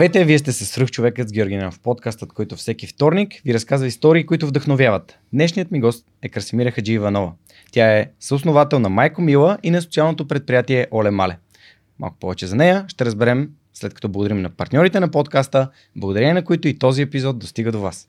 Здравейте, вие сте с човекът с Георгина в подкастът, който всеки вторник ви разказва истории, които вдъхновяват. Днешният ми гост е Красимира Хаджи Иванова. Тя е съосновател на Майко Мила и на социалното предприятие Оле Мале. Малко повече за нея ще разберем след като благодарим на партньорите на подкаста, благодарение на които и този епизод достига до вас.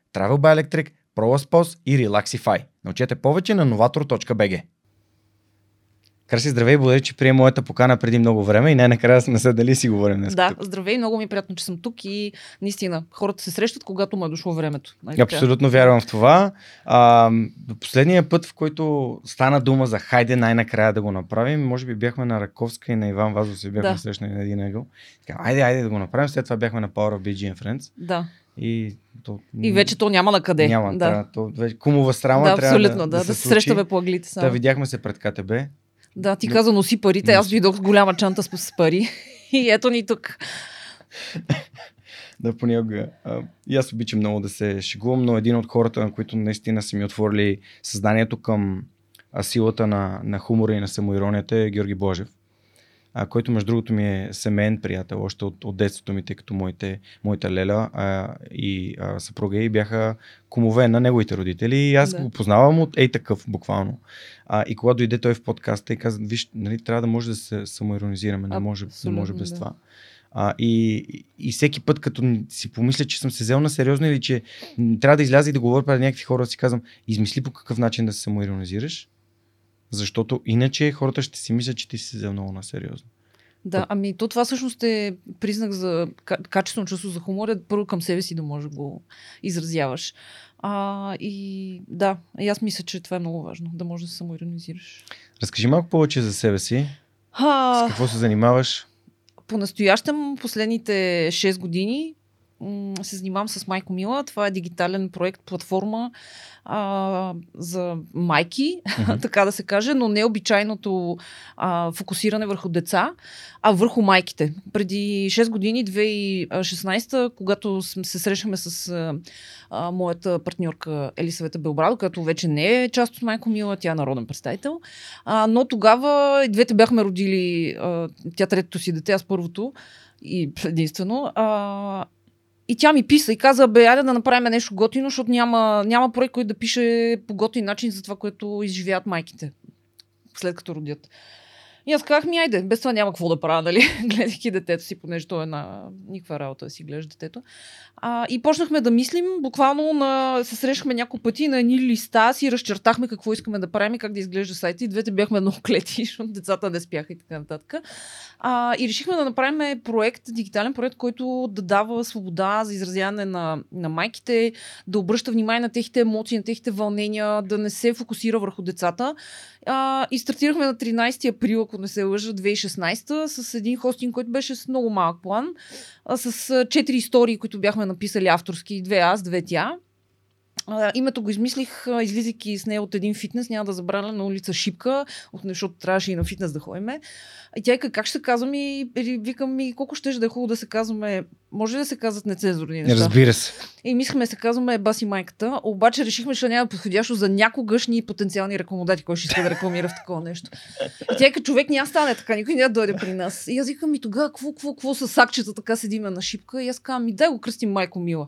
Travel by Electric, ProLaspos и Relaxify. Научете повече на novator.bg. Краси, здравей, благодаря, че приема моята покана преди много време и най-накрая сме се дали си говорим днес. Да, тук. здравей, много ми е приятно, че съм тук и наистина хората се срещат, когато му е дошло времето. Нали Абсолютно вярвам в това. А, последния път, в който стана дума за хайде най-накрая да го направим, може би бяхме на Раковска и на Иван Вазов се бяхме да. срещнали на един ъгъл. Така, айде, айде да го направим. След това бяхме на Power of BG and Friends. Да. И, то, и вече то няма на къде. Няма. Да. Трябва, то, вече, кумова срама да, трябва абсолютно, да, да, да, се срещаме по аглите. Да, видяхме се пред КТБ. Да, ти каза носи парите, аз дойдох с голяма чанта с пари. И ето ни тук. да, понякога. И аз обичам много да се шегувам, но един от хората, на които наистина са ми отворили съзнанието към силата на, на хумора и на самоиронията е Георги Божев а, който между другото ми е семейен приятел, още от, от детството ми, тъй като моите, моята леля а, и а, съпруга и бяха кумове на неговите родители и аз да. го познавам от ей такъв, буквално. А, и когато дойде той в подкаста и каза, виж, нали, трябва да може да се самоиронизираме, не може, не може без да. това. А, и, и всеки път, като си помисля, че съм се взел на сериозно или че трябва да изляза и да говоря пред някакви хора, си казвам, измисли по какъв начин да се самоиронизираш защото иначе хората ще си мислят, че ти си взел много на сериозно. Да, ами то това всъщност е признак за качествено чувство за хумор, е първо към себе си да можеш да го изразяваш. А, и да, и аз мисля, че това е много важно, да можеш да се самоиронизираш. Разкажи малко повече за себе си. А... С какво се занимаваш? По-настоящем, последните 6 години се занимавам с Майко Мила. Това е дигитален проект, платформа, а, за майки, mm-hmm. така да се каже, но не обичайното а, фокусиране върху деца, а върху майките. Преди 6 години, 2016, когато се срещахме с а, а, моята партньорка Елисавета Белбрадо, която вече не е част от Майко Мила, тя е народен представител, а, но тогава и двете бяхме родили, а, тя третото си дете, аз първото и единствено. А, и тя ми писа и каза, бе, айде да направим нещо готино, защото няма, няма проект, който да пише по готин начин за това, което изживяват майките, след като родят. И аз казах ми, айде, без това няма какво да правя, нали? Гледайки детето си, понеже то е на никаква работа да си гледаш детето. А, и почнахме да мислим, буквално на... се срещахме няколко пъти на едни листа, си разчертахме какво искаме да правим и как да изглежда сайта. И двете бяхме много клети, защото децата не спяха и така нататък. А, и решихме да направим проект, дигитален проект, който да дава свобода за изразяване на, на майките, да обръща внимание на техните емоции, на техните вълнения, да не се фокусира върху децата. А, и стартирахме на 13 април, ако не се лъжа, 2016 с един хостинг, който беше с много малък план, а, с четири истории, които бяхме написали авторски, две аз, две тя. А, името го измислих, излизайки с нея от един фитнес, няма да забравя на улица Шипка, защото трябваше и на фитнес да ходиме. И тя как ще казвам и викам ми, колко ще да е хубаво да се казваме, може ли да се казват нецензурни неща? Разбира се. И мислихме се казваме баси майката, обаче решихме, че няма подходящо за някогашни потенциални рекламодати, кой ще иска да рекламира в такова нещо. И тя като човек няма стане така, никой няма да дойде при нас. И аз викам ми тогава, какво, какво, какво с сакчета така седиме на шипка и аз казвам ми дай го кръстим майко мила.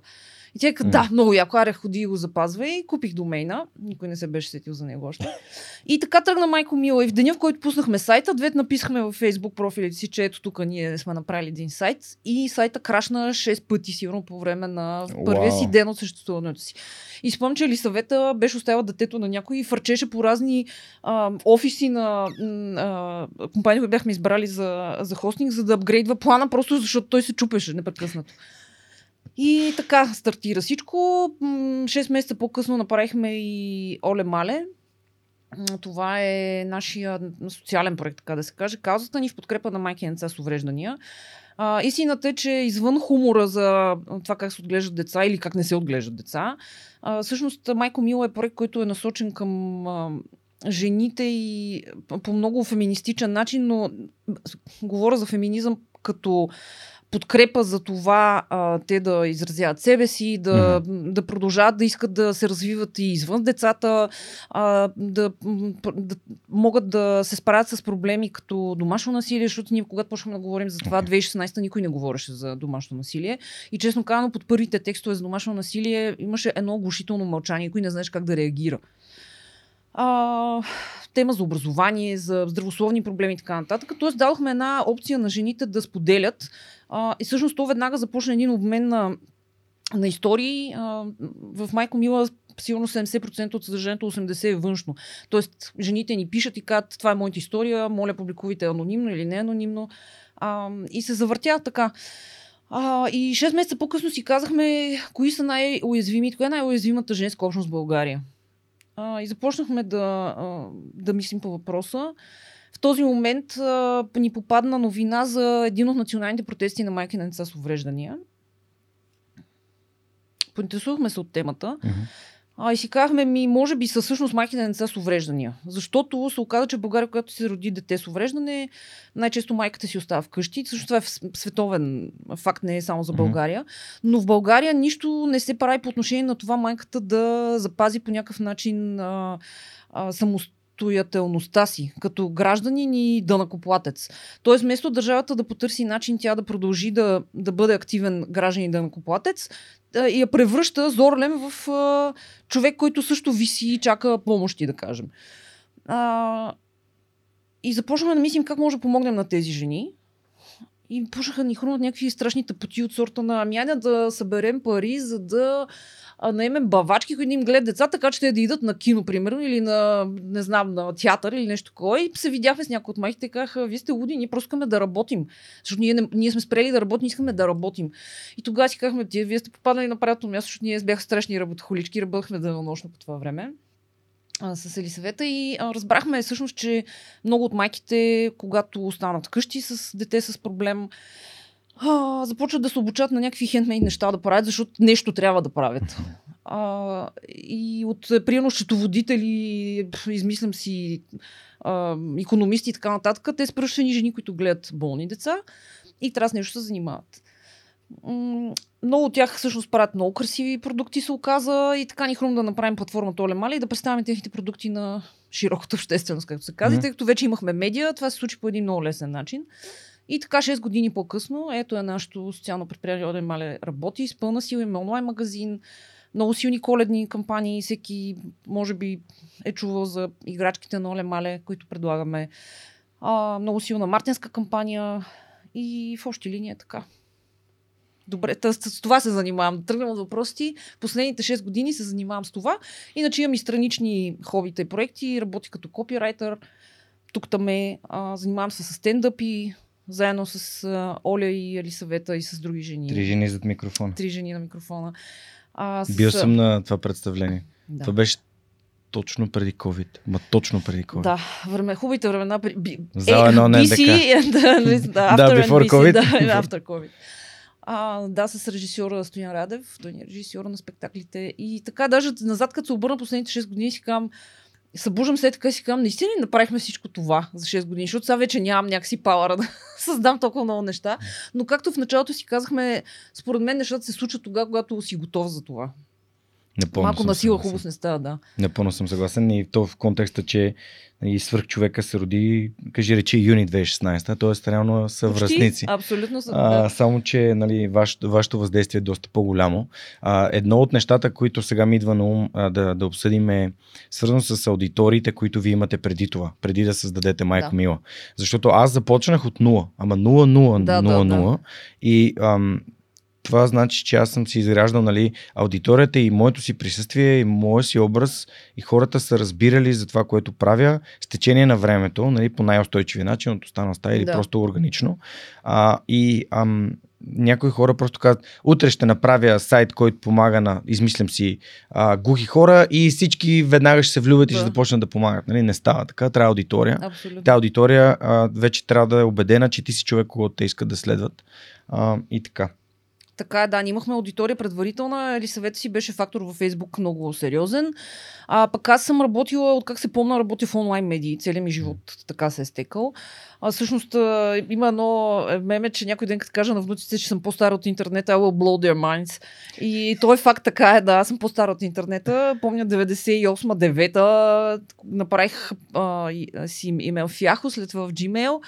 И тя каза, да, много яко, аре, ходи и го запазва и купих домейна. Никой не се беше сетил за него още. И така тръгна майко Мила. И в деня, в който пуснахме сайта, двете написахме във Facebook профилите си, че ето тук ние сме направили един сайт. И сайта крашна 6 пъти, сигурно по време на първия си ден от съществуването си. И спомням, че Елисавета беше оставила детето на някой и фърчеше по разни а, офиси на а, компании, които бяхме избрали за, за хостинг, за да апгрейдва плана, просто защото той се чупеше непрекъснато. И така стартира всичко. 6 месеца по-късно направихме и Оле Мале. Това е нашия социален проект, така да се каже. Казата ни в подкрепа на майки деца с увреждания. А, истината е, че извън хумора за това как се отглеждат деца или как не се отглеждат деца, а, всъщност Майко Мило е проект, който е насочен към а, жените и по много феминистичен начин, но говоря за феминизъм като подкрепа за това а, те да изразяват себе си, да, mm-hmm. да продължават да искат да се развиват и извън децата, а, да, да могат да се справят с проблеми като домашно насилие, защото ние когато почнахме да говорим за това, 2016 никой не говореше за домашно насилие. И честно казано, под първите текстове за домашно насилие имаше едно оглушително мълчание, кой не знаеш как да реагира. А, тема за образование, за здравословни проблеми и така нататък. Тоест дадохме една опция на жените да споделят а, и всъщност то веднага започна един обмен на, на истории. А, в Майко Мила сигурно 70% от съдържанието, 80% е външно. Тоест, жените ни пишат и казват, това е моята история, моля публикувайте анонимно или не анонимно. А, и се завъртяват така. А, и 6 месеца по-късно си казахме, кои са най-уязвимите, коя е най-уязвимата женска общност в България. А, и започнахме да, а, да мислим по въпроса. Този момент а, ни попадна новина за един от националните протести на майки на деца с увреждания. Поинтересувахме се от темата. Uh-huh. А, и си казахме, ми, може би са всъщност майки на деца с увреждания. Защото се оказа, че в България, когато се роди дете с увреждане, най-често майката си остава вкъщи. Също това е световен факт, не е само за България. Но в България нищо не се прави по отношение на това майката да запази по някакъв начин а, а, самостоятелност самостоятелността си като гражданин и дънакоплатец. Тоест, вместо държавата да потърси начин тя да продължи да, да бъде активен гражданин и дънакоплатец, и я превръща Зорлем в а, човек, който също виси и чака помощи, да кажем. А, и започваме да мислим как може да помогнем на тези жени. И почнаха ни хрумват някакви страшни тъпоти от сорта на ами да съберем пари, за да наемем бавачки, които им гледат деца, така че те да идат на кино, примерно, или на, не знам, на театър или нещо такова. И се видяхме с някои от майките и казаха, вие сте луди, ние просто искаме да работим. Защото ние, не, ние сме спрели да работим, искаме да работим. И тогава си казахме, тие, вие сте попаднали на правилното място, защото ние бяха страшни работохолички, работехме денонощно по това време с Елисавета и а, разбрахме всъщност, че много от майките, когато останат къщи с дете с проблем, а, започват да се обучат на някакви хендмейд неща да правят, защото нещо трябва да правят. А, и от, примерно, счетоводители, измислям си, а, економисти и така нататък, те спръщани жени, които гледат болни деца и трябва с нещо се занимават. много от тях всъщност правят много красиви продукти, се оказа и така ни хрум да направим платформата Оле Мали и да представим техните продукти на широката общественост, както се казва. Mm-hmm. Тъй като вече имахме медиа, това се случи по един много лесен начин. И така 6 години по-късно, ето е нашето социално предприятие Оден Мале работи с пълна сила, има онлайн магазин, много силни коледни кампании, всеки може би е чувал за играчките на Оле Мале, които предлагаме. А, много силна мартинска кампания и в още линия така. Добре, с това се занимавам. Тръгвам от въпросите. Последните 6 години се занимавам с това. Иначе имам и странични хобита и проекти. Работи като копирайтер. Тук там е. занимавам се с стендъп и заедно с а, Оля и Елисавета и с други жени. Три жени зад микрофона. Три жени на микрофона. А, с... Бил съм на това представление. Да. Това беше точно преди COVID. Ма точно преди COVID. Да, време, хубавите времена. Би, Зала едно на НДК. да, да, before COVID. Да, after COVID. А, да, с режисьора Стоян Радев, той е режисьора на спектаклите. И така, даже назад, като се обърна последните 6 години, си казвам, събуждам след така си казвам, наистина направихме всичко това за 6 години, защото сега вече нямам някакси пауъра да създам толкова много неща. Но както в началото си казахме, според мен нещата се случат тогава, когато си готов за това. Напълно Малко съм на сила хубост не става, да. Напълно съм съгласен и то в контекста, че и свърх човека се роди, кажи речи, юни 2016, т.е. реално са Почти, връзници. Абсолютно. са- А, да. само, че нали, ваш, вашето въздействие е доста по-голямо. А, едно от нещата, които сега ми идва на ум а, да, да обсъдим е свързано с аудиториите, които вие имате преди това, преди да създадете Майко Да. Мила. Защото аз започнах от 0, ама 0, 0, Да, 0, да, 0 и ам, това значи, че аз съм си изграждал нали, аудиторията и моето си присъствие и моят си образ и хората са разбирали за това, което правя с течение на времето, нали, по най-устойчиви начин от останалостта или Да. просто органично. А, и ам, някои хора просто казват, утре ще направя сайт, който помага на, измислям си, а, глухи хора и всички веднага ще се влюбят и Да. ще започнат да помагат. Нали? Не става така, трябва аудитория. Абсолютно. Тя аудитория а, вече трябва да е убедена, че ти си човек, когато те искат да следват. А, и така. Така е, да, ние имахме аудитория предварителна. Елисавета си беше фактор във Фейсбук много сериозен. А пък аз съм работила, от как се помня, работя в онлайн медии. Целият ми живот така се е стекал. А всъщност а, има едно е, меме, че някой ден като кажа на внуците, че съм по-стара от интернета, I will blow their minds. И той факт така е, да, аз съм по-стара от интернета. Помня 98-9 направих а, си имейл в Yahoo, след това в Gmail.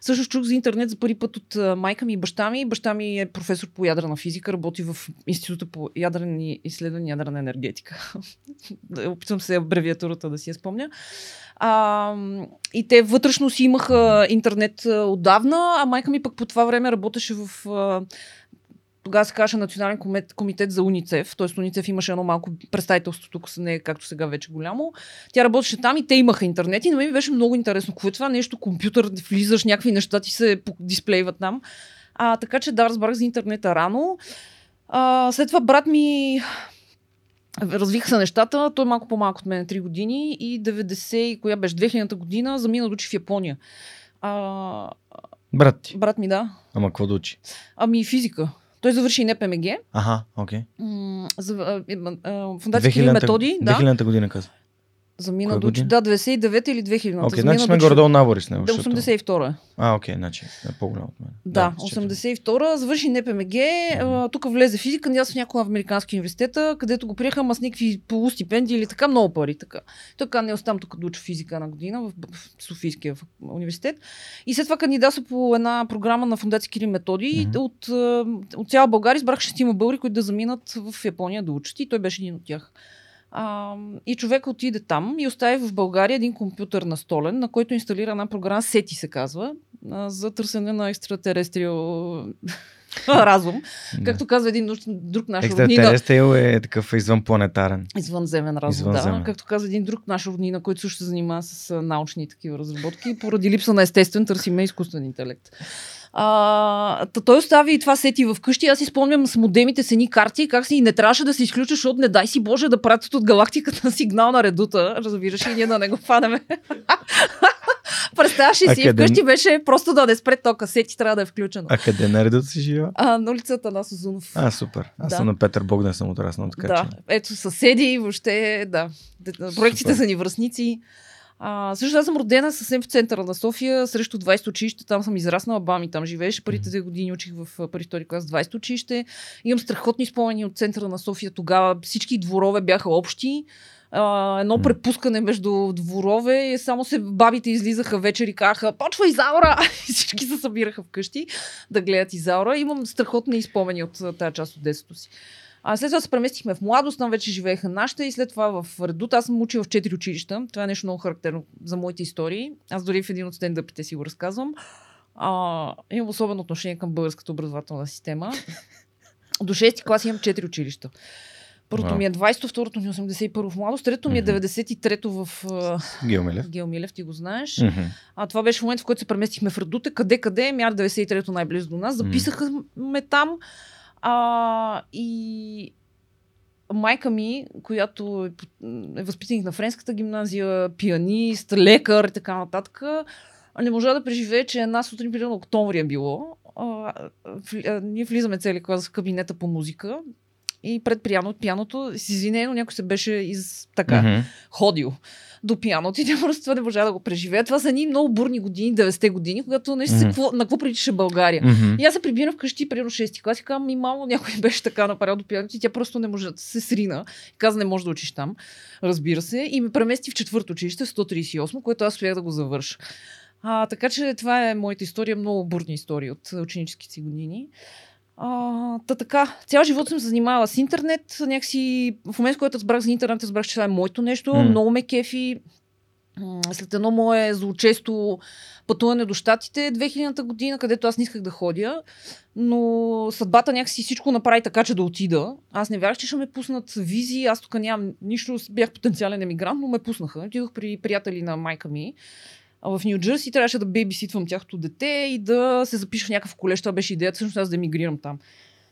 Също чух за интернет за първи път от майка ми и баща ми. Баща ми е професор по ядрена физика, работи в Института по ядрени изследвания, ядрена енергетика. Опитвам се абревиатурата да си я спомня. А, и те вътрешно си имаха интернет отдавна, а майка ми пък по това време работеше в тогава се казваше Национален комит- комитет за УНИЦЕФ, т.е. УНИЦЕФ имаше едно малко представителство тук, не е както сега вече голямо. Тя работеше там и те имаха интернет и на мен ми беше много интересно. Какво е това нещо, компютър, влизаш, някакви неща ти се дисплейват там. А, така че да, разбрах за интернета рано. А, след това брат ми развиха се нещата. Той е малко по-малко от мен, 3 години и 90, и коя беше, 2000-та година замина да учи в Япония. А, Брат ти. брат ми, да. Ама какво да учи? Ами физика. Той завърши НПМГ. Аха, окей. А, фундация Кирил 2000-та Методи, да. 2000-та година каза. Замина Коя да учи. година? Да, 99 или 2000. Окей, значи сме горе-долу набори с него. Да, защото- 82 е. А, окей, значи е по-голям от мен. Да, считам. 82-а, завърши НПМГ, а, тук влезе физика, аз в някоя американски университета, където го приеха, ама с някакви полустипендии или така, много пари. Така. Каза, не оставам тук да уча физика на година в, Софийския университет. И след това кандидатства по една програма на фундация Кирил Методи. Мгм. От, от цяла България избрах шестима българи, които да заминат в Япония да учат. И той беше един от тях. А, и човек отиде там и остави в България един компютър настолен, на който инсталира една програма, SETI се казва, а, за търсене на екстратерестриал разум. Да. Както казва един друг, друг наш роднина, Екстратерестриал е такъв извънпланетарен. извънземен разум, Извънземен. да. Както казва един друг наш роднина, който също се занимава с научни такива разработки, поради липса на естествен търсиме изкуствен интелект. А, та той остави и това сети вкъщи. Аз си спомням с модемите с едни карти, как си и не трябваше да се изключиш, защото не дай си Боже да пратят от галактиката сигнал на редута. Разбираш и ние да не го фанеме. Представяш ли си, къде- вкъщи беше просто да не спре тока. Сети трябва да е включено. А къде наредът си жива? А, на улицата на Сузунов. А, супер. Аз Да. съм на Петър Богдан съм отраснал, така да, че. ето съседи, въобще, да. Проектите Супер. са ни връзници. А, също аз съм родена съвсем в центъра на София, срещу 20 училище, там съм израснала, баба ми там живееше, първите две години учих в първи втори клас 20 училище. Имам страхотни спомени от центъра на София тогава, всички дворове бяха общи. А, едно препускане между дворове, и само се бабите излизаха вечер и казаха, почва Изаура! И всички се събираха вкъщи да гледат Изаура. Имам страхотни спомени от тази част от детството си. А след това се преместихме в младост, там вече живееха нашите и след това в Редут. Аз съм учила в четири училища. Това е нещо много характерно за моите истории. Аз дори в един от стендъпите си го разказвам. А, имам особено отношение към българската образователна система. До 6 клас имам 4 училища. Първото ми е 20-то, второто ми е 81 в младост, третото ми е Мгм. 93-то в а, Геомилев. Гео Милев, ти го знаеш. Мгм. А това беше момент, в който се преместихме в Радуте. Къде, къде? Мяр 93-то най-близо до нас. Записаха ме там. А, и майка ми, която е, е възпитаник на френската гимназия, пианист, лекар и така нататък, не можа да преживее, че една сутрин, примерно октомври е било, а, а, ние влизаме цели клас в кабинета по музика и пред пиано, пианото, с извинено, някой се беше из, така, Мгм. ходил до пианото и тя просто това не можа да го преживее. Това са едни много бурни години, 90-те години, когато наистина Мгм. какво, на какво приличаше България. Мгм. И аз се прибирам вкъщи, примерно 6 клас и казвам, ми мамо, някой беше така направил до пианото и тя просто не може да се срина. И каза, не може да учиш там, разбира се. И ме премести в четвърто училище, в 138, което аз успях да го завърша. А, така че това е моята история, много бурни истории от ученическите си години. А, та така, цял живот съм се занимавала с интернет. Някакси, в момента, в който разбрах за интернет, разбрах, че това е моето нещо. М. Много ме кефи. След едно мое злочесто пътуване до Штатите 2000-та година, където аз не исках да ходя, но съдбата някакси всичко направи така, че да отида. Аз не вярвах, че ще ме пуснат визи, аз тук нямам нищо, бях потенциален емигрант, но ме пуснаха. Отидох при приятели на майка ми в Нью Джерси, трябваше да бейбиситвам тяхното дете и да се запиша в някакъв колеж. Това беше идеята, всъщност аз да емигрирам там.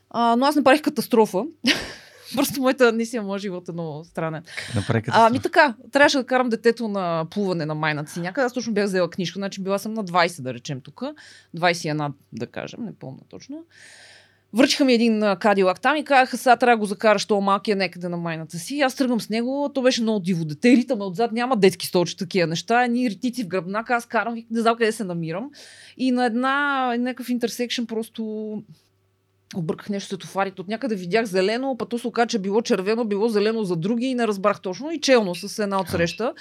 А, но аз направих катастрофа. Просто моята наистина моят живот е много странен. Направи като Ами така, трябваше да карам детето на плуване на майната си някъде. Аз точно бях взела книжка, значи била съм на 20, да речем тук. 21, да кажем, не помня точно. Връчиха ми един кадилак там и казаха, сега трябва да го закараш този малкия някъде на майната си. Аз тръгвам с него, то беше много диво дете. Ритаме отзад, няма детски столче, такива неща. Едни ритници в гръбнака, аз карам, не знам къде се намирам. И на една, някакъв интерсекшн просто обърках нещо светофарите. От някъде видях зелено, то се оказа, че било червено, било зелено за други и не разбрах точно. И челно с една отсреща.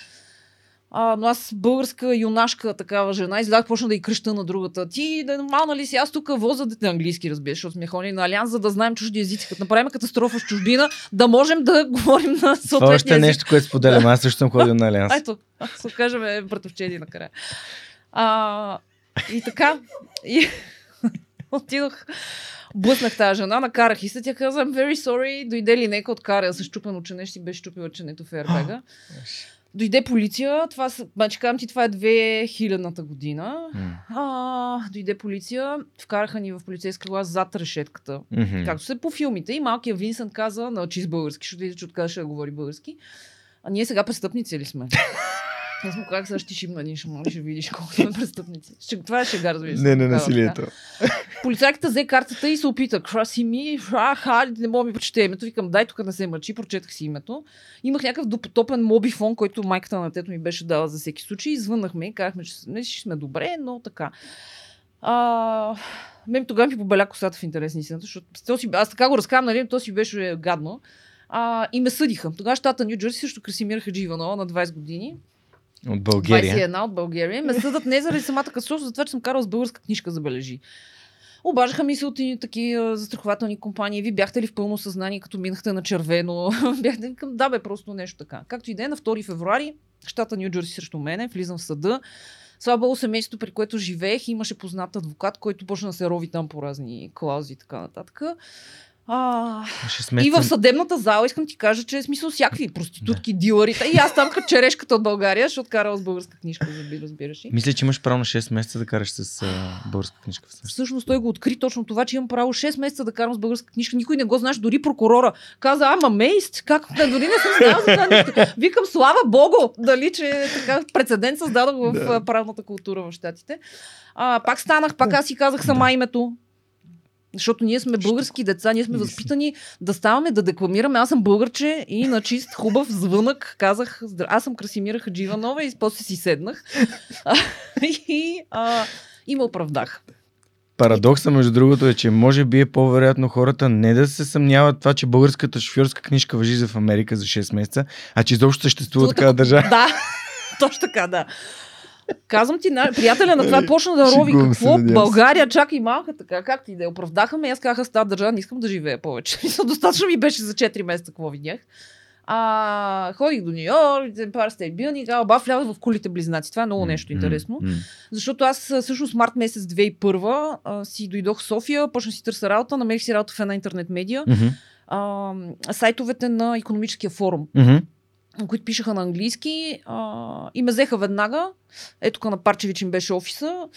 А, но аз българска юнашка такава жена, излязах, почна да и кръща на другата. Ти да нормална ли си? Аз тук воза дете английски, разбираш, защото сме ходили на Алианс, за да знаем чужди езици. Като направим катастрофа с чужбина, да можем да говорим на Това още съответния е език. нещо, което споделям. Аз също съм ходил на Алианс. Ето, се кажем братовчеди накрая. А, и така, и отидох, блъснах тази жена, накарах и се, тя каза, I'm very sorry, дойде ли нека откара с щупено чене, ще си беше щупила ченето в Ербега. Дойде полиция, това, са- значи казвам ти, това е 2000-та година. М. А, дойде полиция, вкараха ни в полицейска глас зад решетката. Мгм. Както се по филмите. И малкият Винсент каза, научи с български, защото видите, че отказваше да говори български. А ние сега престъпници ли сме? Аз му казах, сега ще шибна един шамон, ще видиш колко сме престъпници. Ще, това е шега, разбира се. Не, не насилието. Полицайката взе картата и се опита. Краси ми, аха, не мога да ми прочете името. Викам, дай тук не се мъчи, прочетах си името. Имах някакъв допотопен мобифон, който майката на детето ми беше дала за всеки случай. Извъннахме и казахме, че не, ще сме добре, но така. А, мен тогава ми побеля косата в интересни истината, защото то си, аз така го разказвам, нали, то си беше гадно. А, и ме съдиха. Тогава щата Нью Джерси също Красимир Хадживанова на 20 години. От България. 21 от България. Ме съдат не заради самата катастрофа, за това, че съм карал с българска книжка, забележи. Обажаха ми се от едни такива застрахователни компании. Ви бяхте ли в пълно съзнание, като минахте на червено? бяхте ли към да бе, просто нещо така. Както и да е, на 2 февруари, щата Нью Джерси срещу мене, влизам в съда. Слава Богу, семейството, при което живеех, имаше познат адвокат, който почна да се рови там по разни клаузи и така нататък. А, и в съдебната зала искам ти кажа, че е смисъл всякакви проститутки, дилърите. И аз там като черешката от България, ще откарала с българска книжка, заби, разбираш ли. Мисля, че имаш право на 6 месеца да караш с а, българска книжка. всъщност. Всъщност той го откри точно това, че имам право 6 месеца да карам с българска книжка. Никой не го знаеш, дори прокурора. Каза, ама мейст, как да, дори не съм знала за това нещо. Викам, слава богу, дали, че така прецедент създадох в Да. да. правната култура в Штатите. А, пак станах, пак аз си казах сама Да. името. Защото ние сме български деца, ние сме възпитани да ставаме, да декламираме. Аз съм българче и на чист, хубав звънък казах, «Здра- аз съм Красимира Хадживанова и после си седнах. и, а, и ме оправдах. Парадокса, между другото, е, че може би е по-вероятно хората не да се съмняват това, че българската шофьорска книжка въжи за в Америка за 6 месеца, а че изобщо съществува Тук- такава държава. Да, точно така, да. Казвам ти, приятеля на това почна да рови какво. България чак и малка така, както и да е. Оправдаха ме, аз казах, аз тази държава не искам да живея повече. Достатъчно ми беше за 4 месеца, какво видях. А, ходих до Нью Йорк, Empire State Building, а оба влязах в кулите близнаци. Това е много нещо М, интересно. Защото аз всъщност март месец 2001 а, си дойдох в София, почнах си търся работа, намерих си работа в една интернет медия. Мгм, А, сайтовете на економическия форум мгм. Които пишеха на английски а, и ме взеха веднага. Ето тук на Парчевич им беше офиса.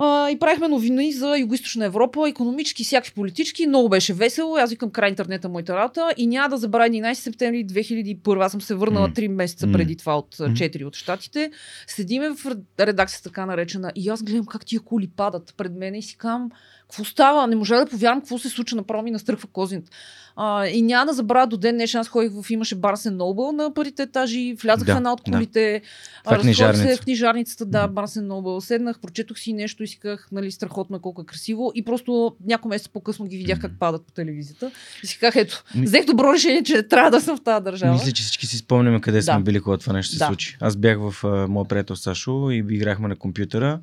А, и правихме новини за Юго-Источна Европа, економически, всякакви политически. Много беше весело. Аз викам край интернета моята работа. И няма да забравя 11 септември 2001. Аз съм се върнала М. 3 месеца преди това от а, М. 4 от щатите. Седиме в редакцията така наречена. И аз гледам как тия кули падат пред мен и си кам, какво става? Не можа да повярвам какво се случва, направо ми настръхва козината. А, и няма да забравя до ден днешен. Аз ходих в имаше Барсен Нобъл на първите етажи, влязах Да, една от колите, Това е разходих се в книжарницата, да. Барсен Нобъл. Седнах, прочетох си нещо и си казах, нали, страхотно е колко е красиво. И просто няколко месеца по-късно ги видях как падат по телевизията. И си казах, ето, взех добро решение, че трябва да съм в тази държава. Мисля, че всички си спомняме къде сме Да. били, когато това нещо се Да. случи. Аз бях в а, моя приятел Сашо и играхме на компютъра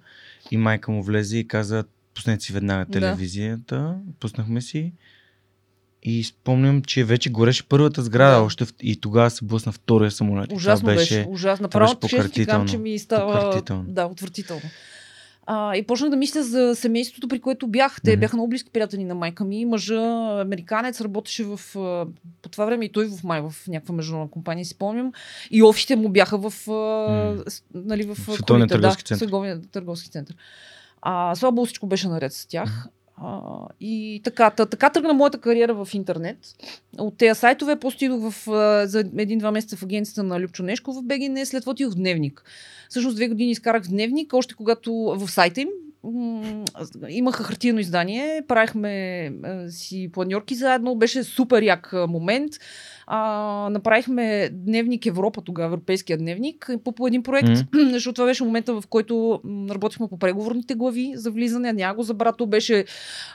и майка му влезе и каза, пуснете си веднага Да. телевизията. Пуснахме си. И спомням, че вече гореше първата сграда, Да. още в... и тогава се блъсна втория самолет. Ужасно това беше, беше... ужасно. беше често ти казвам, че ми става да, отвратително. А, и почнах да мисля за семейството, при което бях. Те бяха много близки приятели на майка ми. Мъжа, американец, работеше в, по това време и той в май в някаква международна компания, си спомням. И офисите му бяха в, с- нали, в Световния колите, търговски да, център. Световния търговски център. А, слава богу, всичко беше наред с тях. А, и така, та, така тръгна моята кариера в интернет. От тези сайтове после отидох в, за един-два месеца в агенцията на Любчо Нешков в БГН, след това отидох в Дневник. Всъщност две години изкарах в Дневник, още когато в сайта им имаха хартиено издание, правихме си планьорки заедно, беше супер як момент. А, направихме дневник Европа тогава, европейския дневник, по, по един проект, Мгм. защото това беше момента, в който работихме по преговорните глави за влизане. Няма го забра, то беше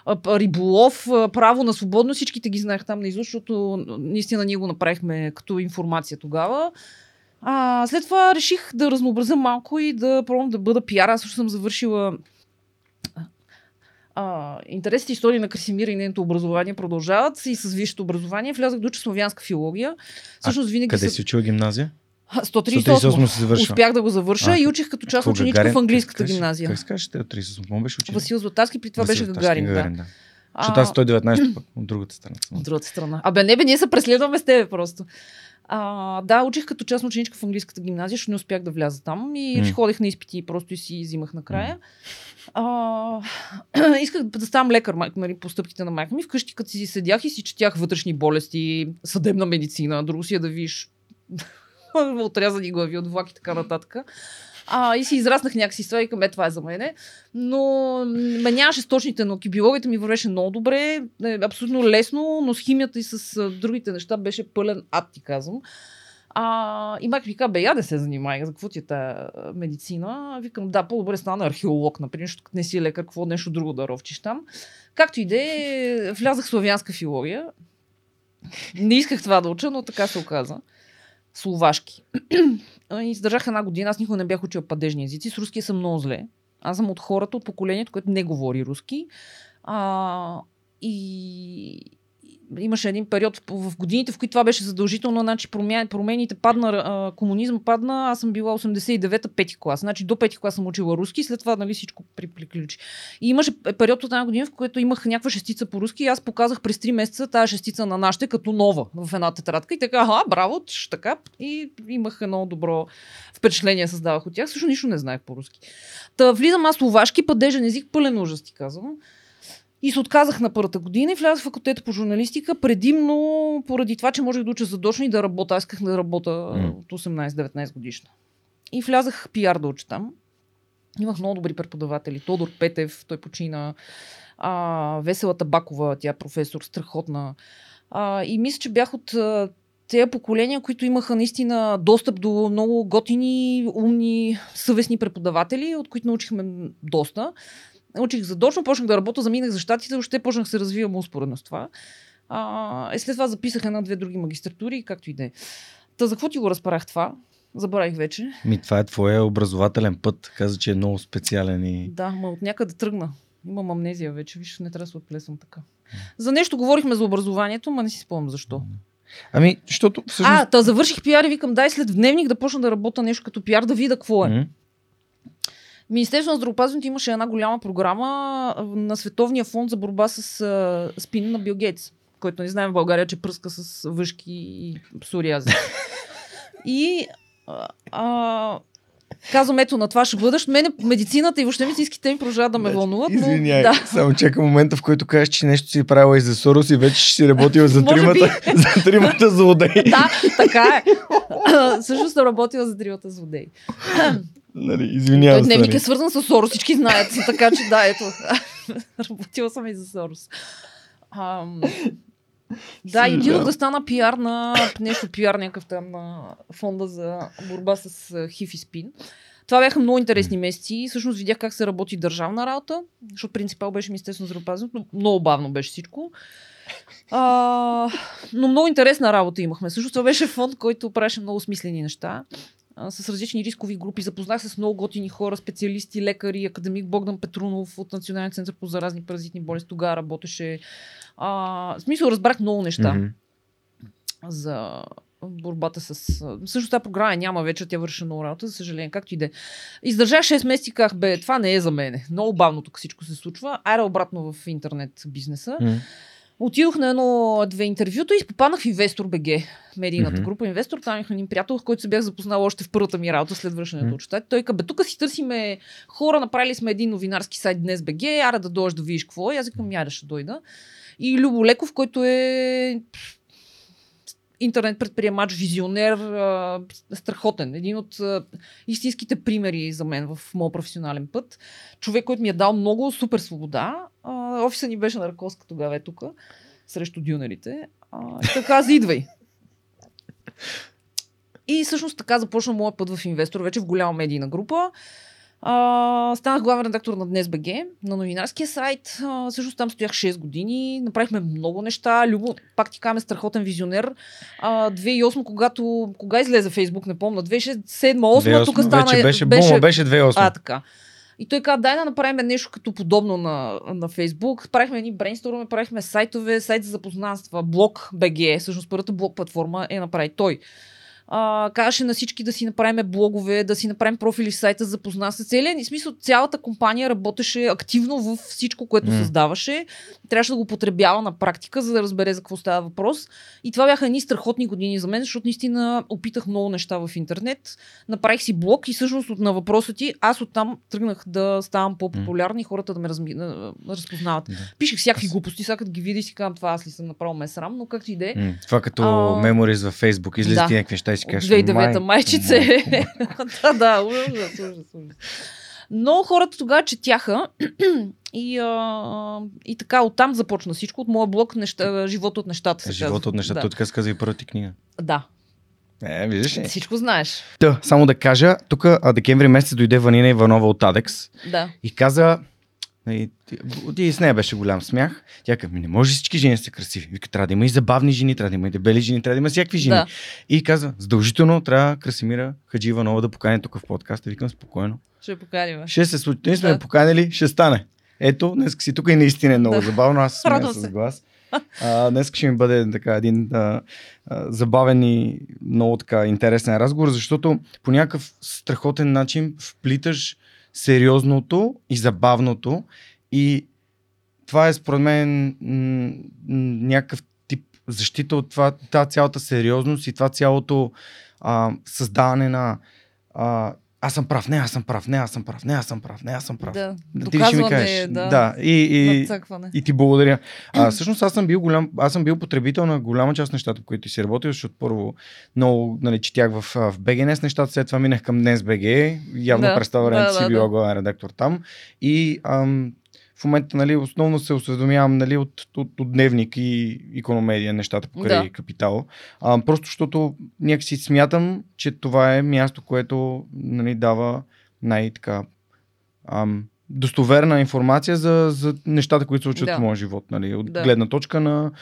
а, риболов, а, право на свободно, всичките ги знаех там наизуст, защото наистина ние го направихме като информация тогава. А, след това реших да разнообразя малко и да пробвам да бъда пиар. Аз също съм завършила а, интересите и истории на Красимира и нейното образование продължават и с висшето образование. Влязах уча славянска филология. Всъщност винаги Къде са- си учил гимназия? Ха, 138. 138 се завършва. Успях да го завърша А, и учих като част ученичка Гагарин? в английската Как гимназия. Как се казваш, те от 38 беше учил? Васил Златарски, при това Васил беше Златарски, Гагарин. да. да. Защото аз 119 пък от другата страна. От другата страна. Абе, не бе, ние се преследваме с тебе просто. А, да, учих като частна ученичка в английската гимназия, защото не успях да вляза там и М. ходех на изпити и просто и си взимах накрая. А, исках да ставам лекар нали, по стъпките на майка ми. Вкъщи, като си седях и си четях вътрешни болести, съдебна медицина, друго си е да виж отрязани глави от влак и така нататък. А, и си израснах някакси това и към, е, това е за мене. Но ме нямаше с точните науки. Биологията ми вървеше много добре, е, абсолютно лесно, но с химията и с другите неща беше пълен ад, ти казвам. А, и майка ми каза, бе, я да се занимай, за какво ти е тая а, медицина? Викам, да, по-добре стана археолог, например, защото не си лекар, какво нещо друго да ровчиш там. Както и да е, влязах в славянска филология. Не исках това да уча, но така се оказа. Словашки. И издържах една година. Аз никога не бях учила падежни езици. С руския съм много зле. Аз съм от хората, от поколението, което не говори руски. А, и имаше един период в в годините, в които това беше задължително, значи промя... промените падна, а, комунизъм падна, аз съм била 89-та, пети клас. Значи до пети клас съм учила руски, след това нали, всичко при- приключи. И имаше период от една година, в който имах някаква шестица по руски и аз показах през 3 месеца тази шестица на нашите като нова в една тетрадка и така, ага, браво, така. И имах едно добро впечатление създавах от тях. Също нищо не знаех по руски. Та влизам аз словашки, падежен език, пълен ужас ти казвам. И се отказах на първата година и влязах в факултета по журналистика, предимно поради това, че можех да уча задочно и да работя. Аз исках да работя М. от 18-19 годишна. И влязах пиар да уча там. Имах много добри преподаватели. Тодор Петев, той почина. А, Весела Табакова, тя е професор, страхотна. А, и мисля, че бях от тези поколения, които имаха наистина достъп до много готини, умни, съвестни преподаватели, от които научихме доста. Учих задочно, почнах да работя, заминах за щатите, още почнах да се развивам успоредно с това. А, и след това записах една-две други магистратури, както и да е. Та за какво ти го разпарах това? Забравих вече. Ми, това е твоя образователен път. Каза, че е много специален и... Да, ма от някъде тръгна. Имам амнезия вече, виж, не трябва да се отплесвам така. За нещо говорихме за образованието, ма не си спомням защо. Ами, защото всъщност... А, та завърших пиар и викам, дай след дневник да почна да работя нещо като пиар, да видя какво е. М? Министерството на здравеопазването имаше една голяма програма на Световния фонд за борба с а, спин на Бил Гейтс, който не знаем в България, че пръска с въшки и псориази. и а, а, казвам, ето на това ще бъдеш. Мене медицината и въобще медицинските ми продължават да ме вълнуват. Но, да. само чакам момента, в който кажеш, че нещо си правила и за Сорос и вече ще си работила за тримата, за тримата злодеи. да, така е. Също съм работила за тримата злодеи. Нали, извинявам се. дневник нали. е свързан с Соро, всички знаят, така че да, ето. Работила съм и за Сорос. Ам, да, и да стана пиар на нещо пиар някакъв там на фонда за борба с хив и спин. Това бяха много интересни месеци. Всъщност видях как се работи държавна работа, защото принципал беше Министерство на здравеопазването, но много бавно беше всичко. А, но много интересна работа имахме. Също това беше фонд, който правеше много смислени неща а, с различни рискови групи. Запознах се с много готини хора, специалисти, лекари, академик Богдан Петрунов от Националния център по заразни паразитни болести. Тогава работеше. А, в смисъл, разбрах много неща Мгм. за борбата с... Също тази програма няма вече, тя върши много работа, за съжаление, както и да е. Издържах 6 месеца и казах, бе, това не е за мене. Много бавно тук всичко се случва. Айде обратно в интернет бизнеса. М. Отидох на едно-две интервюта и попаднах в Инвестор БГ, медийната Мгм. група Инвестор. Там имах един приятел, с който се бях запознал още в първата ми работа след връщането Мгм. от щат. Той каза, тук си търсиме хора, направили сме един новинарски сайт днес БГ, аре да дойдеш да видиш какво е. И Аз викам, яре ще дойда. И Любо Леков, който е интернет предприемач, визионер, а, страхотен. Един от а, истинските примери за мен в моят професионален път. Човек, който ми е дал много супер свобода. А, офиса ни беше на Раковска тогава е тук, срещу дюнерите. А, и така, идвай. И всъщност така започна моят път в инвестор, вече в голяма медийна група. А, станах главен редактор на Днес БГ, на новинарския сайт. А, всъщност там стоях 6 години. Направихме много неща. Любо, пак ти каме страхотен визионер. А, 2008, когато, кога излезе Фейсбук, не помня. 2007-2008, тук 2008 стана... Вече беше, беше... беше 2008. А, така. И той каза, дай да направим нещо като подобно на, на Фейсбук. Правихме едни брейнстороми, правихме сайтове, сайт за запознанства, блог BG, всъщност първата блог платформа е направи той. А, казаше на всички да си направим блогове, да си направим профили в сайта, за запозна се. Целият, в смисъл, цялата компания работеше активно в всичко, което М. създаваше. Трябваше да го потребява на практика, за да разбере за какво става въпрос. И това бяха едни страхотни години за мен, защото наистина опитах много неща в интернет. Направих си блог и всъщност на въпроса ти, аз оттам тръгнах да ставам по-популярна и хората да ме разми... разпознават. Да. Пишех всякакви Аз- глупости, сега като ги видя и си казвам, това аз ли съм направо ме е срам, но както и да е. М, Това като А, меморис във Фейсбук. Излизат да. някакви неща и си кажеш. 2009 май- майчице. май- да, да, ужас, ужас, ужас. Но хората тогава четяха и, а, и така оттам започна всичко. От моя блог неща, живота от нещата. се казва. от нещата. Да. Тук каза и първата ти книга. да. Е, виждаш ли? Всичко знаеш. Та, само да кажа, тук декември месец дойде Ванина Иванова от Адекс Да. и каза, и, и, и с нея беше голям смях. Тя каза, «Ми не може всички жени са красиви. Вика, трябва да има и забавни жени, трябва да има и дебели жени, трябва да има всякакви жени. Да. И каза, задължително трябва Красимира Хаджи Иванова да покани тук в подкаста. Викам, спокойно. Ще поканим. Ще се случи. Ние сме Да. поканили, ще стане. Ето, днес си тук и наистина е много Да. забавно. Аз смея Радвам с глас. А, днес ще ми бъде така един а, а, забавен и много така интересен разговор, защото по някакъв страхотен начин вплиташ сериозното и забавното. И това е според мен някакъв тип защита от това, тази цялата сериозност и това цялото а, създаване на а, аз съм прав, не, аз съм прав, не, аз съм прав, не, аз съм прав, не, аз съм прав. Да. Ти ще ми кажеш. да. да и, и, и ти благодаря. А, всъщност аз съм бил голям, аз съм бил потребител на голяма част от нещата, по които си работил, защото първо много нали, четях в, в BGNS нещата, след това минах към Днес BG, явно Да, през това време да, си да, била да. главен редактор там. И ам, в момента нали, основно се осведомявам нали, от, от, от дневник и икономедия, нещата покрай Да. капитал. А, просто защото някакси смятам, че това е място, което нали, дава най-така ам, достоверна информация за, за нещата, които се случват Да. в моя живот. Нали? От Да. гледна точка на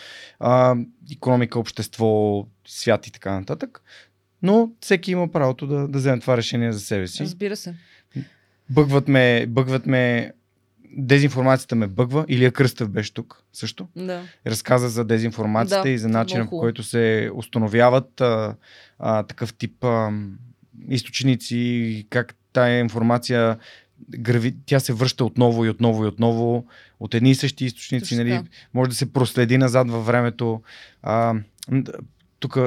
а, економика, общество, свят и така нататък. Но всеки има правото да, да вземе това решение за себе си. Разбира се. Бъгват ме, бъгват ме, дезинформацията ме бъгва. Илия Кръстев беше тук също. Да. Разказа за дезинформацията Да, и за начина по който се установяват а, а, такъв тип а, източници, как тая информация грави, тя се връща отново и отново и отново от едни и същи източници. Точно Нали, може да се проследи назад във времето. А, тук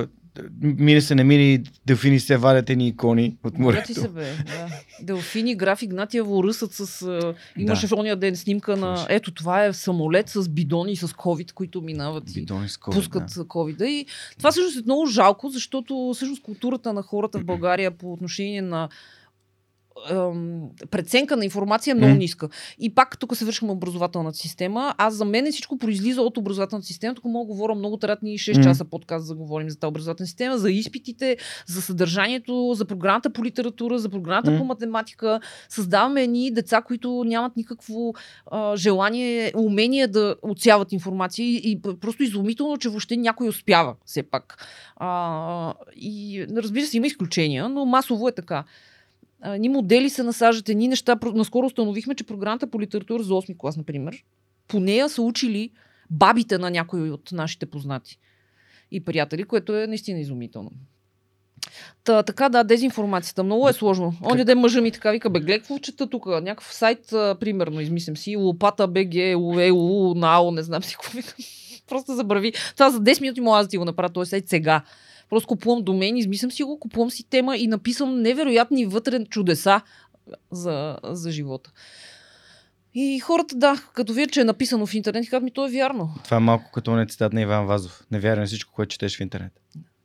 мине се, не мини, делфини се вадят едни икони от морето. се, бе. Да. Делфини, граф Игнатиево, ръсът с... а, Имаше Да. в ония ден снимка на... Ето, това е самолет с бидони и с COVID, които минават и Бидони с COVID, пускат да. COVID. И това всъщност е много жалко, защото всъщност културата на хората в България по отношение на ем, преценка на информация е много ниска. И пак тук се вършим образователната система. Аз за мен всичко произлиза от образователната система. Тук мога да говоря много, трябва ни 6 М. часа подкаст да говорим за тази образователна система, за изпитите, за съдържанието, за програмата по литература, за програмата по математика. Създаваме едни деца, които нямат никакво а, желание, умение да отсяват информация и, и просто изумително, че въобще някой успява все пак. А, и разбира се, има изключения, но масово е така. Ни модели се насаждат, едни неща. Наскоро установихме, че програмата по литература за 8 клас, например, по нея са учили бабите на някои от нашите познати и приятели, което е наистина изумително. Та, така, да, дезинформацията. Много е сложно. Оня ден мъжа ми така вика, бе, гледай какво чета тук. Някакъв сайт, а, примерно, измислям си, лопата БГ, УЕУ, НАО, не знам си какво. Просто забрави. Това за 10 минути мога аз да ти го направя този сайт сега. Просто купувам домен, измислям си го, купувам си тема и написвам невероятни вътре чудеса за, за живота. И хората, да, като видят, че е написано в интернет, казват ми, то е вярно. Това е малко като на цитат на Иван Вазов. Не вярвай всичко, което четеш в интернет.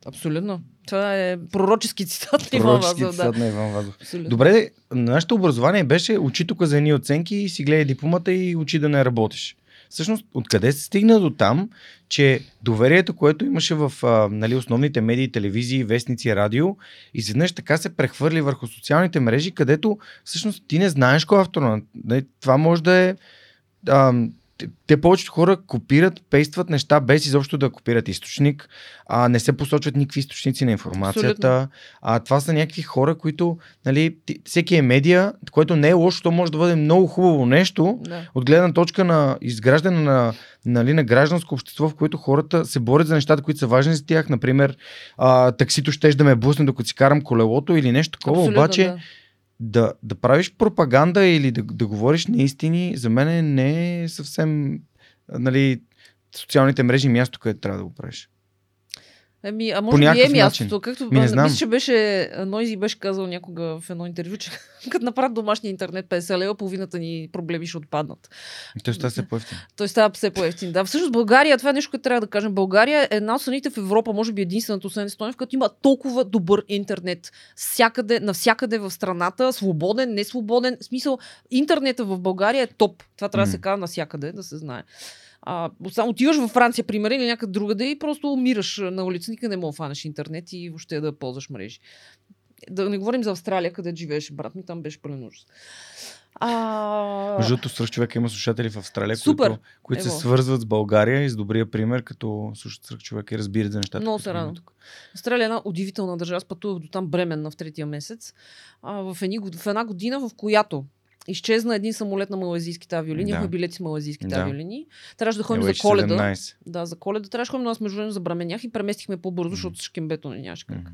Абсолютно. Това е пророчески цитат. на Иван Пророчески Вазов, цитат да. на Иван Вазов. Абсолютно. Добре, нашето образование беше учи тук за едни оценки и си гледай дипломата и учи да не работиш. Всъщност, откъде се стигна до там, че доверието, което имаше в а, нали, основните медии, телевизии, вестници, радио, изведнъж така се прехвърли върху социалните мрежи, където всъщност ти не знаеш кой е автор. Нали, Това може да е... А, те- повечето хора копират, пействат неща без изобщо да копират източник, а не се посочват никакви източници на информацията. А това са някакви хора, които, нали, всеки е медия, което не е лошо, то може да бъде много хубаво нещо, Да. от гледна точка на изграждане на, нали, на гражданско общество, в което хората се борят за нещата, които са важни за тях. Например, а, таксито щеш да ме бусне, докато си карам колелото или нещо такова. Абсолютно, Обаче да. Да, да правиш пропаганда или да, да говориш неистини, за мен не е съвсем нали, социалните мрежи място, където трябва да го правиш. Еми, а По може би е мястото. Както Ми не знам. мисля, че беше, Нойзи беше казал някога в едно интервю, че като направят домашния интернет 50 лева, половината ни проблеми ще отпаднат. Тоест, това се по-ефтин. Той става все по-ефтин. Да, всъщност България, това е нещо, което трябва да кажем. България е една от страните в Европа, може би единствената освен Естония, в която има толкова добър интернет. Всякъде, навсякъде в страната, свободен, не свободен. В смисъл, интернета в България е топ. Това трябва да се казва навсякъде, да се знае. А, отиваш във Франция, пример, или някъде другаде и просто умираш на улица, никъде не мога да фанеш интернет и въобще да ползваш мрежи. Да не говорим за Австралия, където живееше брат ми, там беше пълен ужас. А... Между другото, свръх човека има слушатели в Австралия, Супер. които, които се свързват с България и с добрия пример, като слушат свръх човека и разбират за нещата. Много се радвам. тук. Австралия е една удивителна държава. Аз пътувах до там бременна в третия месец. А, в, едни, в една година, в която изчезна един самолет на малазийските авиолини. Да. Билети с малазийските Да. авиолини. Трябваше да ходим за LH17. коледа. Да, за коледа трябваше да ходим, но аз между време забременях и преместихме по-бързо, Мгм. защото с шкембето не нямаше как. Мгм.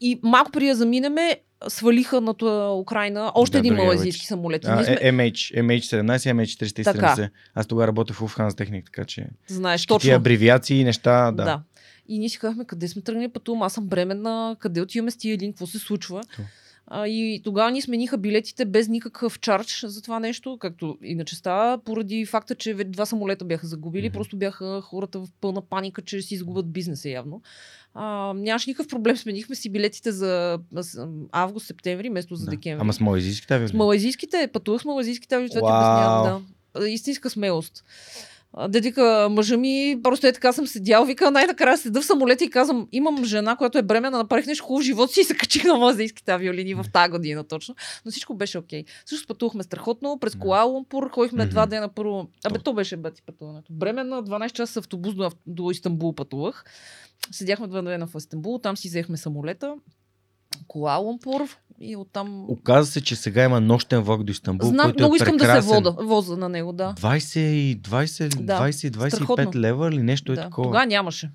И малко преди да заминеме, свалиха над а, Украина още Да, един малазийски самолет. А, сме... MH, MH17 и MH370. Така. Аз тогава работя в Lufthansa Техник, така че Знаеш, точно. тия абревиации и неща, да. Да. И ние си казахме, къде сме тръгнали пътувам, аз съм бременна, къде отиваме с тия един, какво се случва. То. А, и тогава ни смениха билетите без никакъв чардж за това нещо, както иначе става, поради факта, че два самолета бяха загубили, Мгм. просто бяха хората в пълна паника, че си изгубят бизнеса явно. А, нямаше никакъв проблем, сменихме си билетите за август, септември, вместо за Да. декември. Ама с малайзийските авиоли. С малайзийските, пътувах с малайзийските авиоли, това ти Вау. обяснявам, да. Истинска смелост. Да вика, мъжа ми, просто е така съм седял, вика, най-накрая седа в самолета и казвам, имам жена, която е бременна, направих нещо хубаво в живота си и се качих на малазийските авиолини в тази година точно. Но всичко беше окей. Също пътувахме страхотно, през. Куала Лумпур, ходихме Мгм. два дена първо. Абе, То. то беше бати пътуването. Бременна, 12 часа автобус до, до Истанбул пътувах. Седяхме два дена в Истанбул, там си взехме самолета. Куала Лумпур и оттам... Оказва се, че сега има нощен влак до Истанбул, Знам, който много е искам да се прекрасен. вода, воза на него, да. 20 и 20, Да, 20 25 страхотно. лева или нещо е да. такова. Тогава нямаше.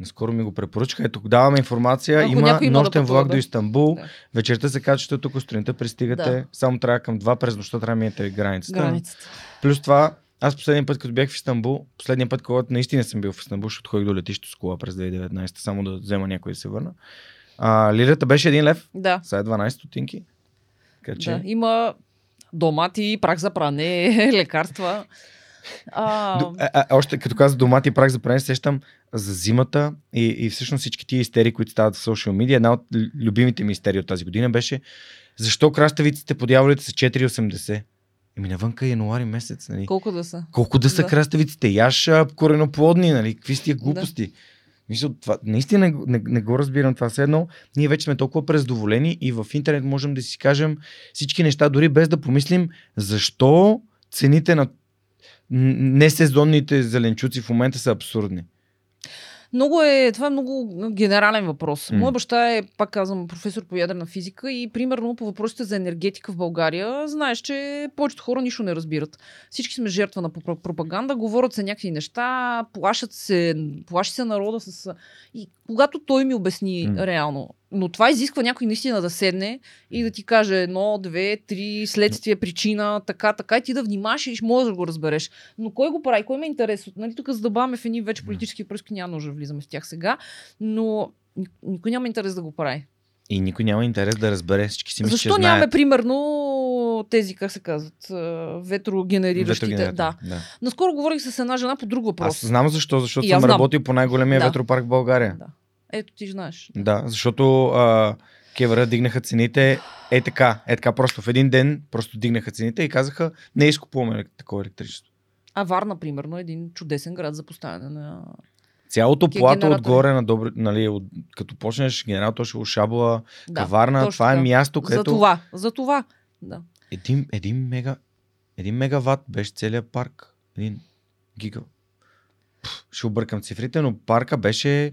Наскоро ми го препоръчаха. Ето, даваме информация. Ако има да нощен пътува, влак да. до Истанбул. Да. Вечерта се качвате тук, сутринта пристигате. Да. Само трябва към 2 през нощта трябва да минете границата. Границата. Плюс това, аз последния път, като бях в Истанбул, последния път, когато наистина съм бил в Истанбул, защото ходих до летището с кола през 2019, само да взема някой да се върна. А, лирата беше 1 лев, Да, сега е 12 стотинки. Така че, да. Има домати, прах за пране, лекарства. А, До, а, а, още като каза домати и прах за пране, сещам за зимата и, и всъщност всички тия истерии, които стават в социал медиа. Една от любимите ми истерии от тази година беше защо краставиците по дяволите са 4,80? Еми навънка е януари месец, нали? Колко да са? Колко да са Да. краставиците? Яш кореноплодни, нали? Какви сте глупости? Мисля, това, наистина не, не, го разбирам това. Все едно, ние вече сме толкова презадоволени и в интернет можем да си кажем всички неща, дори без да помислим защо цените на несезонните зеленчуци в момента са абсурдни. Много е, това е много генерален въпрос. М. Моя баща е, пак казвам, професор по ядрена физика и примерно по въпросите за енергетика в България, знаеш, че повечето хора нищо не разбират. Всички сме жертва на пропа- пропаганда, говорят се някакви неща, плашат се, плаши се народа с... И когато той ми обясни М. реално, но това изисква някой наистина да седне и да ти каже едно, две, три, следствие, причина, така, така, и ти да внимаваш и можеш да го разбереш. Но кой го прави? Кой има интерес? от- Нали, тук задъбаваме в едни вече политически пръски, няма нужда да влизаме в тях сега, но ни- никой няма интерес да го прави. И никой няма интерес да разбере. Всички си мислят, Защо че нямаме, знаят. примерно, тези, как се казват, ветрогенериращите? Да. да. Наскоро говорих с една жена по друг въпрос. Аз знам защо, защото съм знам. работил по най-големия Да. ветропарк в България. Да. Ето ти знаеш. Да, защото а, Кевра дигнаха цените е така, е така просто в един ден просто дигнаха цените и казаха не изкупуваме такова електричество. А Варна, примерно, е един чудесен град за поставяне на... Цялото Ки плато отгоре на добри, нали, от, като почнеш генератор ще Шабла, Да, Каварна, точно това е място, За където това. За това. Да. един, един, мега, един мегаватт беше целият парк. Един гига. Пф, Ще объркам цифрите, но парка беше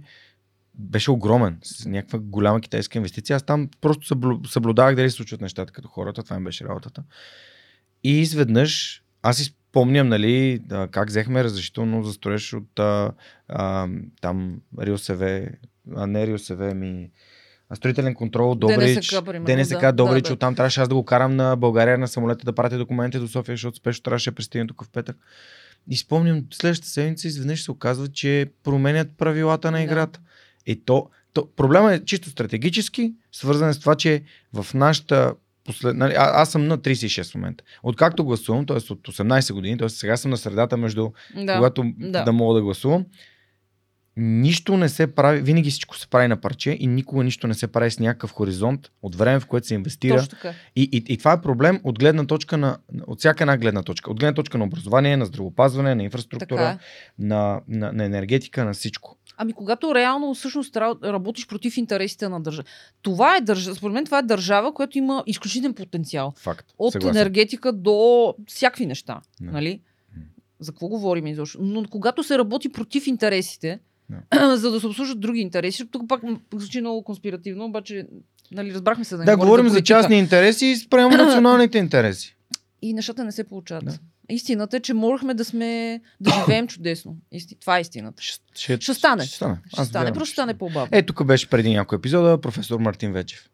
беше огромен, с някаква голяма китайска инвестиция. Аз там просто съблю- съблюдавах дали се случват нещата като хората, това ми беше работата. И изведнъж, аз си спомням, нали, как взехме разрешително за строеж от а, а, там РИОСВ, а не РИОСВ, ми строителен контрол, Добрич, ДНСК, примерно, ДНСК, да, Добрич, да, да. оттам трябваше аз да го карам на България на самолета да пратя документи до София, защото спешно трябваше да пристигне тук в петък. И спомням, следващата седмица изведнъж се оказва, че променят правилата на Да. И то, то, проблема е чисто стратегически, свързан с това, че в нашата послед... нали, а, аз съм на 36 в момента. Откакто гласувам, т.е. от 18 години, т.е. сега съм на средата между Да. когато да. да. мога да гласувам, нищо не се прави, винаги всичко се прави на парче и никога нищо не се прави с някакъв хоризонт от време, в което се инвестира. И, и, и това е проблем от гледна точка на, от всяка една гледна точка. От гледна точка на образование, на здравопазване, на инфраструктура, Така е. на, на, на енергетика, на всичко. Ами когато реално всъщност ра- работиш против интересите на държава. Това е държава, според мен това е държава, която има изключителен потенциал. Факт. От Съгласен. енергетика до всякакви неща. Да. Нали? За какво говорим изобщо? Но когато се работи против интересите, за да се обслужат други интереси, тук пак звучи много конспиративно, обаче нали, разбрахме се да, не Да, говорим за частни интереси спрямо националните интереси. И нещата не се получават. Да. Истината е, че можехме да сме, да живеем чудесно. Исти... Това е истината. Ще, ще, Ще стане. Ще стане. Ще стане, вярвам, просто ще стане по-бавно. Е, тук беше преди някой епизода професор Мартин Вечев.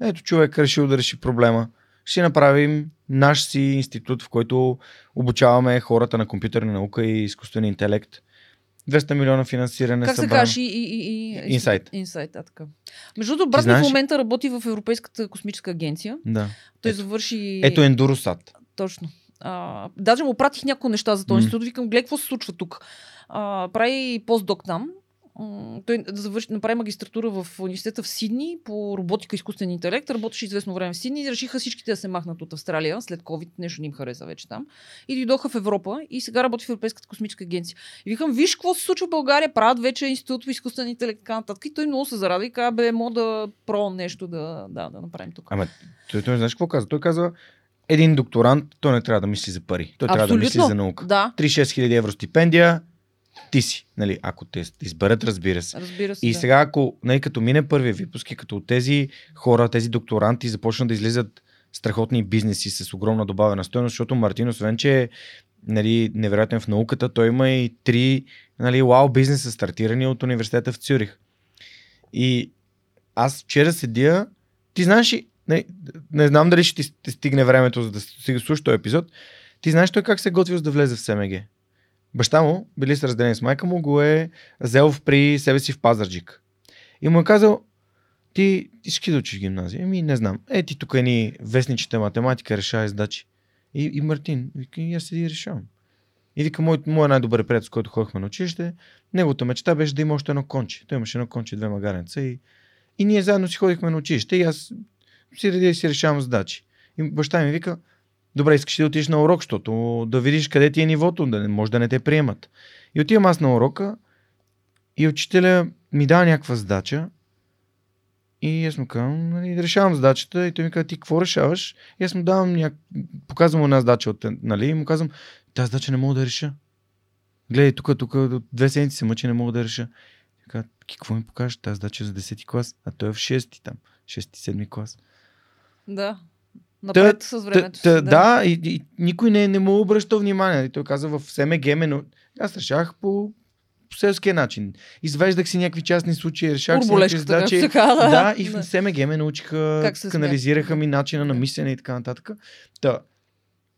Ето човек решил да реши проблема. Ще направим наш си институт, в който обучаваме хората на компютърна наука и изкуствен интелект. 200 милиона финансиране Как се казваш? И, и, и, Инсайт. Инсайт, а така. Между другото, брат ми в момента работи в Европейската космическа агенция. Да. Той Ето. завърши... Ето Ендуросат. Точно. А, даже му пратих някои неща за този М. институт. Викам, гледай какво се случва тук. А, прави постдок там. Той завърши, направи магистратура в университета в Сидни по роботика и изкуствен интелект. Работеше известно време в Сидни и решиха всичките да се махнат от Австралия след COVID. Нещо не им хареса вече там. И дойдоха в Европа и сега работи в Европейската космическа агенция. И викам, виж какво се случва в България. Правят вече институт по изкуствен интелект и така нататък. И той много се зарада и каза, бе, мога да пробвам нещо да, да, да направим тук. Ама той, той знаеш какво каза? Той каза, един докторант, той не трябва да мисли за пари. Той трябва да мисли за наука. Да, 3-6 хиляди евро стипендия, ти си, нали, ако те те изберат, разбира се. разбира се. И да. сега, ако, нали, като мине първия випуск и като от тези хора, тези докторанти започнат да излизат страхотни бизнеси с огромна добавена стоеност, защото Мартин, освен че е нали, невероятен в науката, той има и три нали, вау бизнеса стартирани от университета в Цюрих. И аз вчера седя, ти знаеш, ли, не, не знам дали ще ти ти стигне времето, за да си слушаш този епизод, ти знаеш той как се е готвил да влезе в СМГ. Баща му, били са разделени с майка му, го е взел при себе си в Пазарджик. И му е казал, ти, ти ще да учиш гимназия? Еми, не знам. Е, ти тук ни вестничите математика, решава задачи. И, и Мартин, вика, аз седи и решавам. И вика, мой, мой най-добър приятел, с който ходихме на училище, неговата мечта беше да има още едно конче. Той имаше едно конче, две магаренца и, и ние заедно си ходихме на училище и аз си реди и си решавам задачи. И баща ми вика, добре, искаш да отидеш на урок, защото да видиш къде ти е нивото, да не, може да не те приемат. И отивам аз на урока и учителя ми дава някаква задача и аз му казвам, нали, решавам задачата и той ми казва, ти какво решаваш? И аз му давам, няк... показвам една задача, от, нали, и му казвам, тази задача не мога да реша. Гледай, тук, тук, две седмици се мъчи, не мога да реша. Така, какво ми покажеш? Тази задача за 10 клас, а той е в 6 там, 6-7 клас. Да. Напред та, с времето. Та, да, да и, и, никой не, не му обръща внимание. И той каза в СМГ, но аз решах по, по селския начин. Извеждах си някакви частни случаи, решах си някакви задачи. Така, да. да, и в СМГ ме научиха, канализираха ми начина на мислене и така нататък. Та,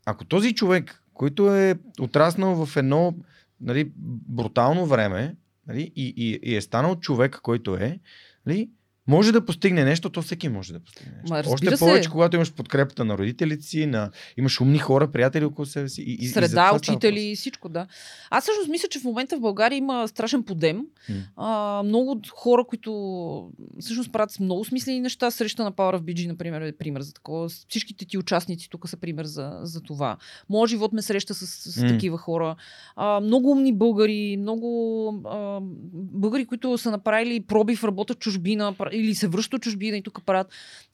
ако този човек, който е отраснал в едно нали, брутално време нали, и, и, и е станал човек, който е, нали, може да постигне нещо, то всеки може да постигне нещо. Ма, Още се. повече, когато имаш подкрепата на родителите си, на... имаш умни хора, приятели около себе си. И, Среда, и учители и всичко, да. Аз всъщност мисля, че в момента в България има страшен подем. А, много хора, които всъщност правят много смислени неща. Среща на Power of BG, например, е пример за такова. Всичките ти участници тук са пример за, за това. Моят живот ме среща с, с такива хора. А, много умни българи, много а, българи, които са направили пробив, работят чужбина или се връщат от чужбина и тук правят.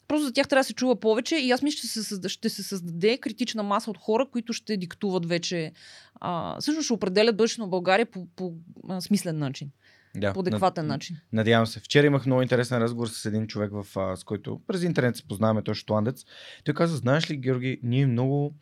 Просто за тях трябва да се чува повече и аз мисля, че се създа, ще се създаде критична маса от хора, които ще диктуват вече. А, всъщност ще определят бъдещето на България по, по а, смислен начин, Да, по адекватен над- начин. Надявам се. Вчера имах много интересен разговор с един човек, в, а, с който през интернет се познаваме, той е шотландец. Той каза, знаеш ли, Георги, ние много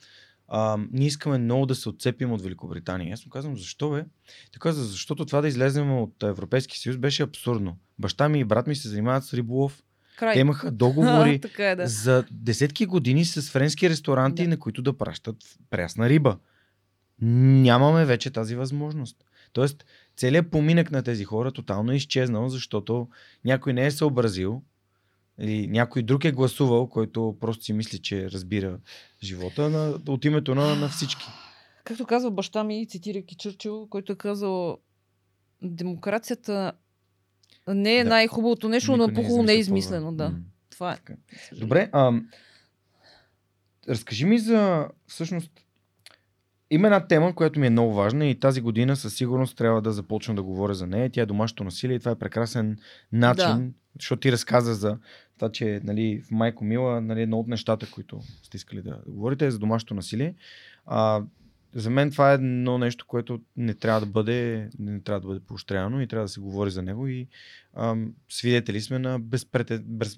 а, ние искаме много да се отцепим от Великобритания. Аз му казвам, защо бе? Той каза, защото това да излезем от Европейски съюз беше абсурдно. Баща ми и брат ми се занимават с риболов. Край. Те имаха договори така е, да. за десетки години с френски ресторанти, Да. на които да пращат прясна риба. Нямаме вече тази възможност. Тоест, целият поминък на тези хора тотално е изчезнал, защото някой не е съобразил или някой друг е гласувал, който просто си мисли, че разбира живота на, от името на, на всички. Както казва баща ми, цитирайки Чърчил, който е казал демокрацията не е Да. най-хубавото нещо, но Никой напухало не е измислено. Да. М. Това е. Така. Добре, а, разкажи ми за всъщност има една тема, която ми е много важна и тази година със сигурност трябва да започна да говоря за нея. Тя е домашното насилие и това е прекрасен начин, Да. защото ти разказа за това, че нали, в Майко Мила нали, едно от нещата, които сте искали да, говорите е за домашното насилие. А, за мен това е едно нещо, което не трябва да бъде, не трябва да бъде поощряно и трябва да се говори за него и ам, свидетели сме на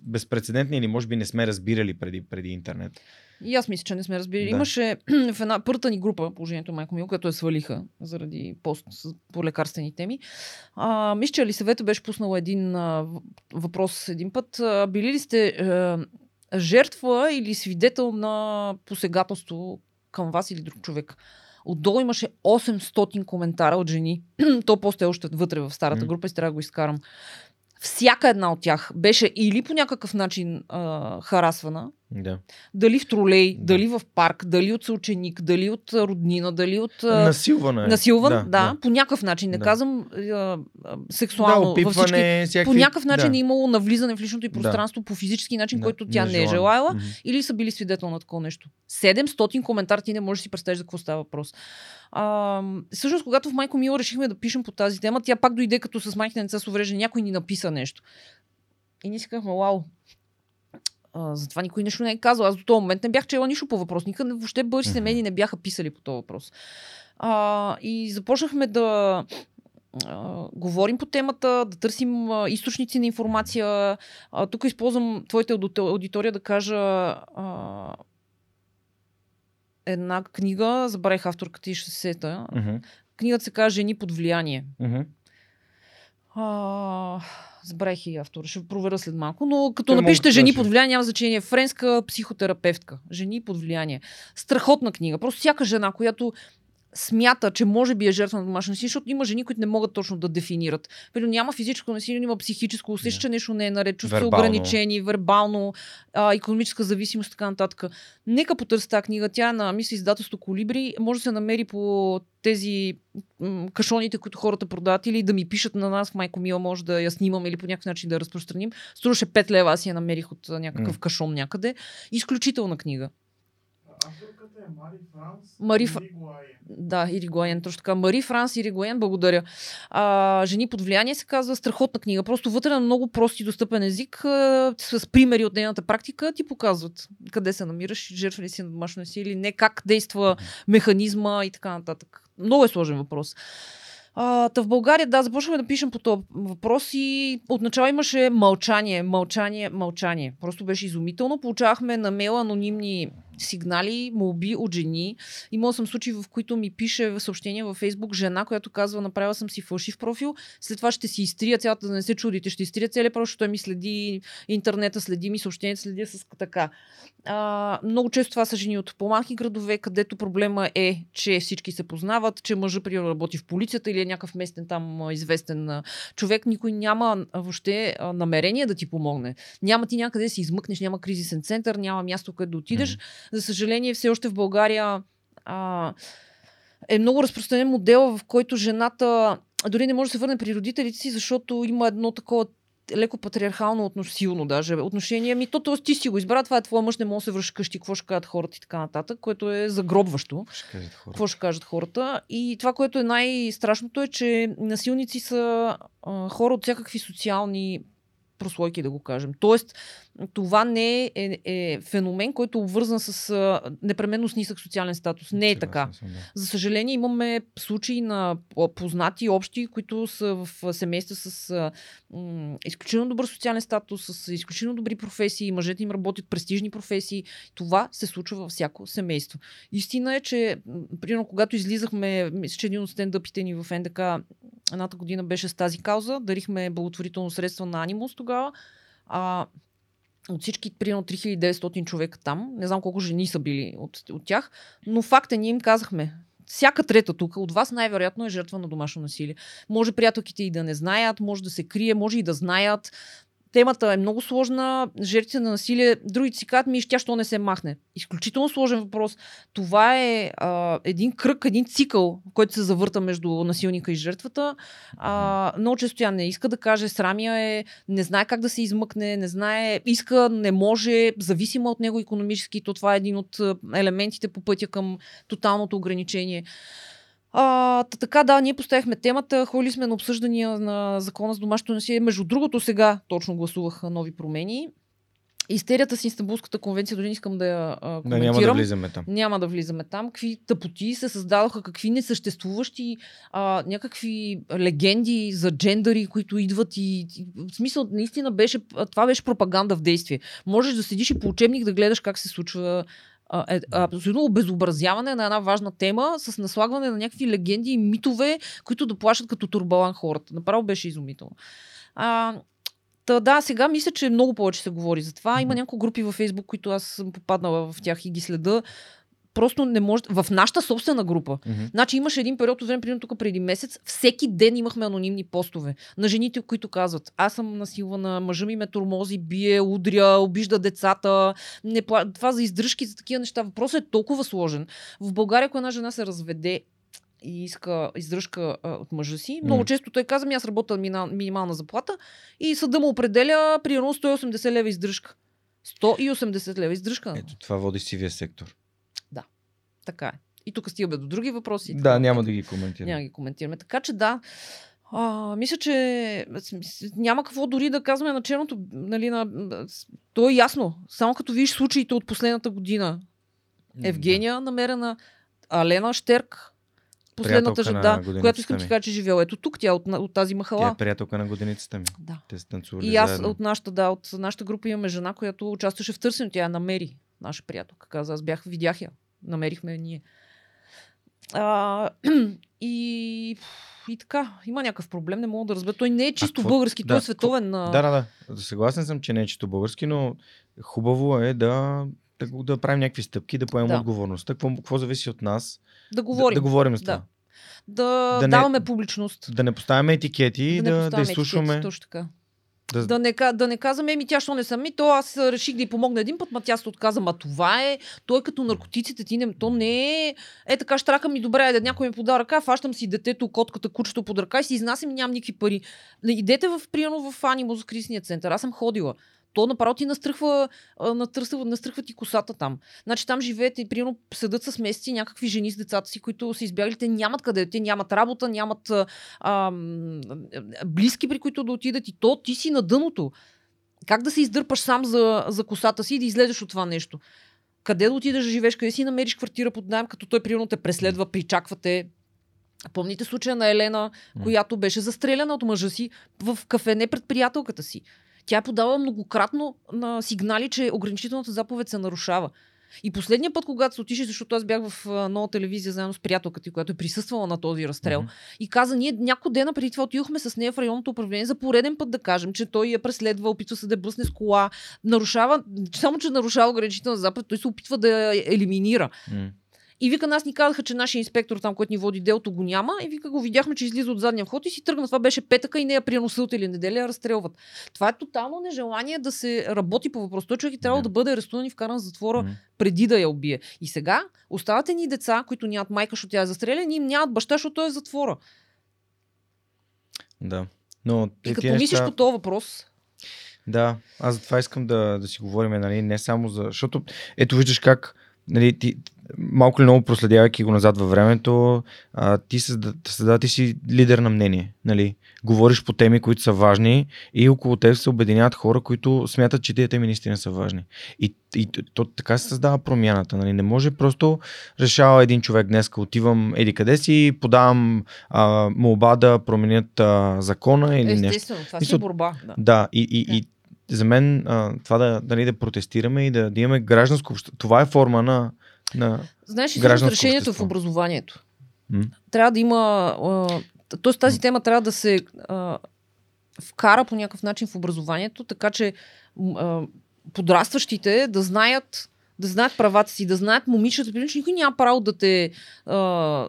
безпредседентни или може би не сме разбирали преди, преди интернет. И аз мисля, че не сме разбирали. Да. Имаше в една първата ни група, положението майко Мил, която я свалиха заради пост по лекарствени теми. А, мисля, че Елисавета беше пуснала един а, въпрос един път. А, били ли сте а, жертва или свидетел на посегателство към вас или друг човек? Отдолу имаше 800 коментара от жени. То после е още вътре в старата група и трябва да го изкарам. Всяка една от тях беше или по някакъв начин а, харасвана, Да. дали в тролей, Да. дали в парк, дали от съученик, дали от роднина, дали от... а, Насилвана е. Насилван, да, да, по някакъв начин. Не Да. казвам а, а, сексуално. да, във всички... опипване, всякакви... По някакъв начин да. е имало навлизане в личното и Да. пространство по физически начин, Да, който тя не е нежелано. желаяла. Мгм. Или са били свидетел на такова нещо. 700 коментар ти не можеш да си представиш за какво става въпрос. А, всъщност, когато в Майко Мила решихме да пишем по тази тема, тя пак дойде като с майките деца с увреждане. Някой ни написа нещо. И ние си казахме, вау, а, затова никой нещо не е казал. Аз до този момент не бях чела нищо по въпросника. не- Въобще българските медии не бяха писали по този въпрос. А, и започнахме да а, говорим по темата, да търсим а, източници на информация. А, тук използвам аудито- аудитория да кажа а, една книга, забравих авторката и ще се сета. Мгм. Книгата се казва Жени под влияние. Мгм. А, забравих и автора, ще проверя след малко, но като Той напишете Жени под влияние, няма значение. Френска психотерапевтка. Жени под влияние. Страхотна книга. Просто всяка жена, която смята, че може би е жертва на домашно насилие, защото има жени, които не могат точно да дефинират. Примерно няма физическо насилие, има психическо, усеща, че нещо не е наред, чувства Вербално. ограничени, вербално, а, економическа зависимост и така нататък. Нека потърси тази книга. Тя е на, мисля, издателство Колибри. Може да се намери по тези м- кашоните, които хората продават или да ми пишат на нас Майко Мила, може да я снимам или по някакъв начин да я разпространим. Струваше 5 лева, аз я намерих от някакъв М. кашон някъде. Изключителна книга. Авторката Мари Франс. Да, Иригоен, точно така. Мари Франс Иригоен, благодаря. А, Жени под влияние се казва страхотна книга. Просто вътре на много прост и достъпен език, а, с примери от нейната практика, ти показват къде се намираш, жертва ли си на домашно насилие или не, как действа механизма и така нататък. Много е сложен въпрос. А, та в България, да, започваме да пишем по този въпрос и отначало имаше мълчание, мълчание, мълчание. Просто беше изумително. Получавахме на мейла анонимни сигнали, молби от жени. Имала съм случаи, в които ми пише в съобщение във Фейсбук жена, която казва, направила съм си фалшив профил, след това ще си изтрия цялата, да не се чудите, ще изтрия целият профил, защото той ми следи интернета, следи ми съобщенията, следи с така. А, много често това са жени от по-малки градове, където проблема е, че всички се познават, че мъжа примерно работи в полицията или е някакъв местен там известен човек. Никой няма въобще намерение да ти помогне. Няма ти някъде си измъкнеш, няма кризисен център, няма място, където да отидеш. За съжаление, все още в България а, е много разпространен модел, в който жената дори не може да се върне при родителите си, защото има едно такова леко патриархално силно даже отношение. Ми то, ти си го избра, това е твоя мъж, не може да се връща къщи, какво ще кажат хората и така нататък, което е загробващо. Ще. Какво ще кажат хората? И това, което е най-страшното е, че насилници са а, хора от всякакви социални прослойки, да го кажем. Тоест, това не е, е, е феномен, който е обвързан с а, непременно с нисък социален статус. Не е Съгласен така. съм, да. За съжаление, имаме случаи на познати общи, които са в семейства с а, м, изключително добър социален статус, с изключително добри професии, мъжете им работят престижни професии. Това се случва във всяко семейство. Истина е, че, примерно, когато излизахме, мисля, че един от стендъпите ни в НДК едната година беше с тази кауза, дарихме благотворително средство на Анимус тогава. А, от всички, примерно 3900 човека там, не знам колко жени са били от, от тях, но факт е, ние им казахме, всяка трета тук от вас най-вероятно е жертва на домашно насилие. Може приятелките и да не знаят, може да се крие, може и да знаят. Темата е много сложна, жертвите на насилие, другите си казват ми, тя що не се махне. Изключително сложен въпрос. Това е а, един кръг, един цикъл, който се завърта между насилника и жертвата. А, много често тя не иска да каже, срамя е, не знае как да се измъкне, не знае, иска, не може, зависима от него економически, то това е един от елементите по пътя към тоталното ограничение. А, та, така, да, ние поставихме темата, ходили сме на обсъждания на закона за домашното насилие. Между другото, сега точно гласуваха нови промени. Истерията с Истанбулската конвенция, дори не искам да я а, Да, коментирам. няма да влизаме там. Няма да влизаме там. Какви тъпоти се създадоха, какви несъществуващи а, някакви легенди за джендъри, които идват и, и в смисъл наистина беше, това беше пропаганда в действие. Можеш да седиш и по учебник да гледаш как се случва а, е, абсолютно обезобразяване на една важна тема с наслагване на някакви легенди и митове, които да плашат като турбалан хората. Направо беше изумително. А, Та, да, сега мисля, че много повече се говори за това. Има няколко групи във Фейсбук, които аз съм попаднала в тях и ги следа. Просто не може. В нашата собствена група. Мгм. Значи имаше един период от време, примерно тук преди месец, всеки ден имахме анонимни постове на жените, които казват, аз съм насилвана, мъжа ми ме тормози, бие, удря, обижда децата, не пла... това за издръжки, за такива неща. Въпросът е толкова сложен. В България, ако една жена се разведе и иска издръжка а, от мъжа си. Много Мгм. често той каза, ми аз работя минимална заплата и съда му определя примерно 180 лева издръжка. 180 лева издръжка. Ето това води сивия сектор. Така е. И тук стигаме до други въпроси. Да, няма да ги коментирам. Няма да ги коментираме. Така че да. А, мисля, че няма какво дори да казваме на черното. Нали, на, то е ясно. Само като видиш случаите от последната година. Евгения намерена, Алена Штерк, последната жена, на да, която искам ти ми. кажа, че живела. Ето тук, тя от, от тази Тя махала. е приятелка на годиницата ми. Да. Те са танцували И аз заедно. от нашата, да, от нашата група имаме жена, която участваше в търсенето. Тя я намери, наша приятелка. Каза, аз бях, видях я. Намерихме ние. А, и, и така, има някакъв проблем, не мога да разбера. Той не е чисто какво- български, да, той е световен. а, Да, да, да. Съгласен съм, че не е чисто български, но хубаво е да да, да правим някакви стъпки, да поемем Да. отговорността. Какво, какво зависи от нас? Да говорим. Да, да говорим с това. Да. Да, Да не- даваме публичност. Да не поставяме етикети и да, да, поставяме изслушваме. етикети, Точно така. Да, Да не, да не казваме, еми тя що не съм ми, то аз реших да й помогна един път, ма тя се отказа, ма това е, той е като наркотиците, ти не, то не е, е така штрака ми, добре, да някой ми пода ръка, фащам си детето, котката, кучето под ръка и си изнасям и нямам никакви пари. Идете в, примерно в Анимо за кризисния център, аз съм ходила. То направо ти настръхва, настръхва, настръхва ти косата там. Значи там живеете, примерно седат с месеци някакви жени с децата си, които са избягали, те нямат къде, те нямат работа, нямат а, близки, при които да отидат и то ти си на дъното. Как да се издърпаш сам за, за косата си и да излезеш от това нещо? Къде да отидеш да живееш? Къде си намериш квартира под найем, като той примерно те преследва, причаквате? Помните случая на Елена, която беше застреляна от мъжа си в кафене пред приятелката си. Тя е подава многократно на сигнали, че ограничителната заповед се нарушава. И последния път, когато се отише, защото аз бях в нова телевизия заедно с приятелката, ти, която е присъствала на този разстрел, Мгм. и каза, ние няколко дена преди това отидохме с нея в районното управление за пореден път да кажем, че той я преследва, опитва се да я блъсне с кола, нарушава, само че нарушава ограничителна заповед, той се опитва да я елиминира. М. И вика, нас ни казаха, че нашия инспектор там, който ни води делото, го няма. И вика, го видяхме, че излиза от задния вход и си тръгна. Това беше петъка и нея приема събота или неделя я разстрелват. Това е тотално нежелание да се работи по въпрос. Той човек е трябвало Да. да бъде арестуван и вкаран в затвора М. преди да я убие. И сега оставате ни деца, които нямат майка, защото тя е застреляна, и им нямат баща, защото той е в затвора. Да. Но И като тия помислиш неща- по този въпрос, Да, аз затова искам да, да си говорим, нали, не само за... Защото ето виждаш как, нали, ти, малко или много проследявайки го назад във времето, а, ти, създа, създа, ти си лидер на мнение, нали. Говориш по теми, които са важни и около теб се обединяват хора, които смятат, че тези теми наистина са важни. И, и то, така се създава промяната, нали. Не може просто решава един човек днес, отивам еди къде си, подавам а, молба да променят а, закона или нещо. естествено, това си е борба. Да. Да, и, и, Да. и за мен а, това да, нали, да протестираме и да, да имаме гражданско общество, това е форма на... на Знаеш ли, решението е в общество. образованието. М. Трябва да има. А, тоест тази тема трябва да се а, вкара по някакъв начин в образованието, така че а, подрастващите да знаят да знаят правата си, да знаят момичета, че никой няма право да те а,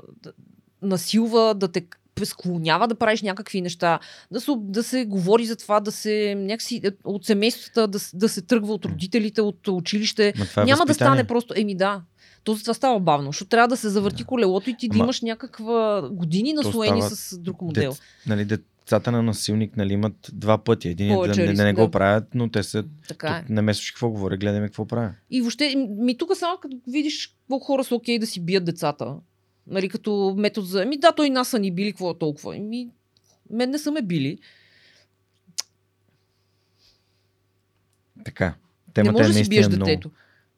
насилва, да те склонява да правиш някакви неща, да се, да се говори за това, да се някакси е, от семействата, да, да се тръгва от родителите, от училище, това е няма да възпитание. стане просто. Еми да. То затова става бавно, защото трябва да се завърти колелото и ти да Ама- имаш някаква години наслоени става с друг модел. Дет, нали, децата на насилник нали, имат два пъти. Един е да, не, да не го да. правят, но те са... Така е. Тук не ме какво говоря, гледаме какво правя. И въобще, ми тук само като видиш колко хора са окей да си бият децата. Нали, като метод за... Ми да, той нас са ни били, какво е толкова? Ми, мен не са ме били. Така. не Темата може е да си биеш много... детето.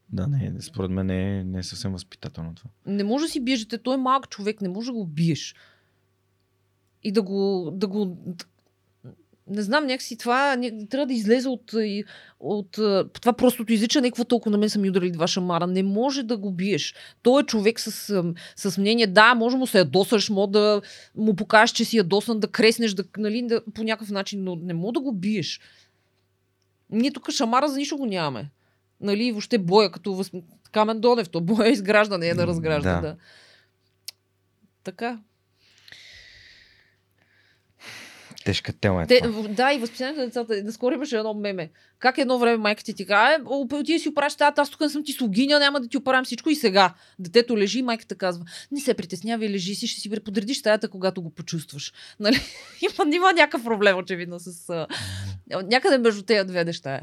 Да, не, според мен не е, не е съвсем възпитателно това. Не може да си биеш детето. Той е малък човек, не може да го биеш. И да го... Да го не знам, някакси това ня- трябва да излезе от, от а, това простото изричане, какво толкова на мен са ми ударили два шамара. Не може да го биеш. Той е човек с, с мнение, да, може му се ядосаш, може да му покажеш, че си ядосан, да креснеш, да, нали, да, по някакъв начин, но не може да го биеш. Ние тук шамара за нищо го нямаме. Нали, въобще боя, като въз... Камен Донев, то боя е изграждане, е да разгражда. да. Да. Така. Тежка тема е Те, това. да, и възпитанието на децата. Наскоро имаше едно меме. Как едно време майка ти ти е, о, отиди си оправиш стаята, аз тук не съм ти слугиня, няма да ти оправям всичко и сега. Детето лежи майката казва, не се притеснявай, лежи си, ще си преподредиш стаята, когато го почувстваш. Нали? има, има някакъв проблем, очевидно, с... Някъде между тези две неща е.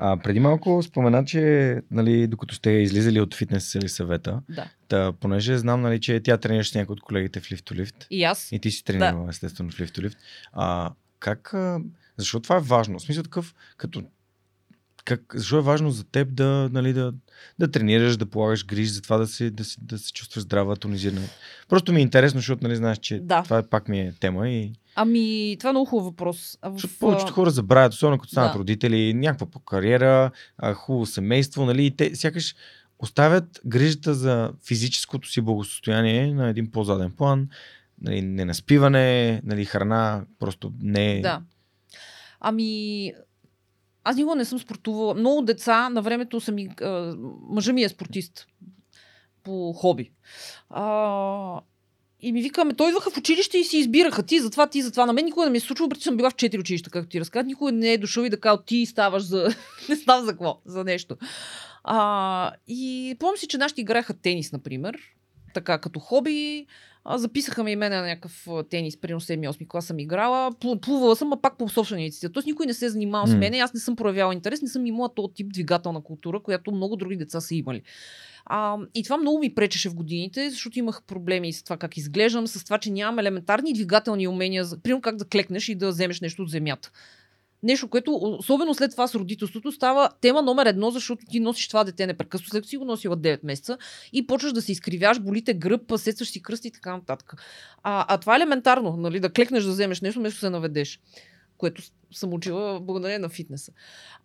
А, преди малко спомена, че нали, докато сте излизали от фитнес или съвета, Да. да, понеже знам, нали, че тя тренираш с някой от колегите в лифт лифт. И аз. И ти си тренирала, да. естествено, в лифт лифт. А, как, защо това е важно? В смисъл такъв, като как, защо е важно за теб да, нали, да, да тренираш, да полагаш грижи за това да се, да, се, да се чувстваш здрава, тонизирана? Просто ми е интересно, защото нали, знаеш, че Да. това е пак ми е тема и Ами, това е много хубав въпрос. В, защото повечето хора забравят, особено като станат Да. родители, някаква по кариера, хубаво семейство, нали, и те сякаш оставят грижата за физическото си благосостояние на един по-заден план, нали, ненаспиване, нали, храна, просто не е... Да. Ами, Аз никога не съм спортувала. Много деца на времето са ми... А, мъжа ми е спортист по хоби. А, и ми викаме, той идваха в училище и си избираха ти, затова, ти, затова. На мен никога не ми е случвало, че съм била в четири училища, както ти разказах. Никога не е дошъл и да казва, ти ставаш за... не знам за какво, за нещо. А, и помня си, че нашите играеха тенис, например, така като хоби. А, записаха ме и мене на някакъв тенис, примерно 7-8 клас съм играла. Плу- Плувала съм, а пак по собствена инициатива. Тоест никой не се е занимавал с М. мен. Аз не съм проявявала интерес, не съм имала този тип двигателна култура, която много други деца са имали. А, и това много ми пречеше в годините, защото имах проблеми с това как изглеждам, с това, че нямам елементарни двигателни умения, примерно как да клекнеш и да вземеш нещо от земята. Нещо, което, особено след това с родителството, става тема номер едно, защото ти носиш това дете непрекъснато, след като си го носила 9 месеца и почваш да се изкривяш, болите гръб, сецваш си кръст и така нататък. А, а това е елементарно, нали, да клекнеш да вземеш нещо, вместо се наведеш което съм учила благодарение на фитнеса.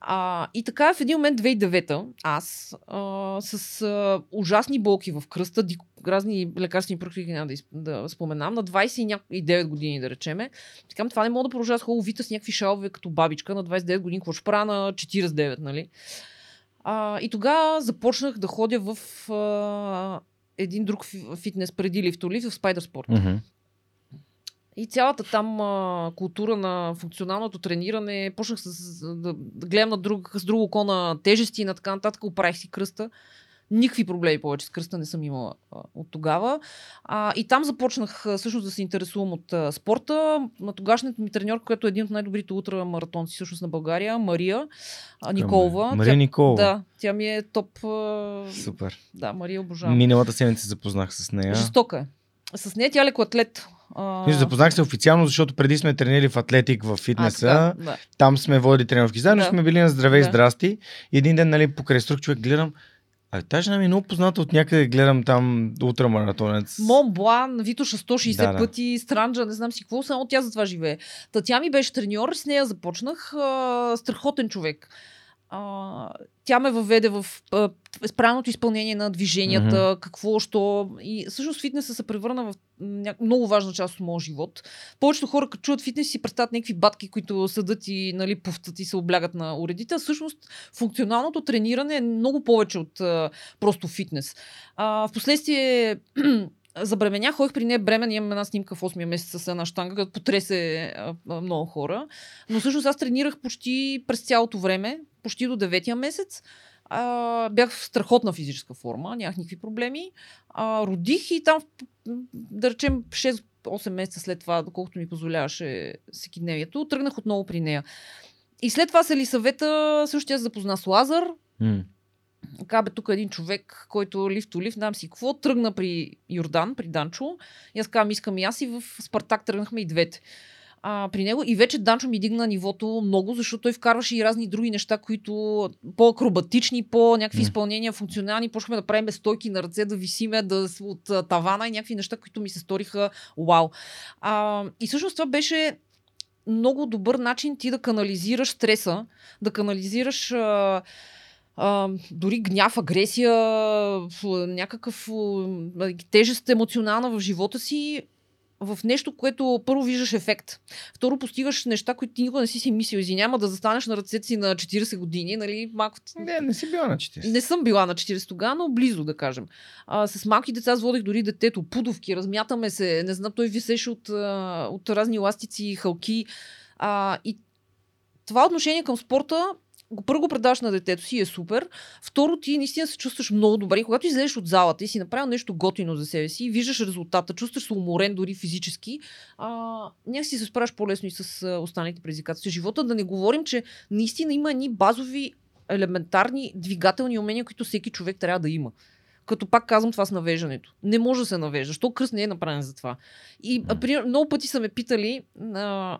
А, и така в един момент, 2009 аз а, с а, ужасни болки в кръста, разни лекарствени продукти, няма да, да споменам, на 29 години да речеме. Така, това не мога да продължава с вита с някакви шалове като бабичка на 29 години, какво ще правя на 49, нали? А, и тогава започнах да ходя в а, един друг фи- фитнес преди лифтолифт в Spider. Мгм. И цялата там а, култура на функционалното трениране, почнах с, да, да гледам на друг, с друго око на тежести и на така нататък, оправих си кръста. Никакви проблеми повече с кръста не съм имала а, от тогава. А, и там започнах а, всъщност да се интересувам от а, спорта. На тогашният ми треньор, който е един от най-добрите ултрамаратонци всъщност на България, Мария а, Николова. Мария тя, Николова. Да, тя ми е топ. А, Супер. да, Мария обожавам. Миналата седмица се запознах с нея. Жестока е. С нея тя е лекоатлет. А, запознах се официално, защото преди сме тренирали в Атлетик в а, фитнеса. така, да. Там сме водили тренировки заедно, Да. сме били на здраве и Да. здрасти. Един ден, нали, покрай струк човек гледам, а тази жена ми е много позната от някъде, гледам там ултрамаратонец. Мон Блан, Витоша 160 Да, да. пъти, Странджа, не знам си какво, само тя за това живее. Та тя ми беше треньор, с нея започнах. А, страхотен човек. А, тя ме въведе в а, правилното изпълнение на движенията, Мгм. какво, що. И всъщност фитнеса се превърна в ня... много важна част от моя живот. Повечето хора, като чуят фитнес, си представят някакви батки, които съдат и нали, пуфтат и се облягат на уредите. А всъщност функционалното трениране е много повече от а, просто фитнес. А, впоследствие забременях, ходих при нея бремен, имам една снимка в 8 месеца с една штанга, като потресе а, а, много хора. Но всъщност аз тренирах почти през цялото време, почти до 9-я месец. А, бях в страхотна физическа форма, нямах никакви проблеми. А, родих и там, да речем, 6-8 месеца след това, доколкото ми позволяваше всекидневието, тръгнах отново при нея. И след това се ли съвета, също тя се запозна с Лазар. Кабе тук е един човек, който лифт то знам си какво, тръгна при Йордан, при Данчо. И аз казвам, искам и аз и в Спартак тръгнахме и двете. А, при него и вече Данчо ми дигна нивото много, защото той вкарваше и разни други неща, които по-акробатични, по-някакви М. изпълнения, функционални. Почнахме да правим стойки на ръце, да висиме да, от а, тавана и някакви неща, които ми се сториха вау. А, и всъщност това беше много добър начин ти да канализираш стреса, да канализираш а, а, дори гняв, агресия, някакъв а, тежест емоционална в живота си в нещо, което първо виждаш ефект. Второ, постигаш неща, които ти никога не си си мислил. Извиняма да застанеш на ръцете си на 40 години, нали? Малко... Не, не си била на 40. Не съм била на 40 тогава, но близо, да кажем. А, с малки деца аз водих дори детето, пудовки, размятаме се, не знам, той висеше от, от разни ластици и халки. А, и това отношение към спорта първо го предаваш на детето си е супер. Второ, ти наистина се чувстваш много добре. И когато излезеш от залата и си направил нещо готино за себе си, виждаш резултата, чувстваш се уморен дори физически, а, някакси се справяш по-лесно и с останалите предизвикателства живота. Да не говорим, че наистина има едни базови, елементарни двигателни умения, които всеки човек трябва да има. Като пак казвам това с навеждането. Не може да се навежда. Защо кръст не е направен за това? И, а, пример, много пъти са ме питали, а,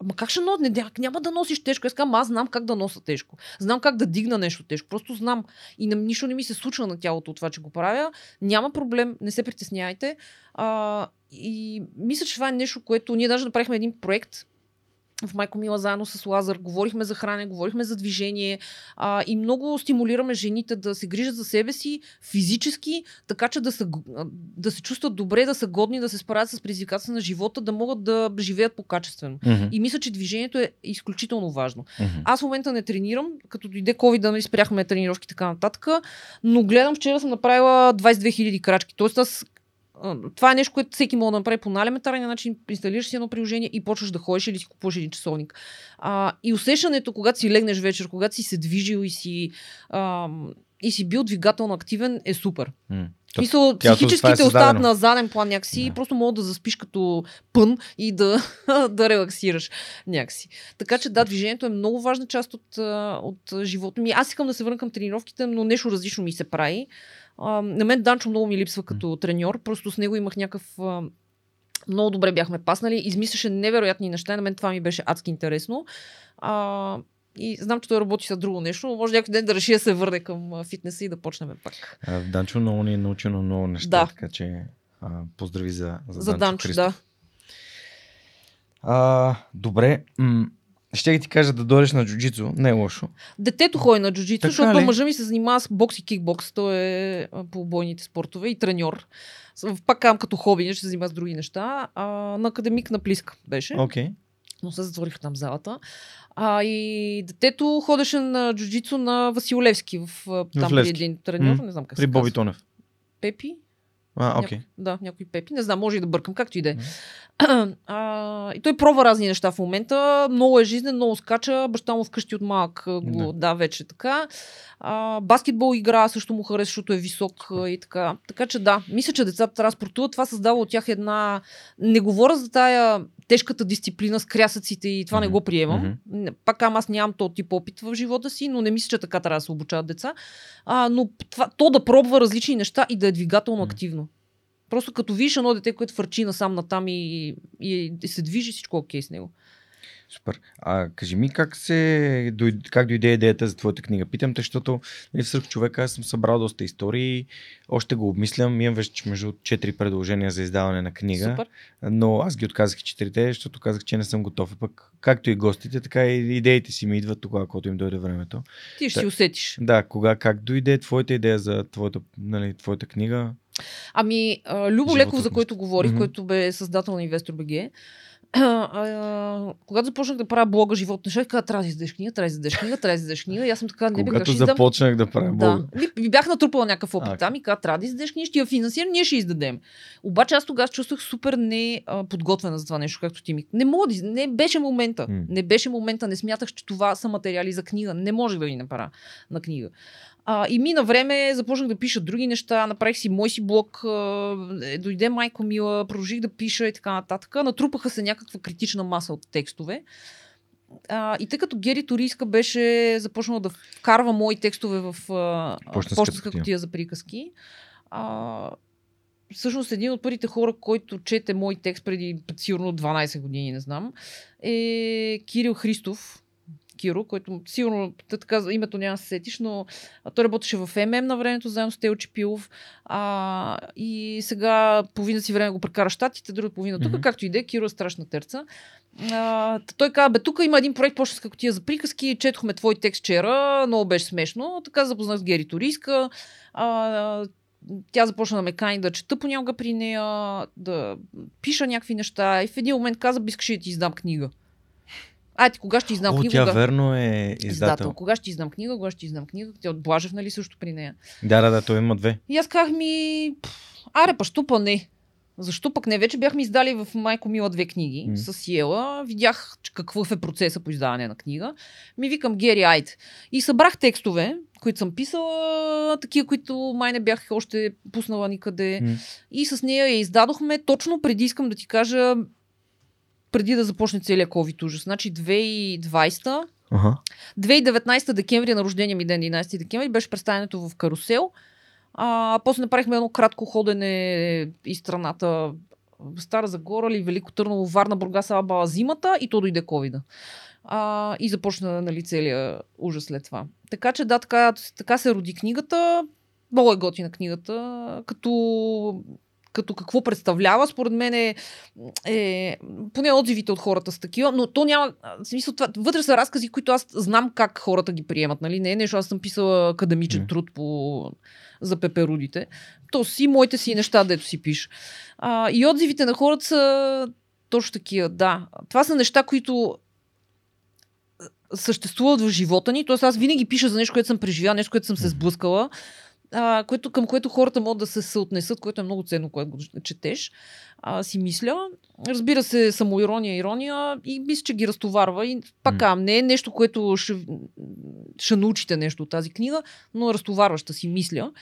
Ама как ще носи? Няма да носиш тежко. Аз аз знам как да нося тежко. Знам как да дигна нещо тежко. Просто знам. И не, нищо не ми се случва на тялото от това, че го правя. Няма проблем, не се притесняйте. А, и мисля, че това е нещо, което ние даже направихме един проект в Майко Мила заедно с Лазар. Говорихме за хранене, говорихме за движение а, и много стимулираме жените да се грижат за себе си физически, така че да, са, да се чувстват добре, да са годни, да се справят с предизвикателства на живота, да могат да живеят по-качествено. Мгм. И мисля, че движението е изключително важно. Мгм. Аз в момента не тренирам, като дойде COVID, да нали, спряхме тренировки и така нататък, но гледам, вчера съм направила 22 000 крачки. Тоест аз това е нещо, което всеки може да направи по най-елементарен начин. Инсталираш си едно приложение и почваш да ходиш или си купуваш един часовник. А, и усещането, когато си легнеш вечер, когато си се движил и си, а, и си бил двигателно активен, е супер. М. В смисъл, тялото за това е психическите остават на заден план някакси Да. и просто мога да заспиш като пън и да, да релаксираш някакси. Така че да, движението е много важна част от, от живота ми. Аз искам да се върна към тренировките, но нещо различно ми се прави. А, на мен Данчо много ми липсва като треньор, просто с него имах някакъв... Много добре бяхме паснали, измисляше невероятни неща, на мен това ми беше адски интересно. А, и знам, че той работи с друго нещо, но може някой ден да реши да се върне към фитнеса и да почнем пак. А, Данчо много ни е научил на много неща, Да. така че а, поздрави за, за, За Данчо, Христов. да. А, добре, м- ще ти кажа да дойдеш на джуджицу, не е лошо. Детето ходи на джуджицу, Така защото ли? мъжа ми се занимава с бокс и кикбокс. Той е по бойните спортове и треньор. Пак казвам като хоби, не ще се занимава с други неща. А, на академик на Плиска беше, Окей. но се затвориха там залата. А, и детето ходеше на джуджицу на Васил Левски, в, там Левски. един треньор, М, не знам как При се Боби. Тонев. Пепи? А, окей. Няко... Да, някой Пепи. Не знам, може и да бъркам, както и да е. И той пробва разни неща в момента. Много е жизнен, много скача. Баща му вкъщи от малък го Да. да, вече така. А, баскетбол игра също му харесва, защото е висок и така. Така че да, мисля, че децата трябва да спортуват. Това създава от тях една... Не говоря за тая тежката дисциплина с крясъците и това не Мгм. го приемам. Не- Пак ам, аз нямам този тип опит в живота си, но не мисля, че така трябва да се обучават деца. А, но това, то да пробва различни неща и да е двигателно Мгм. активно. Просто като видиш едно дете, което фърчи насам натам и, и, и се движи, всичко е окей с него. Супер. А кажи ми как се как дойде идеята за твоята книга? Питам те, защото нали, в Сърх човека аз съм събрал доста истории, още го обмислям, имам вече между 4 предложения за издаване на книга, Супер. но аз ги отказах четирите, защото казах, че не съм готов. А пък както и гостите, така и идеите си ми идват тогава, когато им дойде времето. Ти ще Да. си усетиш. Да, кога, как дойде твоята идея за твоята, нали, твоята книга? Ами, Любо Животът Леков, за който говорих, който бе създател на Инвестор БГ, а, когато започнах да правя блога Живот неща, каза, трябва да издадеш книга, трябва да издадеш книга, трябва да издадеш книга. И аз съм така, не бе, Когато ще издам? започнах да правя блога. Да. Ви бях натрупала някакъв опит там и каза, трябва да издадеш книга, ще я финансирам, ние ще издадем. Обаче аз тогава чувствах супер не подготвена за това нещо, както ти ми. Не мога да, не беше момента. Не беше момента, не смятах, че това са материали за книга. Не можех да ги направя на книга. А, и мина време, започнах да пиша други неща, направих си мой си блог, е, дойде майко Мила, продължих да пиша и така нататък. Натрупаха се някаква критична маса от текстове. А, и тъй като Гери Торийска беше започнала да вкарва мои текстове в почтенска кутия за приказки, а, всъщност един от първите хора, който чете мой текст преди сигурно 12 години, не знам, е Кирил Христов. Киро, който сигурно така, името няма да се сетиш, но той работеше в ММ на времето, заедно с Тео Чипилов. А, и сега половина си време го прекара щатите, друга половина тук, Мгм. както и да е, Киро е страшна терца. А, той каза, бе, тук има един проект почтенска кутия за приказки, четохме твой текст вчера, много беше смешно. Така запознах с Гери Торийска. А, тя започна да ме кани да чета понякога при нея, да пиша някакви неща и в един момент каза, би искаш да ти издам книга. А, ти кога ще издам О, книга? тя Кога? верно е издател. Издател. Кога ще издам книга? Кога ще издам книга? Тя от Блажев, нали, също при нея. Да, да, да, той има две. И аз казах ми, «Пф, аре, па, що па не? Защо пък не? Вече бяхме издали в Майко Мила две книги М. с Йела. Видях какъв е процеса по издаване на книга. Ми викам Гери Айд. И събрах текстове, които съм писала, такива, които май не бях още пуснала никъде. М. И с нея я издадохме точно преди, искам да ти кажа, преди да започне целият COVID ужас. Значи 2020 Ага. 2019 декември на рождения ми ден, 11 декември, беше представянето в Карусел. А, после направихме едно кратко ходене из страната Стара Загора ли, Велико Търново, Варна, Бургас, Алба, зимата и то дойде ковида. А, и започна нали, целият ужас след това. Така че да, така, така се роди книгата. Много е готина книгата. Като като какво представлява, според мен е, е поне отзивите от хората са такива, но то няма, в смисъл, това, вътре са разкази, които аз знам как хората ги приемат, нали? Не е нещо, аз съм писала академичен Мгм. труд по, за пеперудите. То си моите си неща, дето си пиша. А, и отзивите на хората са точно такива, да. Това са неща, които съществуват в живота ни. Тоест аз винаги пиша за нещо, което съм преживяла, нещо, което съм се сблъскала, а, което, към което хората могат да се съотнесат, което е много ценно, когато го четеш. А, си мисля. Разбира се, самоирония, ирония и мисля, че ги разтоварва. И пак казвам, не е нещо, което ще, ще научите нещо от тази книга, но е разтоварваща си мисля.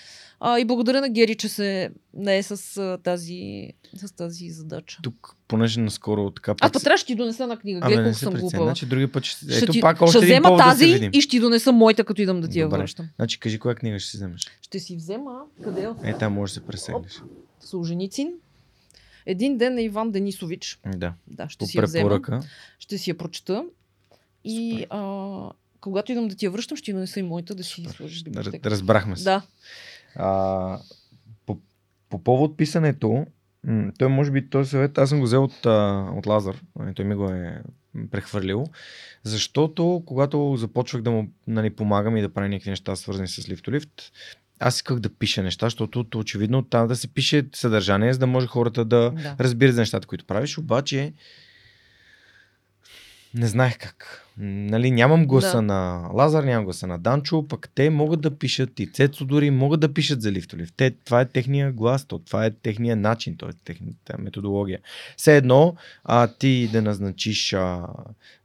А, и благодаря на Гери, че се не е с, а, тази, с тази задача. Тук, понеже наскоро така Аз път трябваше да ти донеса на книга. Гледай колко съм глупава. Значи други път ще... Ще, Ето ти, пак още ще взема да тази се видим. и ще ти донеса моята, като идам да ти я Добре. връщам. Значи кажи коя книга ще си вземеш. Ще си взема, къде е? Е, там може да се пресегнеш. Солженицин. Един ден на Иван Денисович. Да, Да, ще по си я взема. препоръка. Ще си я прочета. И а, когато идам да ти я връщам, ще донеса и моята да си сложиш в Р- библиотека. Разбрахме се. Да. А, по, по повод писането, той може би този съвет, аз съм го взел от, от Лазар, а, той ми го е прехвърлил, защото когато започвах да му нали, помагам и да правя някакви неща, свързани с лифтолифт, аз исках да пиша неща, защото то, очевидно там да се пише съдържание, за да може хората да Да. разбират за нещата, които правиш, обаче не знаех как. Нали, нямам гласа Да. на Лазар, нямам гласа на Данчо, пък те могат да пишат и Цецо дори могат да пишат за лифтолифт. Те, това е техния глас, то, това е техния начин, то е техната методология. Все едно а, ти да назначиш а,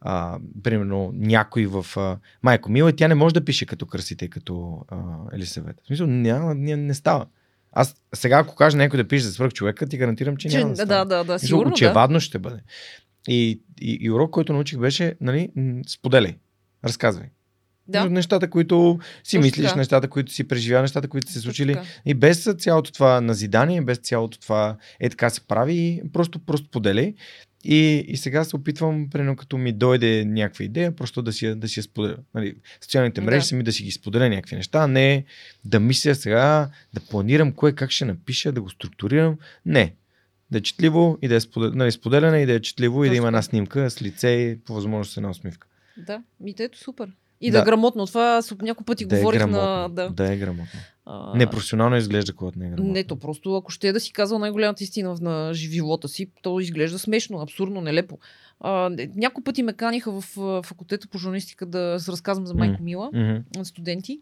а, примерно някой в а, Майко Мила, тя не може да пише като красите като а, Елисавета. В смисъл, няма, не, не става. Аз сега, ако кажа някой да пише за свръх човека, ти гарантирам, че, няма да, да, да, да, сигурно да. очевадно ще бъде. И, и, и урок, който научих беше, нали, споделяй, разказвай. Да. Нещата, които си Точно мислиш, така. нещата, които си преживял, нещата, които се Точно случили. така. И без цялото това назидание, без цялото това е така се прави, просто, просто поделяй. И, и сега се опитвам, примерно като ми дойде някаква идея, просто да си, да си я споделя. Нали, социалните мрежи Да. сами да си ги споделя някакви неща, а не да мисля сега, да планирам кое как ще напиша, да го структурирам. Не. Да е четливо и да е споделяне, нали, споделяне и да е четливо и да има една снимка с лице и по възможност една усмивка. Да, ми ето супер. И Да. да, е грамотно. Това няколко пъти Да е говорих грамотно. на... Да. да е грамотно. А, Непрофесионално изглежда, когато не е грамотно. Не, то просто ако ще е да си казал най-голямата истина на живота си, то изглежда смешно, абсурдно, нелепо. А, няколко пъти ме каниха в факултета по журналистика да се разказвам за Майко Мила на студенти.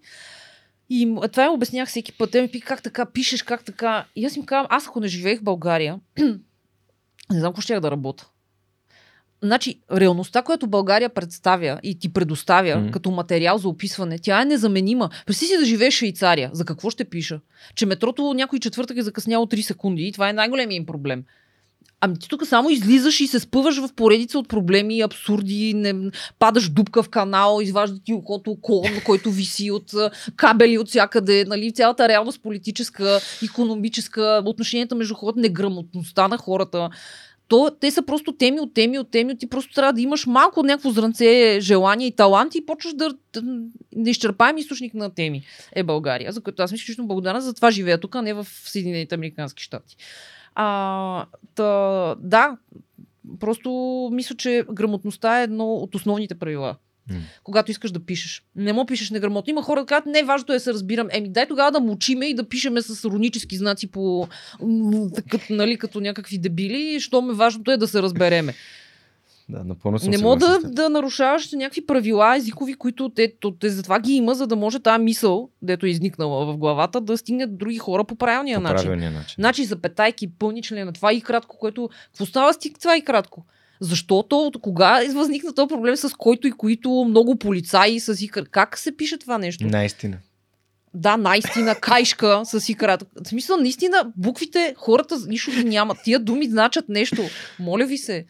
И това им обяснях всеки път. Те ми пика как така пишеш, как така. И аз им казвам, аз ако не живеех в България, не знам какво ще да работя. Значи, реалността, която България представя и ти предоставя Мгм. като материал за описване, тя е незаменима. Представи си да живееш в Швейцария. За какво ще пиша? Че метрото някой четвъртък е закъсняло 3 секунди и това е най-големият им проблем. Ами ти тук само излизаш и се спъваш в поредица от проблеми, абсурди, не, падаш дупка в канал, изважда ти окото клон, който виси от кабели от всякъде, нали, цялата реалност политическа, економическа, отношенията между хората, неграмотността на хората. То, те са просто теми от теми от теми. Ти просто трябва да имаш малко някакво зранце желание и талант и почваш да, да не изчерпаем източник на теми е България, за което аз съм изключително благодарна, за това живея тук, а не в Съединените Американски щати. А, та, да, просто мисля, че грамотността е едно от основните правила. Когато искаш да пишеш. Не му пишеш неграмотно. Има хора, които казват, не, важното е да се разбирам. Еми, дай тогава да мучиме и да пишеме с рунически знаци по, като, нали, като някакви дебили, що ме важното е да се разбереме. Да, напълно съм Не мога да, да нарушаваш някакви правила езикови, които те, то, те затова ги има, за да може тази мисъл, дето е изникнала в главата, да стигне до други хора по правилния По начин. правилния начин. Значи запетайки, пълнични на това и кратко, което... Какво става с ти това и кратко? Защото от кога възникна този проблем с който и които много полицаи с и кратко? Как се пише това нещо? Наистина. Да, наистина, кайшка с и кратко. В смисъл, наистина, буквите, хората нищо ги нямат. Тия думи значат нещо. Моля ви се.